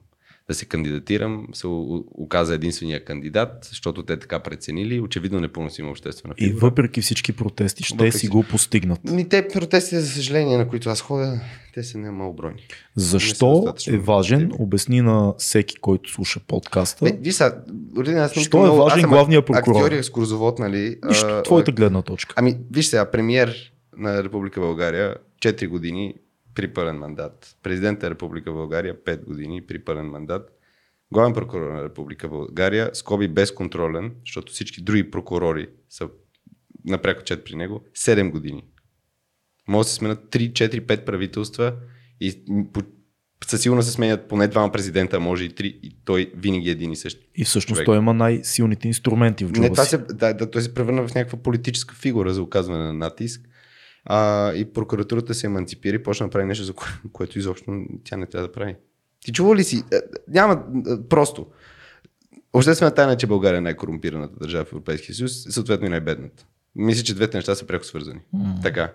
да се кандидатирам, се оказа единствения кандидат, защото те така преценили. Очевидно непоносима обществена И фигура. въпреки всички протести, ще Въпреки си го постигнат. Ни те протестите, за съжаление, на които аз ходя, те са немалобройни. Не са Защо достатъчно е важен? ефективни. Обясни на всеки, който слуша подкаста. Бе, виж сега, Родин, аз не Що искам е много- важен аз съм главният прокурор? Актьор и екскурзовод, нали? Нищо, а, твоята гледна точка. Ами, виж сега, премиер на Република България 4 години при пълен мандат. Президент на Република България 5 години при пълен мандат. Главен прокурор на Република България, скоби безконтролен, защото всички други прокурори са напряко чет при него, 7 години. Може да се сменят 3, 4, 5 правителства и по- със сигурност се сменят поне двама президента, може и три, и той винаги е един и същ. И всъщност човек. той има най-силните инструменти в джоба Не, това се, да, да, той се превърна в някаква политическа фигура за оказване на натиск. А, и прокуратурата се еманципира и почна да прави нещо, за кое, което изобщо тя не трябва да прави. Ти чува ли си? Е, Няма, е, просто. Обществена тайна е, че България е най-корумпираната държава в Европейския съюз, съответно и най-бедната. Мисля, че двете неща са пряко свързани. М. Така.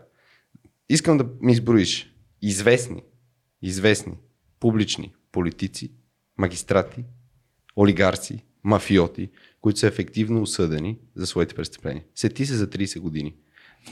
Искам да ми изброиш известни, известни, публични политици, магистрати, олигарси, мафиоти, които са ефективно осъдени за своите престъпления. Сети се за 30 години.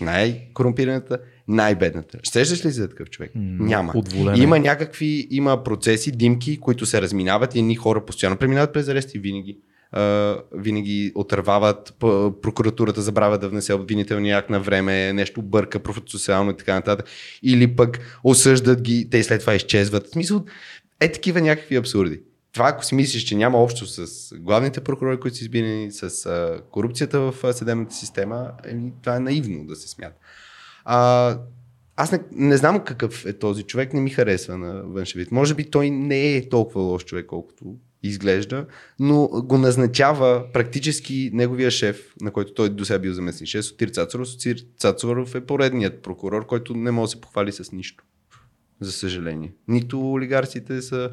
Най-корумпираната, най-бедната. Щеш ли за такъв човек? М, Няма. отволен е. Има някакви, има процеси, димки, които се разминават и едни хора постоянно преминават през арести винаги. Uh, винаги отървават, прокуратурата забравя да внесе обвинителния акт на време, нещо бърка процесуално и така нататък. Или пък осъждат ги, те и след това изчезват. В смисъл, е такива някакви абсурди. Това, ако си мислиш, че няма общо с главните прокурори, които са избирани, с а, корупцията в съдебната система, еми, това е наивно да се смята. А, аз не, не знам какъв е този човек, не ми харесва на външен вид. Може би той не е толкова лош човек, колкото изглежда, но го назначава практически неговия шеф, на който той до сега бил заместник шеф, Сотир Цацаров. Сотир Цацаров е поредният прокурор, който не може да се похвали с нищо. За съжаление. Нито олигарсите са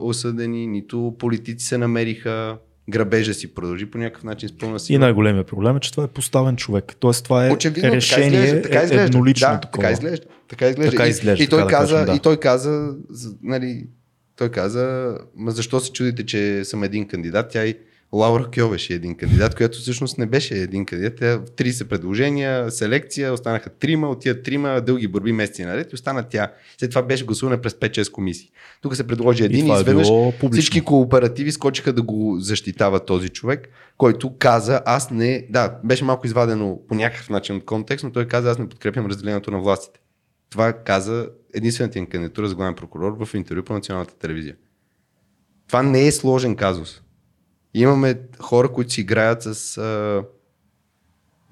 осъдени, нито политици се намериха. Грабежа си продължи по някакъв начин с пълна И сила. най-големият проблем е, че това е поставен човек. Тоест това е Очевидно, така решение изглежда, така е изглежда. еднолично да, такова. Така изглежда. Така изглежда. Така И- изглежда, и, той така да каза, кажем, да. и той каза, нали, той каза, ма защо се чудите, че съм един кандидат? Тя и Лаура Кьовеш е един кандидат, която всъщност не беше един кандидат. Тя 30 предложения, селекция, останаха трима, от тия трима дълги борби месеци наред и остана тя. След това беше гласуване през 5-6 комисии. Тук се предложи И един и, това е изведнъж публично. всички кооперативи скочиха да го защитава този човек, който каза, аз не, да, беше малко извадено по някакъв начин от контекст, но той каза, аз не подкрепям разделението на властите. Това каза единствената им кандидатура за главен прокурор в интервю по националната телевизия. Това не е сложен казус. Имаме хора, които си играят с а,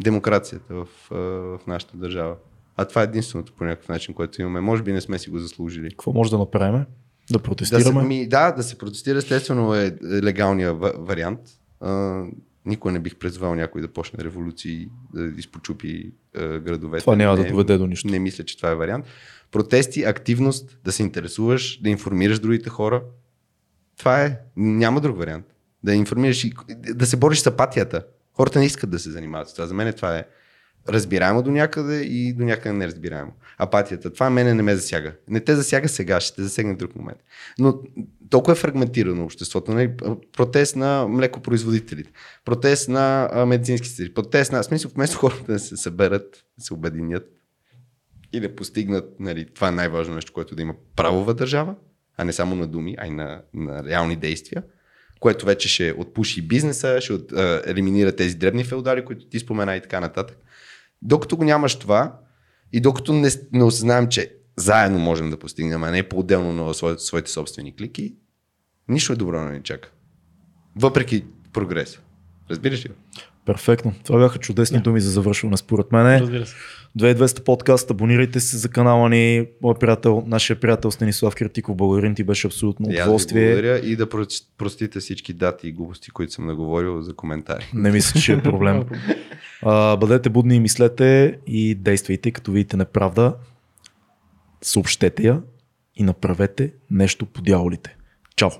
демокрацията в, а, в нашата държава. А това е единственото по някакъв начин, което имаме. Може би не сме си го заслужили. Какво може да направим? Да Да се, протестираме? ми, да, да се протестира, естествено е легалният ва- вариант. А, никой не бих призвал някой да почне революции, да изпочупи а, градовете. Това няма да не, доведе до нищо. Не мисля, че това е вариант. Протести, активност, да се интересуваш, да информираш другите хора. Това е. Няма друг вариант. Да информираш и да се бориш с апатията. Хората не искат да се занимават с това. За мен това е разбираемо до някъде и до някъде неразбираемо. Апатията. Това мене не ме засяга. Не те засяга сега, ще те засегне друг момент. Но толкова е фрагментирано обществото. Нали? Протест на млекопроизводителите, протест на медицински сестри, протест на... В смисъл, вместо хората да се съберат, да се обединят и да постигнат нали, това е най-важно нещо, което да има правова държава, а не само на думи, а и на, на реални действия, което вече ще отпуши бизнеса, ще от, а, елиминира тези дребни феодали, които ти спомена и така нататък. Докато го нямаш това и докато не, не осъзнаем, че заедно можем да постигнем, а не по-отделно на своите, своите собствени клики, нищо е добро не ни чака. Въпреки прогреса. Разбираш ли? Перфектно. Това бяха чудесни думи за завършване според мен. Разбира се. 2200 подкаст, абонирайте се за канала ни. Мой приятел, нашия приятел Станислав Киртиков, благодарим ти, беше абсолютно удоволствие. благодаря и да прос- простите всички дати и глупости, които съм наговорил за коментари. Не мисля, че е проблем. А, бъдете будни и мислете и действайте, като видите неправда. Съобщете я и направете нещо по дяволите. Чао!